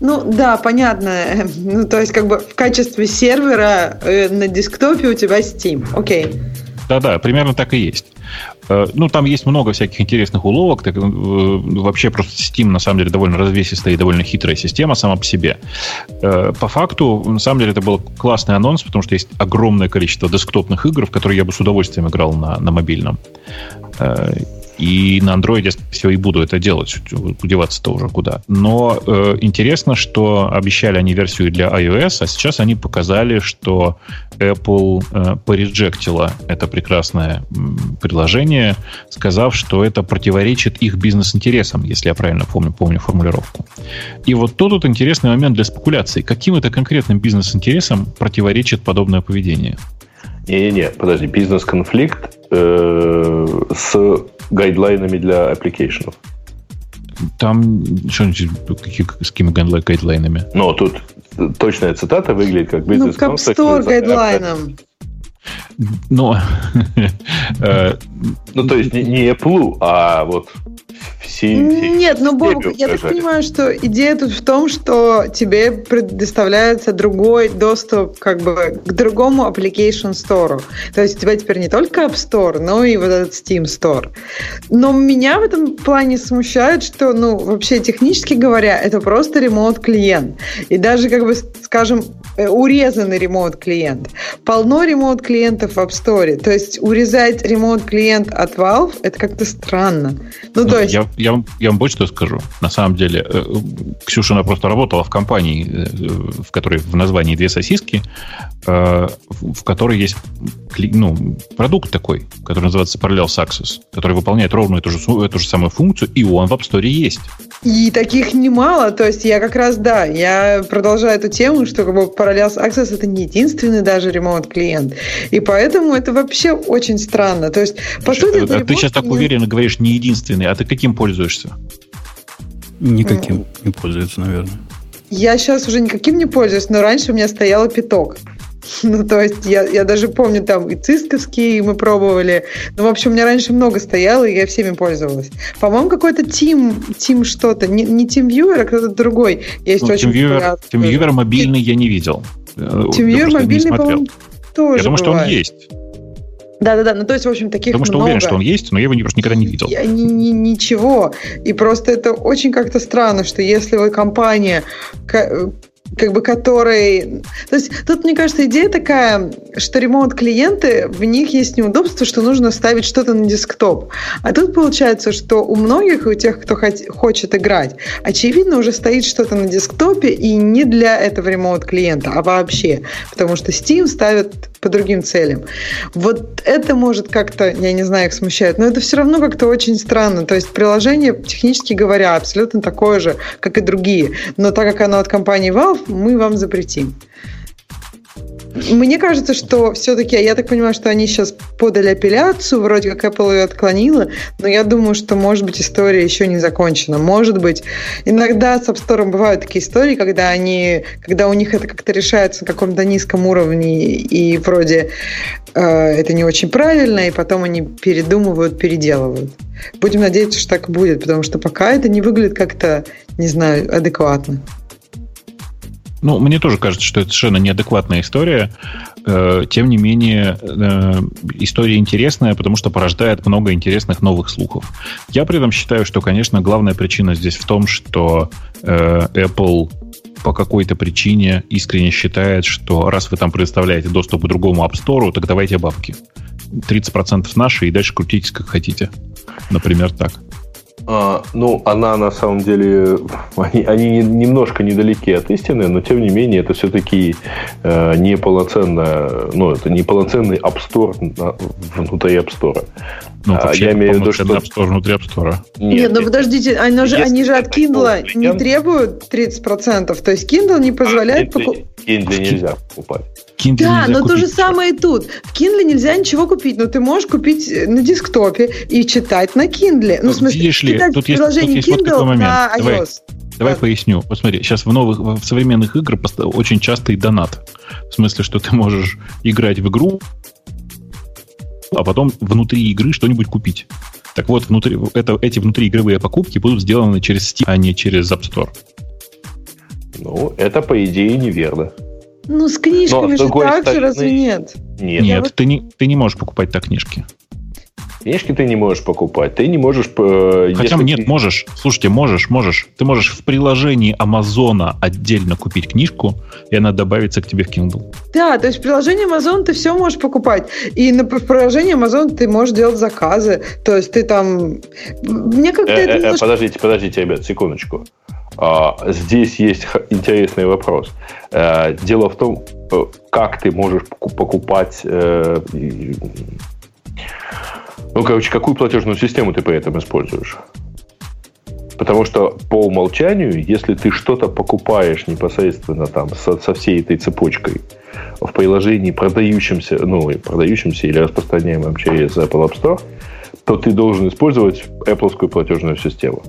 Speaker 3: Ну да, понятно. Ну, то есть, как бы в качестве сервера э, на десктопе у тебя Steam. Окей.
Speaker 2: Да-да, примерно так и есть. Э, ну, там есть много всяких интересных уловок. Так, э, вообще просто Steam, на самом деле, довольно развесистая и довольно хитрая система сама по себе. По факту, на самом деле, это был классный анонс, потому что есть огромное количество десктопных игр, в которые я бы с удовольствием играл на, на мобильном. И на андроиде, все, и буду это делать. Удеваться-то уже куда. Но э, интересно, что обещали они версию для iOS, а сейчас они показали, что Apple э, пореджектила это прекрасное приложение, сказав, что это противоречит их бизнес-интересам, если я правильно помню, помню формулировку. И вот тут вот интересный момент для спекуляции. Каким это конкретным бизнес-интересам противоречит подобное поведение?
Speaker 4: Не-не-не, подожди, бизнес-конфликт э, с гайдлайнами для application ов.
Speaker 2: Там что-нибудь с какими гайдлайнами?
Speaker 4: Ну, тут точная цитата выглядит как бизнес
Speaker 3: Ну, как Store гайдлайном.
Speaker 2: Но...
Speaker 4: Э, ну, то есть не Apple, а вот все,
Speaker 3: Нет, ну, Боб, я так понимаю, что идея тут в том, что тебе предоставляется другой доступ как бы к другому application store. То есть у тебя теперь не только App Store, но и вот этот Steam Store. Но меня в этом плане смущает, что, ну, вообще технически говоря, это просто ремоут-клиент. И даже, как бы, скажем, урезанный ремоут-клиент. Полно ремоут-клиентов в App Store. То есть урезать ремоут-клиент от Valve это как-то странно.
Speaker 2: Ну, ну то есть... Я, я, я вам больше что скажу. На самом деле, э, Ксюша, она просто работала в компании, э, в которой в названии две сосиски, э, в которой есть ну, продукт такой, который называется Parallel Success, который выполняет ровно эту же, эту же самую функцию, и он в App Store есть.
Speaker 3: И таких немало. То есть я как раз, да, я продолжаю эту тему, что как бы Parallel Access это не единственный даже ремонт-клиент. И поэтому это вообще очень странно. То есть, по
Speaker 2: сути, а, ты сейчас так уверенно говоришь, не единственный, а ты каким пользуешься?
Speaker 1: Никаким не пользуется, наверное.
Speaker 3: Я сейчас уже никаким не пользуюсь, но раньше у меня стоял пяток. Ну, то есть я, я даже помню, там и цисковские мы пробовали. Ну, в общем, у меня раньше много стояло, и я всеми пользовалась. По-моему, какой-то Team, Team что-то. Не, не TeamViewer, а кто-то другой. Есть ну, очень
Speaker 2: TeamViewer, TeamViewer мобильный я не видел.
Speaker 3: TeamViewer мобильный, по-моему, тоже
Speaker 2: Я думаю, бывает. что он есть.
Speaker 3: Да-да-да, ну то есть, в общем, таких
Speaker 2: Потому что
Speaker 3: много.
Speaker 2: уверен, что он есть, но я его просто никогда не видел.
Speaker 3: Я, ни, ни, ничего. И просто это очень как-то странно, что если вы компания, как бы который... То есть тут, мне кажется, идея такая, что ремонт-клиенты, в них есть неудобство, что нужно ставить что-то на десктоп. А тут получается, что у многих, у тех, кто хочет играть, очевидно, уже стоит что-то на десктопе, и не для этого ремонт-клиента, а вообще. Потому что Steam ставит по другим целям. Вот это может как-то, я не знаю, их смущает, но это все равно как-то очень странно. То есть приложение, технически говоря, абсолютно такое же, как и другие. Но так как оно от компании Valve, мы вам запретим. Мне кажется, что все-таки, я так понимаю, что они сейчас подали апелляцию, вроде как Apple ее отклонила, но я думаю, что, может быть, история еще не закончена. Может быть, иногда с App Store бывают такие истории, когда они, когда у них это как-то решается на каком-то низком уровне, и вроде э, это не очень правильно, и потом они передумывают, переделывают. Будем надеяться, что так будет, потому что пока это не выглядит как-то, не знаю, адекватно.
Speaker 2: Ну, мне тоже кажется, что это совершенно неадекватная история. Э, тем не менее, э, история интересная, потому что порождает много интересных новых слухов. Я при этом считаю, что, конечно, главная причина здесь в том, что э, Apple по какой-то причине искренне считает, что раз вы там предоставляете доступ к другому App Store, так давайте бабки. 30% наши и дальше крутитесь как хотите. Например, так.
Speaker 4: А, ну, она на самом деле, они, они немножко недалеки от истины, но тем не менее это все-таки э, неполноценная, ну, это неполноценный App Store внутри App Store.
Speaker 2: Ну, а, я имею в виду, что... App Store внутри App Store.
Speaker 3: Нет, Нет ну подождите, они же, они же от Kindle не требуют 30%, то есть Kindle не позволяет... А, покуп...
Speaker 4: Kindle нельзя покупать.
Speaker 3: Kindle да, но купить. то же самое и тут. В Kindle нельзя ничего купить, но ты можешь купить э, на десктопе и читать на Kindle.
Speaker 2: Ну, в смысле, Видишь ли, тут есть, тут есть Kindle вот такой момент. на iOS. Давай, давай да. поясню. Вот смотри, сейчас в новых, в современных играх очень часто и донат. В смысле, что ты можешь играть в игру, а потом внутри игры что-нибудь купить. Так вот, внутри, это, эти внутриигровые покупки будут сделаны через Steam, а не через App Store.
Speaker 4: Ну, это, по идее, неверно.
Speaker 3: Ну, с книжками Но, же так стороны... же, разве нет?
Speaker 2: Нет, нет ты, не, ты не можешь покупать так книжки.
Speaker 4: Книжки ты не можешь покупать. Ты не можешь... Э,
Speaker 2: Хотя нет, ты... можешь. Слушайте, можешь, можешь. Ты можешь в приложении Амазона отдельно купить книжку, и она добавится к тебе в Kindle.
Speaker 3: Да, то есть в приложении Amazon ты все можешь покупать. И на, в приложении Amazon ты можешь делать заказы. То есть ты там...
Speaker 4: Мне как-то э, это э, немножко... Подождите, подождите, ребят, секундочку. А, здесь есть интересный вопрос. Э, дело в том, как ты можешь покупать ну, короче, какую платежную систему ты при этом используешь? Потому что по умолчанию, если ты что-то покупаешь непосредственно там со, со всей этой цепочкой в приложении, продающемся, ну, продающемся или распространяемом через Apple App Store, то ты должен использовать Apple платежную систему.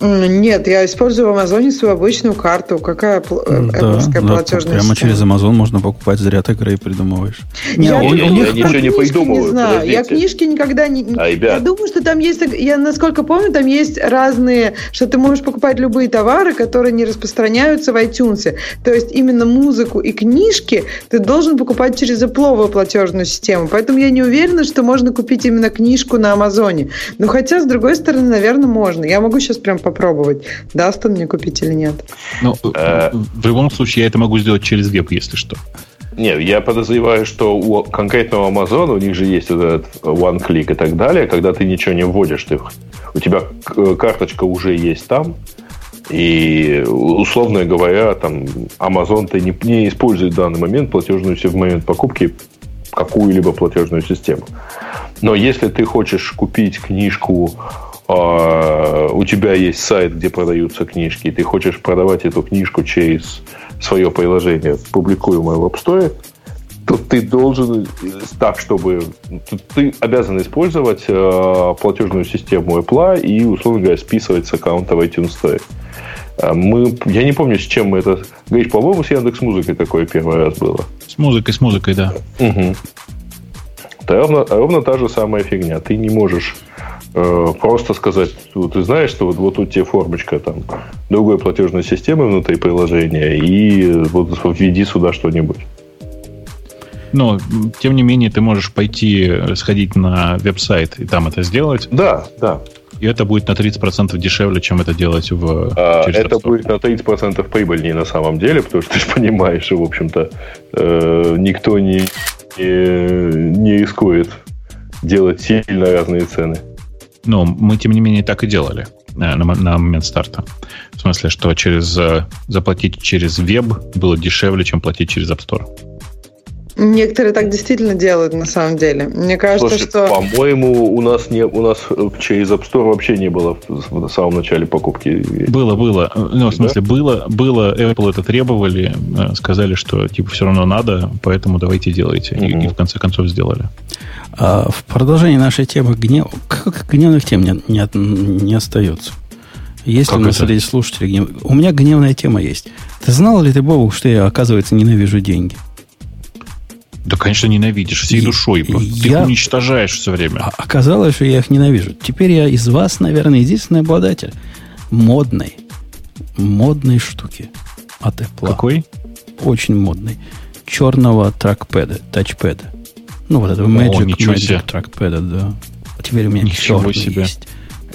Speaker 3: Нет, я использую в Амазоне свою обычную карту. Какая
Speaker 1: э, да, да, платежная Прямо система? через Амазон можно покупать, зря ты игры придумываешь.
Speaker 3: Не, я, у, я, я ничего не придумываю. Не знаю. Подождите. Я книжки никогда не... А, я думаю, что там есть... Я, насколько помню, там есть разные... Что ты можешь покупать любые товары, которые не распространяются в iTunes. То есть именно музыку и книжки ты должен покупать через Apple платежную систему. Поэтому я не уверена, что можно купить именно книжку на Амазоне. Но хотя, с другой стороны, наверное, можно. Я могу сейчас прям попробовать, даст он мне купить или нет.
Speaker 2: Ну, э, в любом случае, я это могу сделать через веб, если что.
Speaker 4: Нет, я подозреваю, что у конкретного Amazon у них же есть вот этот one click и так далее, когда ты ничего не вводишь, ты, у тебя карточка уже есть там, и, условно говоря, там Amazon-то не, не использует в данный момент платежную в момент покупки какую-либо платежную систему. Но если ты хочешь купить книжку а, у тебя есть сайт, где продаются книжки, и ты хочешь продавать эту книжку через свое приложение, публикуемое в App Store, то ты должен так, чтобы ты обязан использовать э, платежную систему Apple и, условно говоря, списывать с аккаунта в iTunes Store. А мы, я не помню, с чем мы это... Говоришь, по-моему, с Яндекс Музыкой такое первый раз было.
Speaker 2: С музыкой, с музыкой, да.
Speaker 4: Угу. ровно, ровно та же самая фигня. Ты не можешь Э, просто сказать, ты знаешь, что вот, вот тут тебе формочка там другой платежной системы внутри приложения, и вот введи сюда что-нибудь.
Speaker 2: Но, тем не менее, ты можешь пойти, сходить на веб-сайт и там это сделать.
Speaker 4: Да, да.
Speaker 2: И это будет на 30% дешевле, чем это делать в...
Speaker 4: А, это будет на 30% прибыльнее на самом деле, потому что ты же понимаешь, что, в общем-то, э, никто не, не, не рискует делать сильно разные цены.
Speaker 2: Но мы, тем не менее, так и делали э, на, на момент старта. В смысле, что через, э, заплатить через веб было дешевле, чем платить через App Store.
Speaker 3: Некоторые так действительно делают на самом деле. Мне кажется, Слушай, что...
Speaker 4: По-моему, у нас не у нас через App Store вообще не было в самом начале покупки.
Speaker 2: Было, было. Ну, в смысле, да? было, было. Apple это требовали, э, сказали, что типа все равно надо, поэтому давайте делайте. Угу. И, и в конце концов сделали.
Speaker 1: А в продолжении нашей темы гнев, как гневных тем не, не, не остается. Если как у нас это? среди слушателей гнев... У меня гневная тема есть. Ты знал ли ты, Бобу, что я, оказывается, ненавижу деньги?
Speaker 2: Да, конечно, ненавидишь всей душой. Ты я... их уничтожаешь все время. А,
Speaker 1: оказалось, что я их ненавижу. Теперь я из вас, наверное, единственный обладатель модной, модной штуки от Apple.
Speaker 2: Какой?
Speaker 1: Очень модной. Черного тракпеда, тачпеда. Ну, вот этого Magic, О, Magic тракпеда, да. Теперь у меня ничего себе. есть.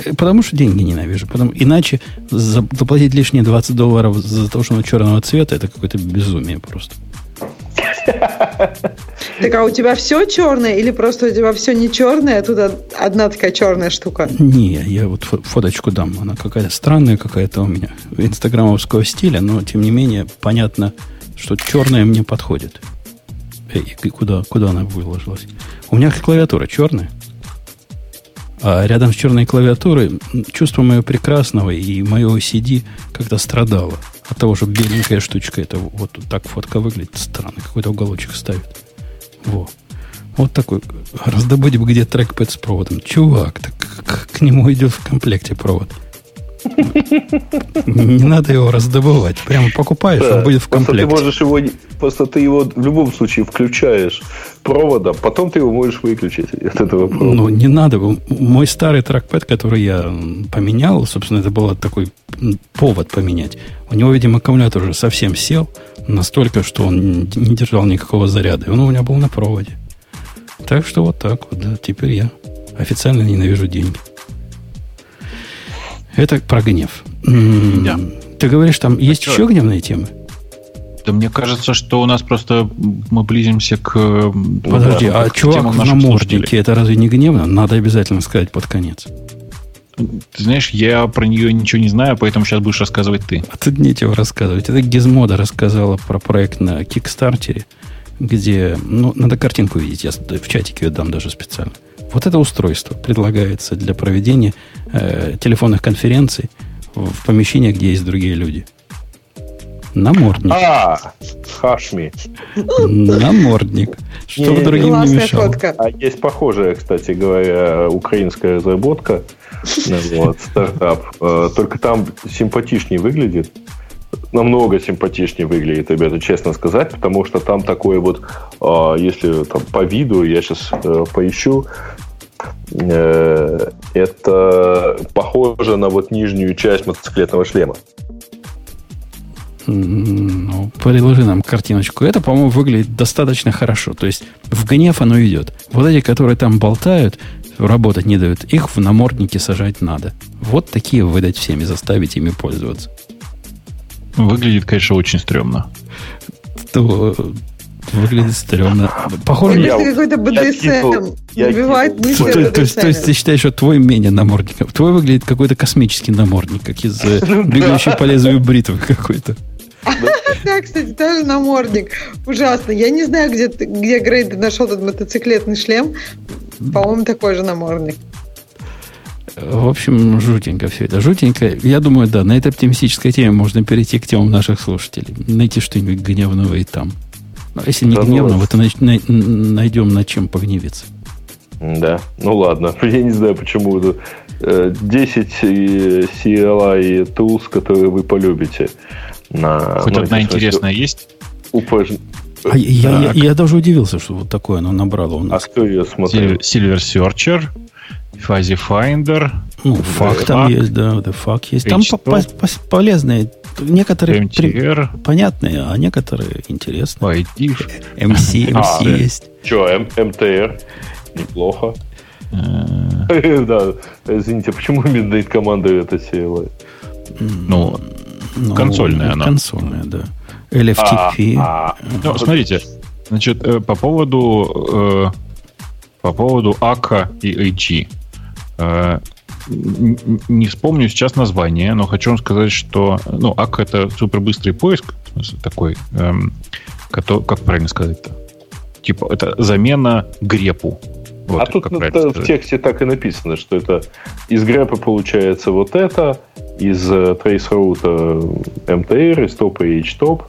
Speaker 1: Э, потому что деньги ненавижу. Потому, иначе заплатить лишние 20 долларов за то, что он черного цвета, это какое-то безумие просто.
Speaker 3: Так а у тебя все черное или просто у тебя все не черное, а тут одна такая черная штука?
Speaker 1: Не, я вот фоточку дам. Она какая-то странная какая-то у меня. Инстаграмовского стиля, но тем не менее понятно, что черное мне подходит. Эй, куда, куда она выложилась? У меня клавиатура черная. А рядом с черной клавиатурой чувство мое прекрасного и мое OCD как-то страдало от того, что беленькая штучка, это вот так фотка выглядит странно, какой-то уголочек ставит. Во. Вот такой. Раздобыть бы где трекпэд с проводом. Чувак, так к, к нему идет в комплекте провод. Не надо его раздобывать. Прямо покупаешь, да. он будет в комплекте.
Speaker 4: Просто ты можешь его, просто ты его в любом случае включаешь проводом, потом ты его можешь выключить от этого провода.
Speaker 1: Ну, не надо. Мой старый трекпэд, который я поменял, собственно, это был такой повод поменять. У него, видимо, аккумулятор уже совсем сел настолько, что он не держал никакого заряда. И он у меня был на проводе. Так что вот так вот, да. Теперь я официально ненавижу деньги. Это про гнев. Да. Ты говоришь, там есть еще гневные темы?
Speaker 2: Да мне кажется, что у нас просто мы близимся к...
Speaker 1: Подожди, да, а чувак в наморднике, это разве не гневно? Надо обязательно сказать под конец.
Speaker 2: Ты знаешь, я про нее ничего не знаю, поэтому сейчас будешь рассказывать ты.
Speaker 1: А тут нечего рассказывать. Это Гизмода рассказала про проект на Кикстартере, где... Ну, надо картинку видеть, я в чатике ее дам даже специально. Вот это устройство предлагается для проведения э, телефонных конференций в помещениях, где есть другие люди. Намордник.
Speaker 4: А, хашми.
Speaker 1: Намордник. Чтобы другим не мешало. Фотка.
Speaker 4: А есть похожая, кстати говоря, украинская разработка. Вот, стартап. Э, только там симпатичнее выглядит. Намного симпатичнее выглядит, ребята, честно сказать, потому что там такое вот, э, если там по виду, я сейчас э, поищу, это похоже на вот нижнюю часть мотоциклетного шлема.
Speaker 1: Ну, приложи нам картиночку. Это, по-моему, выглядит достаточно хорошо. То есть в гнев оно идет. Вот эти, которые там болтают, работать не дают, их в намордники сажать надо. Вот такие выдать всеми, заставить ими пользоваться.
Speaker 2: Выглядит, конечно, очень стрёмно.
Speaker 1: То, выглядит стрёмно. Похоже,
Speaker 3: я, какой-то БДСМ. Убивает
Speaker 1: мысли то, то, то, то есть ты считаешь, что твой менее намордник. Твой выглядит какой-то космический намордник, как из э, ну бегающей по лезвию бритвы какой-то.
Speaker 3: Да, кстати, тоже намордник. Ужасно. Я не знаю, где, где Грейд нашел этот мотоциклетный шлем. По-моему, такой же намордник.
Speaker 1: В общем, жутенько все это. Жутенько. Я думаю, да, на этой оптимистической теме можно перейти к темам наших слушателей. Найти что-нибудь гневного и там. Но а если не да, гневного, ну, то найдем над чем погневиться.
Speaker 4: Да, ну ладно. Я не знаю, почему это 10 CLI tools, которые вы полюбите
Speaker 2: на... Хоть одна интересная есть?
Speaker 1: Упож... А я, я, я даже удивился, что вот такое оно набрало у нас.
Speaker 4: А кто ее смотрел?
Speaker 2: Silver Searcher, Fuzzy Finder.
Speaker 1: Ну, факт там есть, да, да, факт есть. Там по -по -по полезные. Некоторые при... понятные, а некоторые интересные.
Speaker 2: IT.
Speaker 1: MC, MC а, есть.
Speaker 4: Че, МТР? Неплохо. Э. Да, извините, почему Midnight команда это села?
Speaker 2: Ну, ну, консольная она.
Speaker 1: Консольная, да. LFTP. А, а,
Speaker 2: ну, смотрите, значит, э, по поводу э, по поводу АКа и AG. Э, не вспомню сейчас название, но хочу вам сказать, что ну, АК это супербыстрый поиск, в смысле, такой, эм, который, как правильно сказать-то? Типа, это замена грепу.
Speaker 4: Вот, а тут это, в тексте так и написано, что это из грепа получается вот это, из э, Traceroute MTR, из топа и HTOP.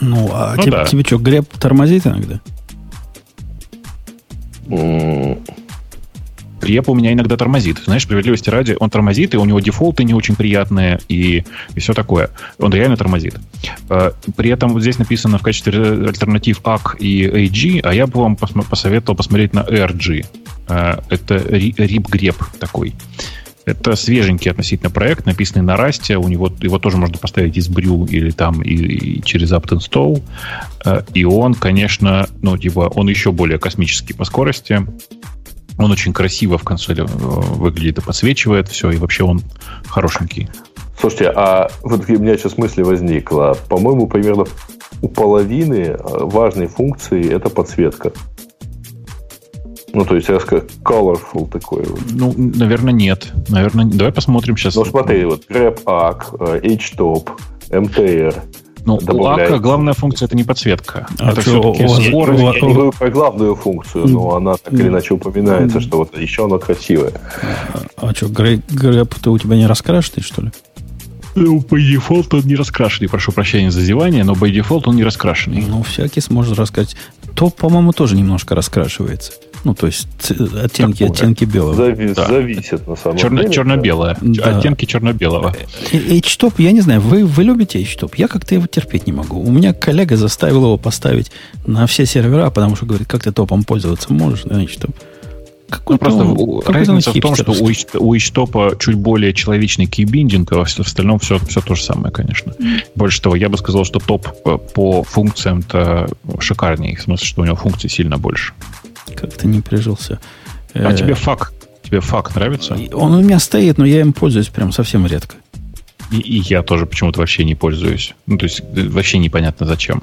Speaker 1: Ну, а ну, тебе, да. тебе что, греб тормозит иногда?
Speaker 2: Реп у меня иногда тормозит. Знаешь, справедливости ради, он тормозит, и у него дефолты не очень приятные, и, и все такое. Он реально тормозит. Э, при этом вот здесь написано в качестве альтернатив ACK и AG, а я бы вам посоветовал посмотреть на ARG. Э, это RIP греб такой. Это свеженький относительно проект, написанный на Расте. У него его тоже можно поставить из Брю или там и, и через apt install. Э, и он, конечно, ну, типа, он еще более космический по скорости. Он очень красиво в консоли э, выглядит и подсвечивает все, и вообще он хорошенький.
Speaker 4: Слушайте, а вот у меня сейчас мысль возникла. По-моему, примерно у половины э, важной функции это подсветка. Ну, то есть, я сказал, colorful такой вот.
Speaker 2: Ну, наверное, нет. Наверное, давай посмотрим сейчас.
Speaker 4: Ну, смотри, вот grep ACK, HTOP, MTR,
Speaker 2: Но у Ака главная функция это не подсветка.
Speaker 4: А это все-таки скорость. Я не говорю про главную функцию, но она так или иначе упоминается, что вот еще она красивая.
Speaker 1: А, а что, грэп-то у тебя не раскрашенный, что ли?
Speaker 2: Ну, по дефолту он не раскрашенный, прошу прощения за зевание, но по дефолту он не раскрашенный.
Speaker 1: Ну, всякий сможет рассказать. То, по-моему, тоже немножко раскрашивается. Ну, то есть оттенки, Такое. оттенки белого.
Speaker 4: Зави- да. Зависит, на самом
Speaker 2: Черно-
Speaker 4: деле.
Speaker 2: Черно-белое. Да. Оттенки черно-белого.
Speaker 1: HTOP, я не знаю, вы, вы любите HTOP? Я как-то его терпеть не могу. У меня коллега заставил его поставить на все сервера, потому что говорит, как ты топом пользоваться можешь на HTOP.
Speaker 2: Какой ну, просто он, разница в том, что у, у HTOP чуть более человечный кейбиндинг, а в остальном все, все то же самое, конечно. Больше того, я бы сказал, что топ по функциям-то шикарнее. В смысле, что у него функций сильно больше.
Speaker 1: Как-то не прижился.
Speaker 2: А э, the fuck? The fuck нравится?
Speaker 1: Он у меня стоит, но я им пользуюсь прям совсем редко.
Speaker 2: И, и я тоже почему-то вообще не пользуюсь. Ну, то есть э, вообще непонятно зачем.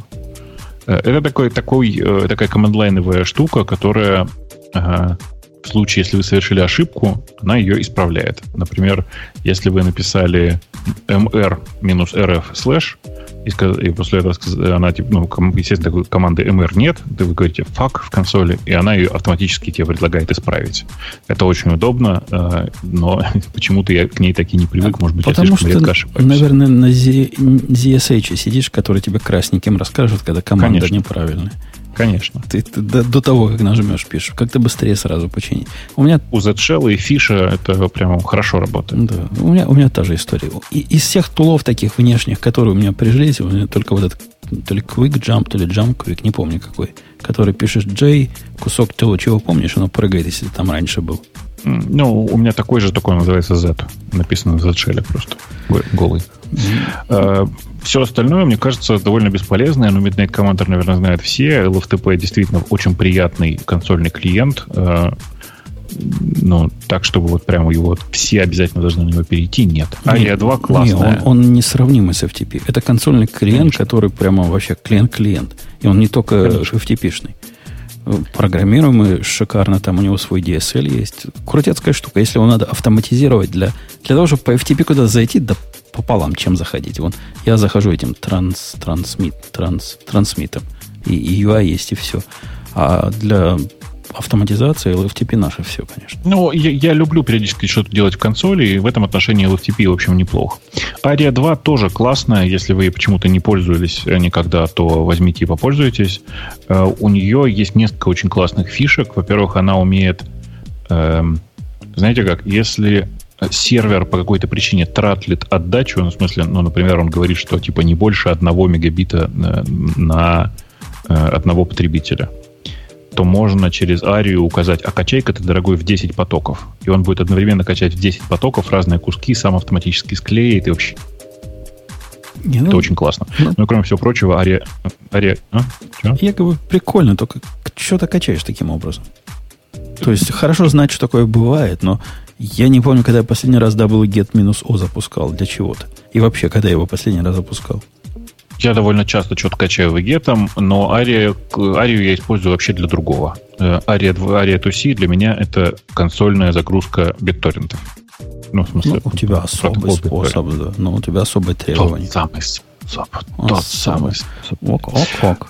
Speaker 2: Э, это такой, такой, такая command line овая штука, которая в случае, если вы совершили ошибку, она ее исправляет. Например, если вы написали rm -rf слэш, и, и после этого она, типа, ну, естественно, такой команды mr нет, ты вы говорите fuck в консоли, и она ее автоматически тебе предлагает исправить. Это очень удобно, э, но почему-то я к ней так и не привык, может быть,
Speaker 1: Потому я слишком что, редко ошибаюсь. наверное, на ZSH сидишь, который тебе красненьким расскажет, когда команда Конечно. неправильная.
Speaker 2: Конечно.
Speaker 1: Ты, ты до, до того, как нажмешь, пишешь. Как-то быстрее сразу починить.
Speaker 2: У меня... У Z-Shell и фиша это прямо хорошо работает.
Speaker 1: Да. У меня, у меня та же история. И, из всех тулов таких внешних, которые у меня прижились, у меня только вот этот то ли Quick Jump, то ли Jump Quick, не помню какой, который пишешь J, кусок того, чего помнишь, оно прыгает, если там раньше был.
Speaker 2: Ну, у меня такой же, такой называется Z. Написано в Z-шеле просто. Голый. Mm-hmm. Все остальное, мне кажется, довольно бесполезное. Но Midnight Commander, наверное, знают все. LFTP действительно очень приятный консольный клиент. Ну, так, чтобы вот прямо его все обязательно должны на него перейти, нет.
Speaker 1: Ария 2 классная. Нет, он, он несравнимый с FTP. Это консольный клиент, Конечно. который прямо вообще клиент-клиент. И он не только Конечно. FTP-шный программируемый шикарно, там у него свой DSL есть. Крутецкая штука. Если его надо автоматизировать для, для того, чтобы по FTP куда зайти, да пополам, чем заходить. Вон, я захожу этим транс, трансмит, транс, трансмитом. И, и UI есть, и все. А для автоматизация LFTP наше все, конечно.
Speaker 2: Ну, я, я люблю периодически что-то делать в консоли, и в этом отношении LFTP, в общем, неплохо. Aria 2 тоже классная, если вы почему-то не пользовались никогда, то возьмите и попользуйтесь. Uh, у нее есть несколько очень классных фишек. Во-первых, она умеет, uh, знаете как, если сервер по какой-то причине тратлит отдачу, ну, в смысле, ну, например, он говорит, что типа не больше одного мегабита на, на э, одного потребителя – то можно через арию указать, а качай-ка ты, дорогой, в 10 потоков. И он будет одновременно качать в 10 потоков разные куски, сам автоматически склеит и вообще... Не, ну, Это очень классно. Ну, ну, кроме всего прочего, ария... ария а?
Speaker 1: Я говорю, прикольно, только что ты качаешь таким образом? То есть хорошо знать, что такое бывает, но я не помню, когда я последний раз wget-o запускал для чего-то. И вообще, когда я его последний раз запускал.
Speaker 2: Я довольно часто что-то качаю вегетом, но Ария, Арию я использую вообще для другого. Ария, Ария 2C для меня это консольная загрузка битторрентов.
Speaker 1: Ну, в смысле, ну, у тебя особый способ, да. Ну, у тебя особые требования.
Speaker 2: Тот самый способ. Тот самый способ. Ок, ок, ок.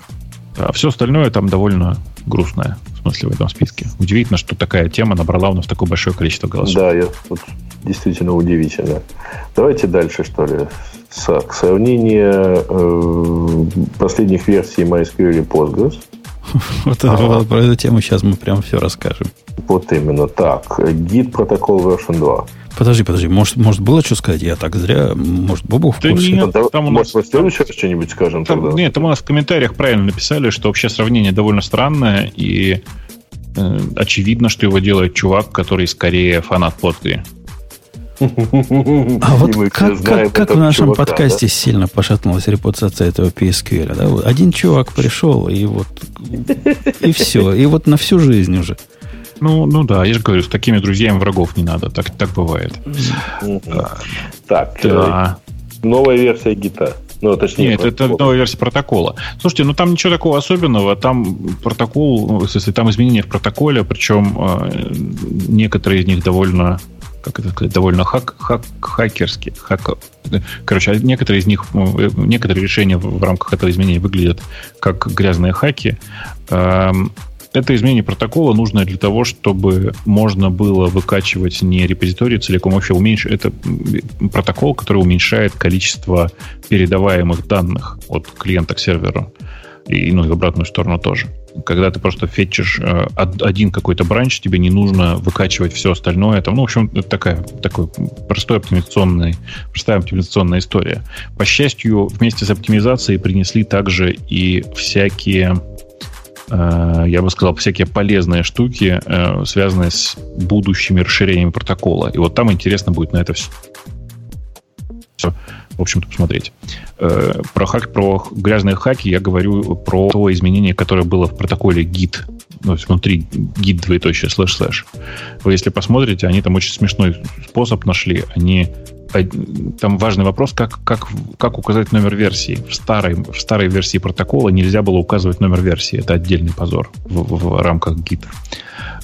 Speaker 2: А все остальное там довольно грустное, смысле, в этом списке. Удивительно, что такая тема набрала у нас такое большое количество голосов.
Speaker 4: Да, я, вот, действительно удивительно. Давайте дальше, что ли, так, сравнение э, последних версий MySQL и Postgres.
Speaker 1: Вот а, про эту тему сейчас мы прям все расскажем.
Speaker 4: Вот именно так. Git протокол version 2.
Speaker 1: Подожди, подожди, может, может было что сказать? Я так зря, может, Бобу в курсе?
Speaker 4: Нет, там у нас, может, в следующий раз что-нибудь скажем
Speaker 2: там, тогда? Нет, там у нас в комментариях правильно написали, что вообще сравнение довольно странное, и э, очевидно, что его делает чувак, который скорее фанат Postgre.
Speaker 1: А вот как, как, как в нашем чувака, подкасте да? сильно пошатнулась репутация этого PSQL. Да? Один чувак пришел, и вот и все. И вот на всю жизнь уже.
Speaker 2: Ну, ну да, я же говорю, с такими друзьями врагов не надо. Так, так бывает.
Speaker 4: Так, да. Э, новая версия гита. Ну, точнее,
Speaker 2: Нет, протокола. это новая версия протокола. Слушайте, ну там ничего такого особенного. Там протокол, смысле, там изменения в протоколе, причем э, некоторые из них довольно как это сказать, довольно хак, хак, хакерски. Хак, короче, некоторые из них, э, некоторые решения в рамках этого изменения выглядят как грязные хаки. Эм, это изменение протокола нужно для того, чтобы можно было выкачивать не репозиторий целиком, вообще уменьшить. Это протокол, который уменьшает количество передаваемых данных от клиента к серверу. И, ну, и в обратную сторону тоже. Когда ты просто фетчишь э, один какой-то бранч, тебе не нужно выкачивать все остальное. Там, ну, в общем, это такая, такой простой оптимизационный, простая оптимизационная история. По счастью, вместе с оптимизацией принесли также и всякие я бы сказал, всякие полезные штуки, э, связанные с будущими расширениями протокола. И вот там интересно будет на это все, в общем-то, посмотреть. Э, про, хак, про грязные хаки я говорю про то изменение, которое было в протоколе Git, ну, внутри git двоеточие слэш слэш. Вы если посмотрите, они там очень смешной способ нашли. Они там важный вопрос, как, как, как указать номер версии. В старой, в старой версии протокола нельзя было указывать номер версии. Это отдельный позор в, в рамках гита.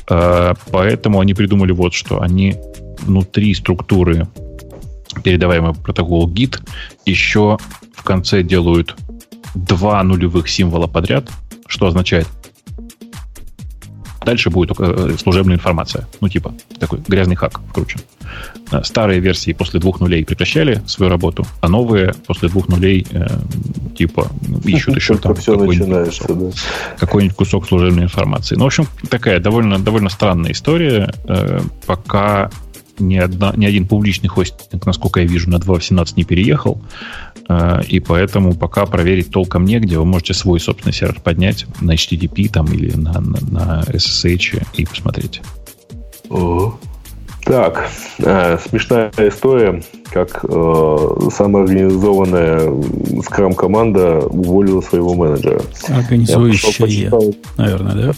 Speaker 2: Э, поэтому они придумали вот что. Они внутри структуры передаваемого протокола git еще в конце делают два нулевых символа подряд, что означает дальше будет э, служебная информация. Ну, типа, такой грязный хак вкручен. Э, старые версии после двух нулей прекращали свою работу, а новые после двух нулей э, типа ищут еще там какой-нибудь кусок, да. какой-нибудь кусок служебной информации. Ну, в общем, такая довольно, довольно странная история. Э, пока ни, одна, ни один публичный хостинг, насколько я вижу, на 2.18 не переехал. Э, и поэтому пока проверить толком негде. Вы можете свой собственный сервер поднять на HTTP там, или на, на, на SSH и посмотреть.
Speaker 4: О. Так, э, смешная история, как э, самоорганизованная скрам-команда уволила своего менеджера.
Speaker 1: Организующая, наверное, да?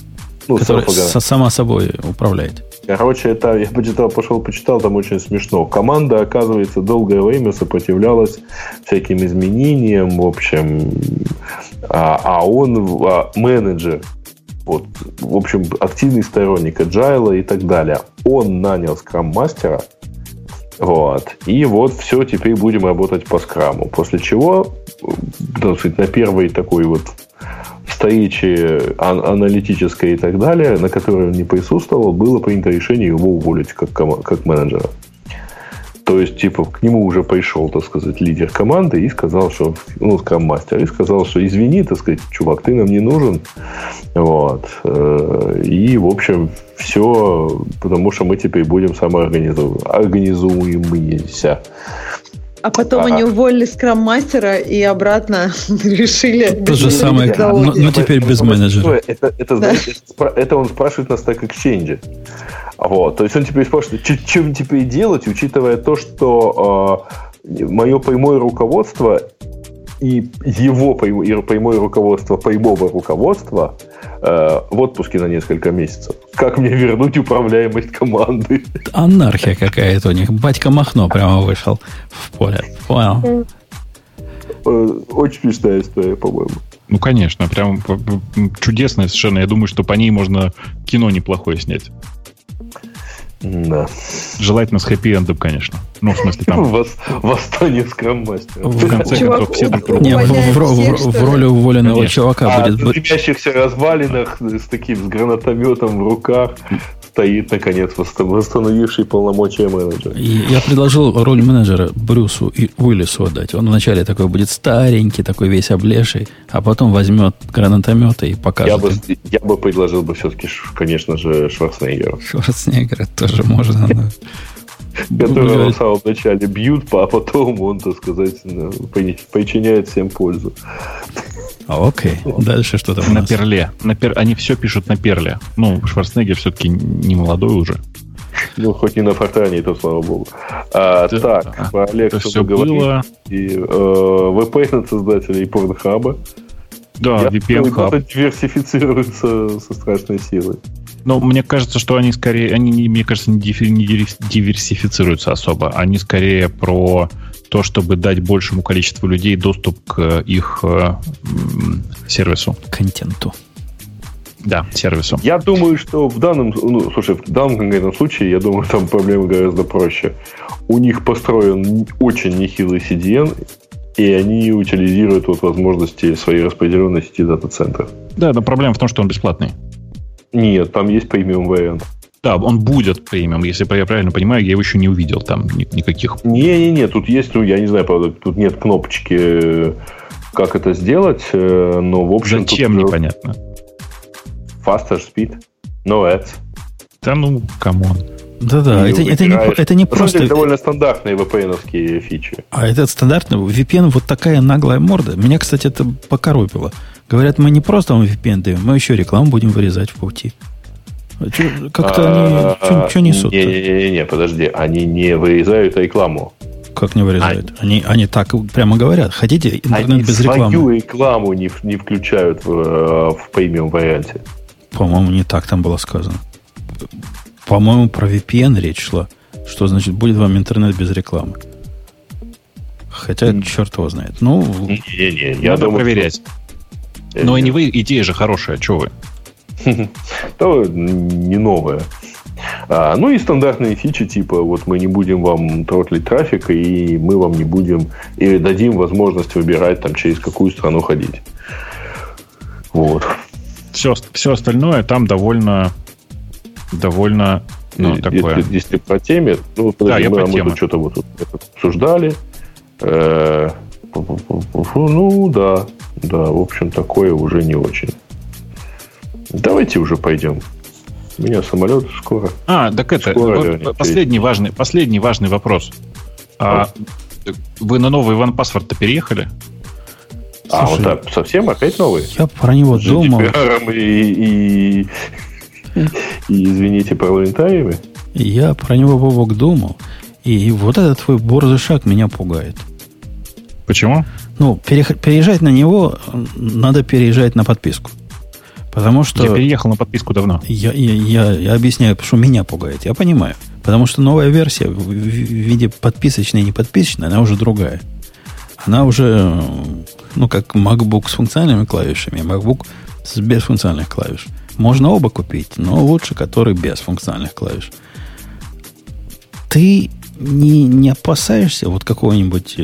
Speaker 1: Ну, Которая сама собой управляет.
Speaker 4: Короче, это я почитал, пошел почитал, там очень смешно. Команда, оказывается, долгое время сопротивлялась всяким изменениям, в общем, а, а он а, менеджер, вот, в общем, активный сторонник agile и так далее. Он нанял скрам-мастера, вот. И вот все, теперь будем работать по скраму. После чего, ну, на первый такой вот встречи аналитической и так далее, на которой он не присутствовал, было принято решение его уволить как, как менеджера. То есть, типа, к нему уже пришел, так сказать, лидер команды и сказал, что, ну, скрам-мастер, и сказал, что извини, так сказать, чувак, ты нам не нужен. Вот. Э, и, в общем, все, потому что мы теперь будем самоорганизуемыся.
Speaker 3: А потом а, они уволили скрам-мастера и обратно решили...
Speaker 1: То же самое, но, но теперь без менеджера.
Speaker 4: Это, это, да. это, это он спрашивает на Stack Exchange. Вот. То есть он теперь спрашивает, что теперь делать, учитывая то, что э, мое прямое руководство и его прямое руководство прямого руководства э, в отпуске на несколько месяцев. Как мне вернуть управляемость команды?
Speaker 1: Анархия какая-то у них. Батька Махно прямо вышел в поле. Понял.
Speaker 4: Э, очень смешная история, по-моему.
Speaker 2: Ну, конечно, прям чудесная совершенно. Я думаю, что по ней можно кино неплохое снять.
Speaker 4: Да.
Speaker 2: Желательно с хэппи-эндом, конечно. Ну, в смысле, там...
Speaker 4: Восстание скрам-мастера.
Speaker 2: В конце концов, все друг друга.
Speaker 1: Не, в роли уволенного чувака
Speaker 4: а, будет... в дымящихся развалинах с таким, с гранатометом в руках стоит, наконец, восстановивший полномочия менеджера.
Speaker 1: я предложил роль менеджера Брюсу и Уиллису отдать. Он вначале такой будет старенький, такой весь облеший, а потом возьмет гранатометы и покажет.
Speaker 4: Я бы, я бы предложил бы все-таки, конечно же, Шварценеггера.
Speaker 1: Шварценеггера тоже можно.
Speaker 4: Которого в самом начале бьют, а потом он, так сказать, причиняет всем пользу.
Speaker 1: А, окей, дальше что там
Speaker 2: На перле. На пер... Они все пишут на перле. Ну, Шварценеггер все-таки не молодой уже.
Speaker 4: Ну, хоть не на фортане, то слава богу. А, да, так, про Олег
Speaker 2: все было.
Speaker 4: И, э, VPN создателей Pornhub.
Speaker 2: Да, Я VPN Hub.
Speaker 4: диверсифицируется со страшной силой.
Speaker 2: Но мне кажется, что они скорее, они, мне кажется, не диверсифицируются особо. Они скорее про то, чтобы дать большему количеству людей доступ к их э, сервису.
Speaker 1: Контенту.
Speaker 2: Да, сервису.
Speaker 4: Я думаю, что в данном, ну, слушай, в данном конкретном случае, я думаю, там проблема гораздо проще. У них построен очень нехилый CDN, и они утилизируют вот возможности своей распределенной сети дата-центров.
Speaker 2: Да, но проблема в том, что он бесплатный.
Speaker 4: Нет, там есть премиум вариант.
Speaker 2: Да, он будет премиум, если я правильно понимаю, я его еще не увидел там никаких.
Speaker 4: Не-не-не, тут есть, ну, я не знаю, правда, тут нет кнопочки, как это сделать, э, но в общем...
Speaker 2: Зачем, тут... непонятно.
Speaker 4: Faster speed, no ads.
Speaker 2: Да ну, come on.
Speaker 1: Да-да, это, это, не, это не просто...
Speaker 4: Это довольно стандартные VPN-овские фичи.
Speaker 1: А этот стандартный VPN вот такая наглая морда. Меня, кстати, это покоробило. Говорят, мы не просто вам VPN даем, мы еще рекламу будем вырезать в пути. Как-то они что несут?
Speaker 4: Не-не-не, подожди, они не вырезают рекламу.
Speaker 1: Как не вырезают? Они, они так прямо говорят. Хотите интернет
Speaker 4: они
Speaker 1: без рекламы?
Speaker 4: свою рекламу не, не включают в, э, в премиум варианте.
Speaker 1: По-моему, не так там было сказано. По-моему, про VPN речь шла. Что значит, будет вам интернет без рекламы? Хотя, mm. черт его знает. Ну,
Speaker 2: Не-не-не, я думаю, проверять. Но и не вы, идея же хорошая, что вы?
Speaker 4: То не новое. А, ну и стандартные фичи, типа вот мы не будем вам тротлить трафик, и мы вам не будем, или дадим возможность выбирать, там, через какую страну ходить. Вот.
Speaker 2: Все, все остальное там довольно, довольно, ну,
Speaker 4: если,
Speaker 2: такое.
Speaker 4: Если, если по теме, ну, подожди, да, мы, по мы тут что-то вот тут обсуждали. Э, ну, да, да, в общем, такое уже не очень. Давайте уже пойдем. У меня самолет скоро.
Speaker 2: А, так это вот последний важный, последний важный вопрос. А, вы на новый Иван Паспорт-то переехали?
Speaker 4: А, Слушай, вот так, совсем опять новый?
Speaker 1: Я про него
Speaker 4: С
Speaker 1: думал.
Speaker 4: И, и, и, извините, парламентариями?
Speaker 1: Я про него, Вовок, думал. И вот этот твой борзый шаг меня пугает.
Speaker 2: Почему?
Speaker 1: Ну, переезжать на него надо переезжать на подписку. Потому что...
Speaker 2: Я переехал на подписку давно.
Speaker 1: Я, я, я, я объясняю, что меня пугает. Я понимаю. Потому что новая версия в виде подписочной и неподписочной, она уже другая. Она уже, ну, как MacBook с функциональными клавишами, MacBook с без функциональных клавиш. Можно оба купить, но лучше который без функциональных клавиш. Ты не, не опасаешься вот какого-нибудь...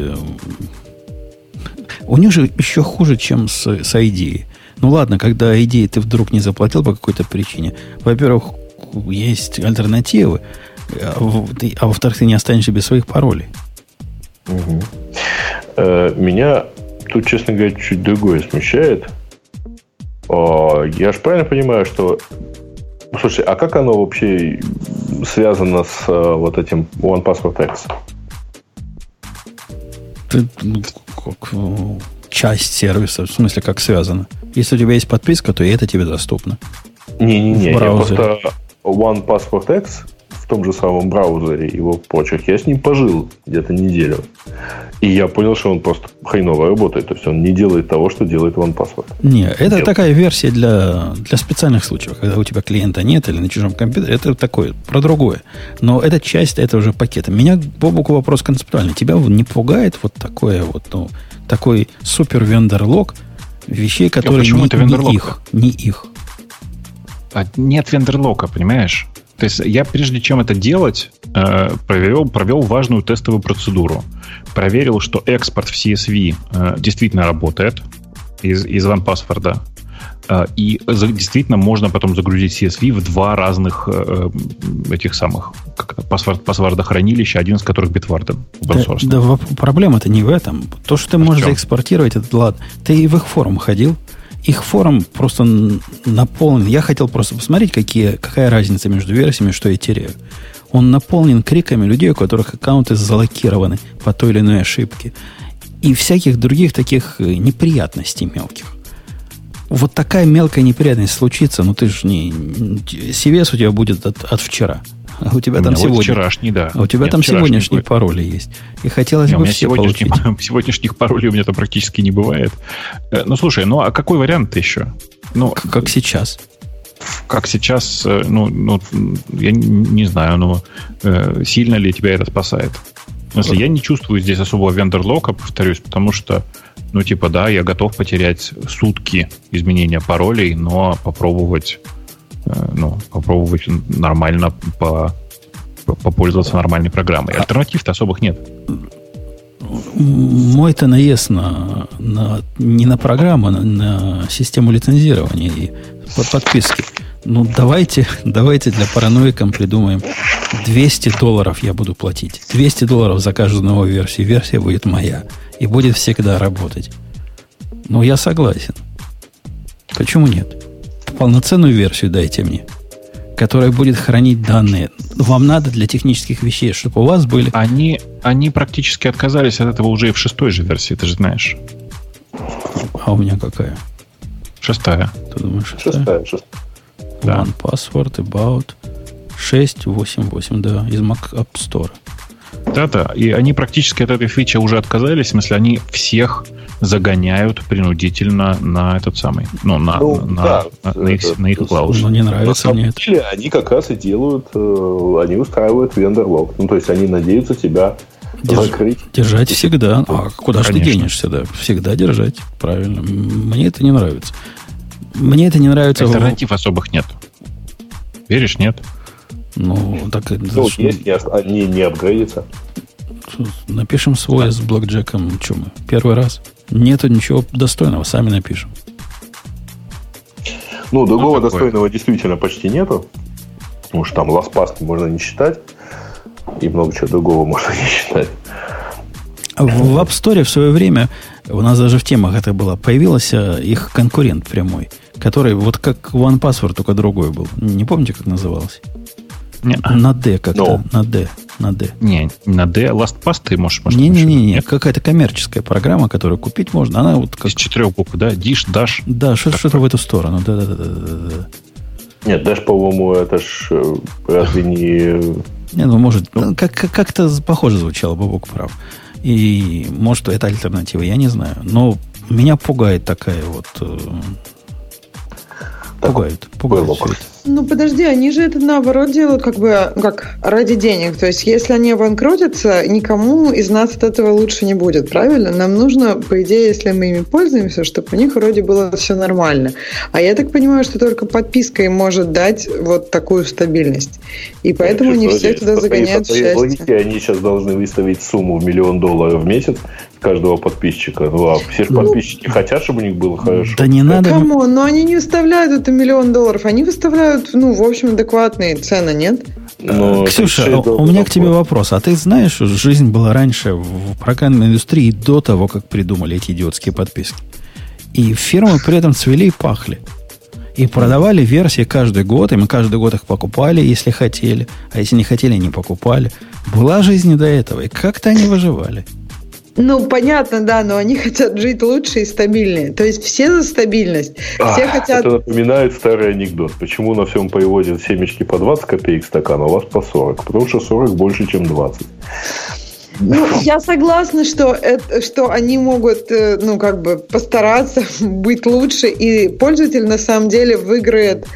Speaker 1: У них же еще хуже, чем с, с ID. Ну ладно, когда идеи ты вдруг не заплатил по какой-то причине. Во-первых, есть альтернативы, а, а во-вторых, ты не останешься без своих паролей.
Speaker 4: Угу. Меня тут, честно говоря, чуть другое смущает. Я же правильно понимаю, что... Слушай, а как оно вообще связано с э, вот этим One Password X?
Speaker 1: Ты, ну, как, часть сервиса, в смысле, как связано. Если у тебя есть подписка, то и это тебе доступно.
Speaker 4: Не-не-не, я просто One Passport X в том же самом браузере, его почерк, я с ним пожил где-то неделю. И я понял, что он просто хреново работает. То есть он не делает того, что делает OnePassword.
Speaker 1: Не, это делает. такая версия для, для специальных случаев, когда у тебя клиента нет или на чужом компьютере. Это такое, про другое. Но эта часть этого же пакета. Меня, Бобуку, вопрос концептуальный. Тебя не пугает вот такое вот, ну, такой супер вендерлог вещей, которые
Speaker 2: почему
Speaker 1: не,
Speaker 2: это
Speaker 1: не их. Не их.
Speaker 2: А нет вендерлока, понимаешь? То есть я прежде чем это делать, э, провел, провел важную тестовую процедуру. Проверил, что экспорт в CSV э, действительно работает из, из OnePassword. Э, и действительно можно потом загрузить CSV в два разных этих самых паспорт, паспортохранилища, один из которых битварда.
Speaker 1: Да, да проблема-то не в этом. То, что ты можешь заэкспортировать, это ладно. Ты и в их форум ходил? Их форум просто наполнен. Я хотел просто посмотреть, какие, какая разница между версиями, что я теряю. Он наполнен криками людей, у которых аккаунты залокированы по той или иной ошибке. И всяких других таких э, неприятностей мелких. Вот такая мелкая неприятность случится, ну ты же не... CVS у тебя будет от, от вчера. А у тебя у там сегодня...
Speaker 2: вчерашний, да.
Speaker 1: А у тебя Нет, там сегодняшние будет. пароли есть. И хотелось Нет, бы все
Speaker 2: сегодняшних, получить. Сегодняшних паролей у меня там практически не бывает. Э, ну, слушай, ну а какой вариант еще?
Speaker 1: Ну, как, как сейчас.
Speaker 2: Как сейчас, э, ну, ну я не, не знаю, но ну, э, сильно ли тебя это спасает? смысле, я не чувствую здесь особого вендор-лока, повторюсь, потому что, ну, типа, да, я готов потерять сутки изменения паролей, но попробовать, ну, попробовать нормально по, попользоваться нормальной программой. Альтернатив-то особых нет.
Speaker 1: Мой-то наезд на, на, не на программу, а на, на систему лицензирования и под подписки. Ну, давайте, давайте для параноикам придумаем 200 долларов я буду платить. 200 долларов за каждую новую версию. Версия будет моя. И будет всегда работать. Ну, я согласен. Почему нет? Полноценную версию дайте мне, которая будет хранить данные. Вам надо для технических вещей, чтобы у вас были...
Speaker 2: Они, они практически отказались от этого уже и в шестой же версии, ты же знаешь.
Speaker 1: А у меня какая?
Speaker 2: Шестая.
Speaker 1: Ты думаешь, шестая? Шестая, шестая. Да. One Password, About 688, да, из Mac App Store.
Speaker 2: Да-да, и они практически от этой фичи уже отказались, в смысле, они всех загоняют принудительно на этот самый, ну, на, ну, на, да, на, на, их, на их клауд.
Speaker 1: Ну, не нравится мне это.
Speaker 4: Деле, они как раз и делают, э, они устраивают вендор-лог. Ну, то есть, они надеются тебя Держ, закрыть.
Speaker 1: Держать всегда. А куда же ты денешься, да? Всегда держать. Правильно. Мне это не нравится. Мне это не нравится.
Speaker 2: Альтернатив особых нет. Веришь, нет?
Speaker 1: Ну, так
Speaker 4: ну, что... есть, они не апгрейдятся.
Speaker 1: Напишем свой с блокджеком. Что мы? Первый раз? Нету ничего достойного, сами напишем.
Speaker 4: Ну, другого ну, достойного действительно почти нету. Потому что там ласпаст можно не считать. И много чего другого можно не считать.
Speaker 1: В App Store в свое время, у нас даже в темах это было, появился их конкурент прямой, который вот как One Password, только другой был. Не помните, как назывался? Не, на D как-то. No. На D. На D.
Speaker 2: Не, на D. LastPass ты можешь...
Speaker 1: Не-не-не, какая-то коммерческая программа, которую купить можно. Она вот как...
Speaker 2: Из четырех букв, да? Dish, Dash.
Speaker 1: Да, что-то, что в эту сторону. Да-да-да.
Speaker 4: Нет, Dash, по-моему, это ж э, разве не...
Speaker 1: Не, ну, может, ну, как- как-то похоже звучало, Бабок прав. И может, это альтернатива, я не знаю. Но меня пугает такая вот... Э, пугает, пугает это.
Speaker 3: Ну, подожди, они же это наоборот делают как бы как ради денег. То есть, если они обанкротятся, никому из нас от этого лучше не будет, правильно? Нам нужно, по идее, если мы ими пользуемся, чтобы у них вроде было все нормально. А я так понимаю, что только подписка им может дать вот такую стабильность. И поэтому они все туда загоняют в счастье.
Speaker 4: Они сейчас должны выставить сумму в миллион долларов в месяц каждого подписчика. Ну, а все же ну, подписчики хотят, чтобы у них было хорошо.
Speaker 1: Да не надо.
Speaker 3: Кому? Но они не выставляют это миллион долларов. Они выставляют, ну, в общем, адекватные цены, нет?
Speaker 1: Но Ксюша, у меня к тебе вопрос. А ты знаешь, жизнь была раньше в программной индустрии до того, как придумали эти идиотские подписки? И фирмы при этом цвели и пахли. И продавали версии каждый год, и мы каждый год их покупали, если хотели. А если не хотели, не покупали. Была жизнь и до этого. И как-то они выживали.
Speaker 3: Ну, понятно, да, но они хотят жить лучше и стабильнее. То есть все за стабильность. Все а, хотят...
Speaker 4: Это напоминает старый анекдот. Почему на всем привозят семечки по 20 копеек стакан, а у вас по 40? Потому что 40 больше, чем 20.
Speaker 3: Ну, я согласна, что, это, что они могут, э, ну, как бы постараться быть лучше, и пользователь на самом деле выиграет.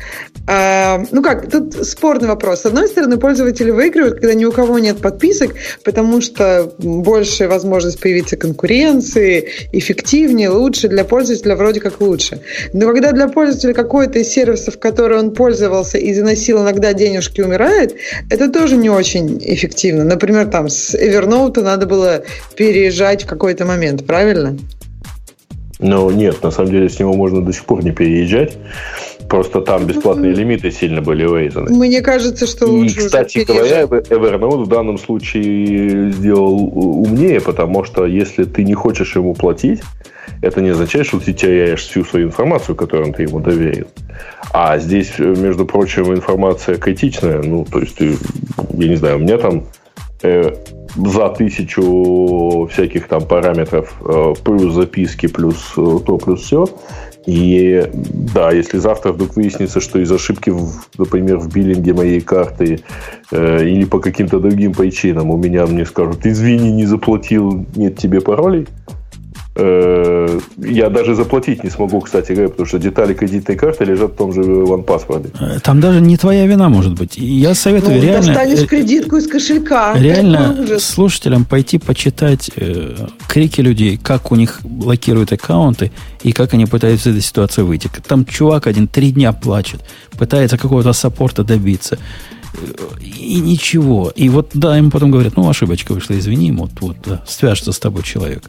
Speaker 3: Э, ну как, тут спорный вопрос. С одной стороны, пользователи выигрывают, когда ни у кого нет подписок, потому что больше возможность появиться конкуренции, эффективнее, лучше, для пользователя вроде как лучше. Но когда для пользователя какой-то из сервисов, который он пользовался и заносил иногда денежки, умирает, это тоже не очень эффективно. Например, там с Evernote кому-то надо было переезжать в какой-то момент, правильно?
Speaker 4: Ну, нет, на самом деле с него можно до сих пор не переезжать. Просто там бесплатные лимиты сильно были урезаны.
Speaker 3: Мне кажется, что лучше
Speaker 4: И, кстати говоря, Evernote в данном случае сделал умнее, потому что если ты не хочешь ему платить, это не означает, что ты теряешь всю свою информацию, которую ты ему доверил. А здесь, между прочим, информация критичная. Ну, то есть, я не знаю, у меня там э, за тысячу всяких там параметров, э, плюс записки, плюс э, то, плюс все. И да, если завтра вдруг выяснится, что из ошибки, в, например, в биллинге моей карты э, или по каким-то другим причинам у меня мне скажут, извини, не заплатил, нет тебе паролей, я даже заплатить не смогу, кстати говоря, потому что детали кредитной карты лежат в том же OnePassword.
Speaker 1: Э, там даже не твоя вина может быть. Я советую ну, реально...
Speaker 3: достанешь э, кредитку из кошелька.
Speaker 1: Реально слушателям пойти почитать э, крики людей, как у них блокируют аккаунты и как они пытаются из этой ситуации выйти. Там чувак один три дня плачет, пытается какого-то саппорта добиться и ничего. И вот, да, ему потом говорят, ну, ошибочка вышла, извини, вот, вот, да, свяжется с тобой человек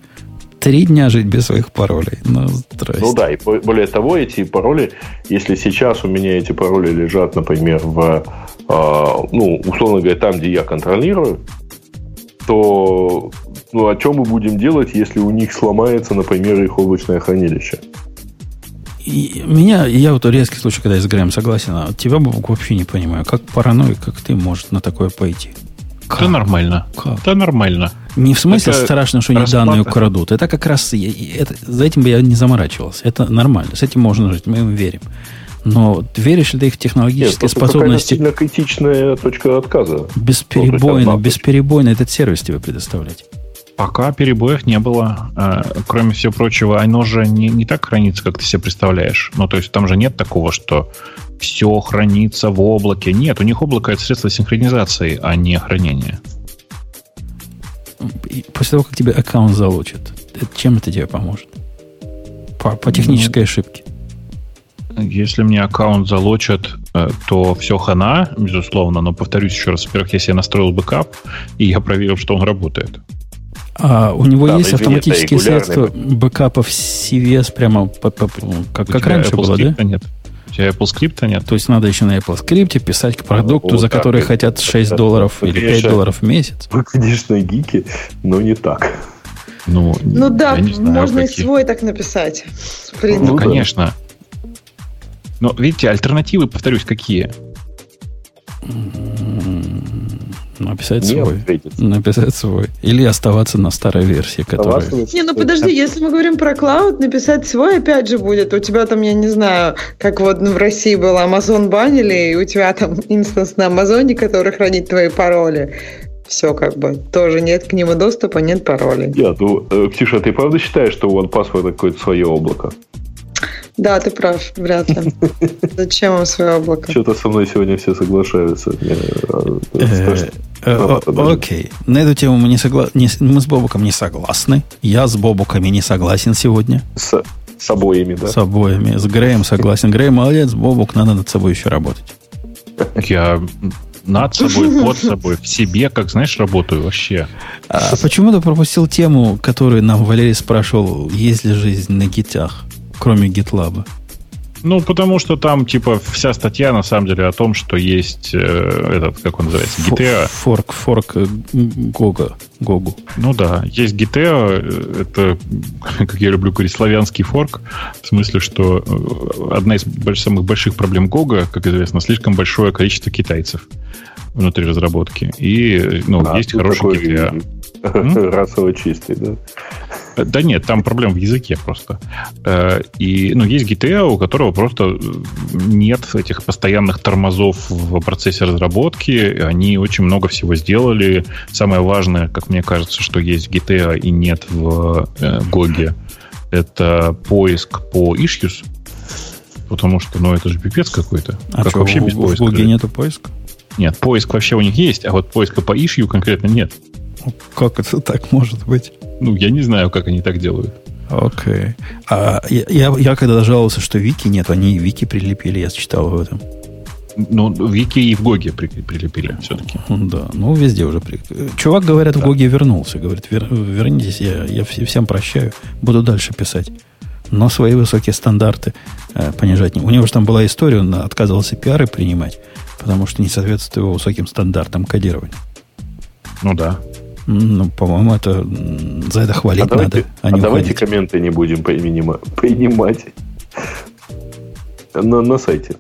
Speaker 1: три дня жить без своих паролей. Ну, здрасте.
Speaker 4: Ну да, и более того, эти пароли, если сейчас у меня эти пароли лежат, например, в, э, ну, условно говоря, там, где я контролирую, то ну, о чем мы будем делать, если у них сломается, например, их облачное хранилище?
Speaker 1: И меня, я вот резкий случай, когда я с Грэем согласен, а тебя вообще не понимаю, как параноик, как ты может на такое пойти?
Speaker 2: Как? Да нормально. Как? Да нормально.
Speaker 1: Не в смысле это страшно, что они данные украдут. Это как раз... Это, за этим бы я не заморачивался. Это нормально. С этим можно жить. Мы им верим. Но веришь ли ты их технологические Нет, способности...
Speaker 4: Это критичная точка отказа.
Speaker 1: Бесперебойно, бесперебойно этот сервис тебе предоставлять.
Speaker 2: Пока перебоев не было. А, кроме всего прочего, оно же не, не так хранится, как ты себе представляешь. Ну, то есть там же нет такого, что все хранится в облаке. Нет, у них облако это средство синхронизации, а не хранения.
Speaker 1: После того, как тебе аккаунт залучат, чем это тебе поможет? По, по технической ну, ошибке.
Speaker 2: Если мне аккаунт залочат, э, то все хана, безусловно, но повторюсь еще раз, во-первых, если я настроил бэкап, и я проверил, что он работает.
Speaker 1: А у него да, есть автоматические средства бэкапов CSV прямо по, по, как, как раньше было, да?
Speaker 2: Нет. У тебя Apple Script нет.
Speaker 1: То есть надо еще на Apple Script писать к продукту, ну, за который хотят 6 долларов или 5 долларов в месяц.
Speaker 4: Вы, конечно, гики, но не так.
Speaker 3: Ну, ну да, знаю, можно какие. и свой так написать.
Speaker 2: Ну, конечно. Но видите, альтернативы, повторюсь, какие?
Speaker 1: Написать Нет, свой. Написать свой. Или оставаться на старой версии, которая...
Speaker 3: Не, ну подожди, если мы говорим про клауд, написать свой опять же будет. У тебя там, я не знаю, как вот в России был Amazon банили, и у тебя там инстанс на Амазоне, который хранит твои пароли. Все как бы. Тоже нет к нему доступа, нет паролей.
Speaker 4: Нет, ну, э, Ксюша, ты правда считаешь, что у OnePassword какое-то свое облако?
Speaker 3: Да, ты прав, вряд ли. Зачем вам свое облако?
Speaker 4: Что-то со мной сегодня все соглашаются.
Speaker 1: Э, э, окей. На эту тему мы, не согла... мы с Бобуком не согласны. Я с Бобуками не согласен сегодня.
Speaker 4: С, с обоими, да?
Speaker 1: С обоими. С Греем согласен. Грей молодец, Бобук, надо над собой еще работать.
Speaker 2: Я над собой, под собой, в себе, как знаешь, работаю вообще.
Speaker 1: А почему ты пропустил тему, которую нам Валерий спрашивал, есть ли жизнь на гитях? Кроме GitLab?
Speaker 2: Ну, потому что там, типа, вся статья на самом деле о том, что есть э, этот, как он называется, GTA.
Speaker 1: Форк, форк Гога. Гогу.
Speaker 2: Ну да, есть GTA, это, как я люблю говорить, славянский форк, в смысле, что э, одна из больш, самых больших проблем Гога, как известно, слишком большое количество китайцев внутри разработки. И, ну, а, есть хороший GTA.
Speaker 4: Расово чистый, да?
Speaker 2: Да нет, там проблема в языке просто. Э, и, ну, есть GTA, у которого просто нет этих постоянных тормозов в процессе разработки. Они очень много всего сделали. Самое важное, как мне кажется, что есть в GTA и нет в Gogs е, э, это поиск по issues. Потому что, ну, это же пипец какой-то.
Speaker 1: А как что, вообще без поиска? В Gogs е нету поиска?
Speaker 2: Нет, поиск вообще у них есть, а вот поиска по issue конкретно нет.
Speaker 1: Как это так может быть?
Speaker 2: Ну, я не знаю, как они так делают.
Speaker 1: Окей. Okay. А я, я, я когда жаловался, что Вики нет, они Вики прилепили, я читал в этом.
Speaker 2: Ну, Вики и в Gogs е при, прилепили все-таки.
Speaker 1: Да, ну везде уже. При... Чувак, говорят, да. в Гоге вернулся. Говорит, Вер, вернитесь, я, я всем прощаю, буду дальше писать. Но свои высокие стандарты э, понижать не. У него же там была история, он отказывался пиары принимать, потому что не соответствует его высоким стандартам кодирования.
Speaker 2: Ну да.
Speaker 1: Ну, по-моему, это за это хвалить а надо.
Speaker 4: а, а давайте комменты не будем принимать на, на сайте.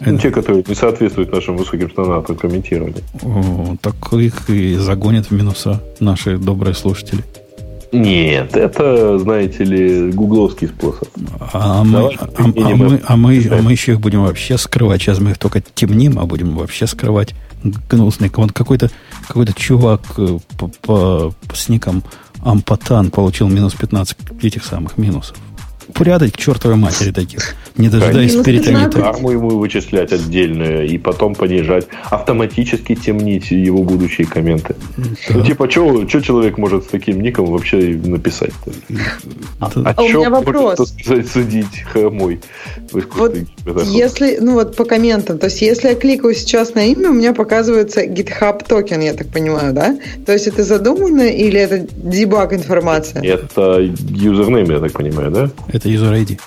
Speaker 4: Это... Ну, те, которые не соответствуют нашим высоким стандартам комментирования.
Speaker 1: О, так их и загонят в минуса наши добрые слушатели.
Speaker 4: Нет, это, знаете ли, гугловский способ.
Speaker 1: А мы, а, а, мы, а, мы, а мы еще их будем вообще скрывать. Сейчас мы их только темним, а будем вообще скрывать гнусный. Вот какой-то какой чувак э, по, по, с ником Ампатан получил минус 15 этих самых минусов прятать к чертовой матери таких, не дожидаясь перетонит.
Speaker 4: Арму ему вычислять отдельно и потом понижать, автоматически темнить его будущие комменты. Да. Ну, типа, что человек может с таким ником вообще написать?
Speaker 3: А, а, а что может
Speaker 4: сказать, судить мой?
Speaker 3: Вот если, ну вот по комментам, то есть если я кликаю сейчас на имя, у меня показывается GitHub токен, я так понимаю, да? То есть это задумано или это дебаг информация?
Speaker 4: Это юзернейм, я так понимаю, да?
Speaker 1: Это user ID.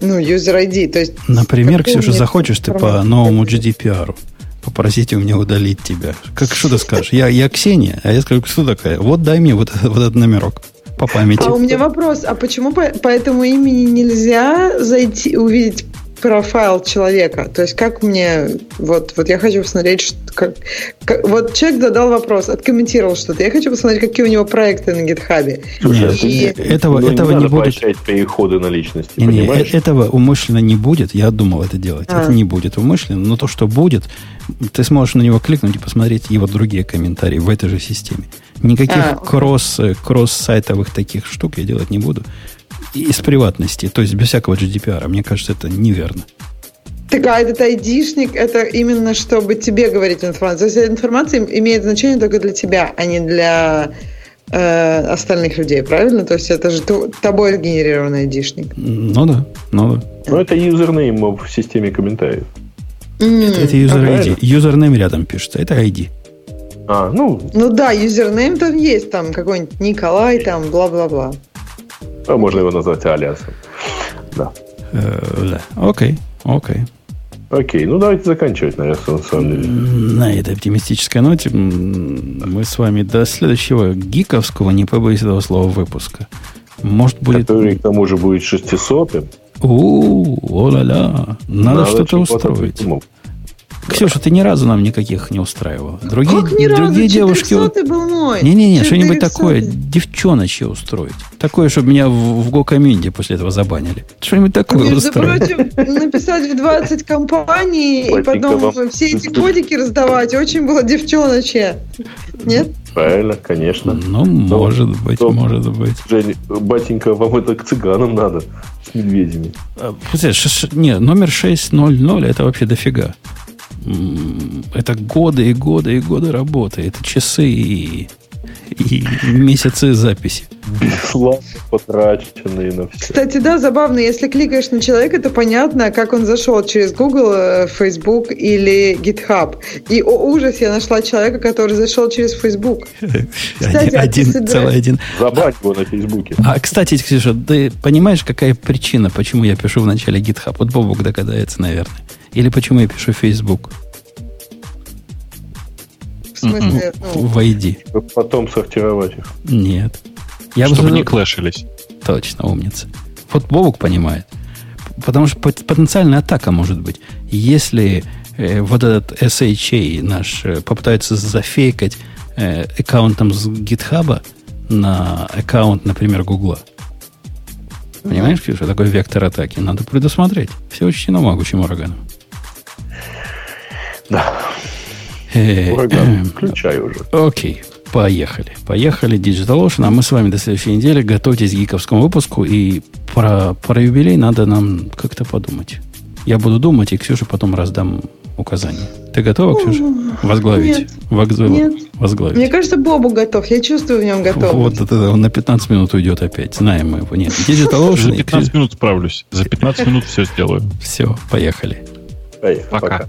Speaker 3: Ну, user ID, то есть...
Speaker 1: Например, Ксюша, захочешь ты по новому GDPR попросите у меня удалить тебя. Как что ты скажешь? Я, я Ксения, а я скажу, кто такая? Вот дай мне вот, вот этот номерок по памяти.
Speaker 3: А у меня вопрос, а почему по, по этому имени нельзя зайти, увидеть профайл человека. То есть как мне... Вот, вот я хочу посмотреть, что, как, как, вот человек задал вопрос, откомментировал что-то. Я хочу посмотреть, какие у него проекты на гитхабе.
Speaker 1: Нет, и... этого, ну, этого не, не будет.
Speaker 4: переходы на личности,
Speaker 1: не, не, э, этого умышленно не будет. Я думал это делать. А. Это не будет умышленно. Но то, что будет, ты сможешь на него кликнуть и посмотреть его другие комментарии в этой же системе. Никаких а, кросс, э, кросс-сайтовых таких штук я делать не буду из приватности, то есть без всякого GDPR. Мне кажется, это неверно.
Speaker 3: Так, а этот айдишник, это именно чтобы тебе говорить информацию. То есть информация имеет значение только для тебя, а не для э, остальных людей, правильно? То есть это же тобой генерированный айдишник.
Speaker 1: Ну да, ну да.
Speaker 4: Ну это username в системе комментариев.
Speaker 1: Mm, это, это user ID. Username рядом пишется, это ID.
Speaker 4: А, ну...
Speaker 3: Ну да, username там есть, там какой-нибудь Николай, там, бла-бла-бла.
Speaker 4: А можно его назвать алиасом. Да.
Speaker 1: Да. Окей, окей.
Speaker 4: Окей, ну давайте заканчивать, наверное, на самом деле.
Speaker 1: На этой оптимистической ноте мы с вами до следующего гиковского, не побоюсь этого слова, выпуска. Может будет...
Speaker 4: Который, к тому же, будет 600
Speaker 1: У, о-ля-ля. Надо, Надо что-то устроить. Придумал. Ксюша, ты ни разу нам никаких не устраивала. Другие,
Speaker 3: как ни
Speaker 1: другие
Speaker 3: разу? девушки... был мой.
Speaker 1: Не-не-не, что-нибудь такое девчоночье устроить. Такое, чтобы меня в, в Гокоминде после этого забанили. Что-нибудь такое Между устроить.
Speaker 3: прочим, написать в 20 компаний и потом все эти кодики раздавать, очень было девчоночье. Нет?
Speaker 4: Правильно, конечно.
Speaker 1: Ну, может но, быть, но, может быть.
Speaker 4: Жень, батенька, вам это к цыганам надо с медведями.
Speaker 1: А, не, номер 600 это вообще дофига это годы и годы и годы работы. Это часы и, и месяцы записи.
Speaker 4: Бесславно потраченные на все.
Speaker 3: Кстати, да, забавно, если кликаешь на человека, то понятно, как он зашел через Google, э, Facebook или GitHub. И, о ужас, я нашла человека, который зашел через Facebook.
Speaker 1: Кстати, один, а целый один.
Speaker 4: Забавь его на Фейсбуке.
Speaker 1: А, кстати, Ксюша, ты понимаешь, какая причина, почему я пишу в начале GitHub? Вот Бобук догадается, наверное. Или почему я пишу Facebook?
Speaker 3: В смысле?
Speaker 1: Ну... Войди.
Speaker 4: Потом сортировать их.
Speaker 1: Нет.
Speaker 2: Я Чтобы бы... не клэшились.
Speaker 1: Точно, умница. Вот Бобук понимает. Потому что потенциальная атака может быть. Если э, вот этот SHA наш э, попытается зафейкать э, аккаунтом с GitHub на аккаунт, например, Гугла. Понимаешь, что такой вектор атаки? Надо предусмотреть. Все учтено могучим ураганом.
Speaker 4: Да. Ураган, включай уже.
Speaker 1: Окей, поехали. Поехали, DigitalOcean. А мы с вами до следующей недели. Готовьтесь к гиковскому выпуску. И про, про юбилей надо нам как-то подумать. Я буду думать, и Ксюше потом раздам указания. Ты готова, Ксюша? Возглавить? Нет. Возглавить. Нет. Возглавить.
Speaker 3: Мне кажется, Бобу готов. Я чувствую в нем готов.
Speaker 1: Вот это он на 15 минут уйдет опять. Знаем мы его. Нет.
Speaker 2: Digital Ocean. За 15 минут справлюсь. За 15 минут все сделаю.
Speaker 1: Все, поехали.
Speaker 4: Поехали. Пока. Пока.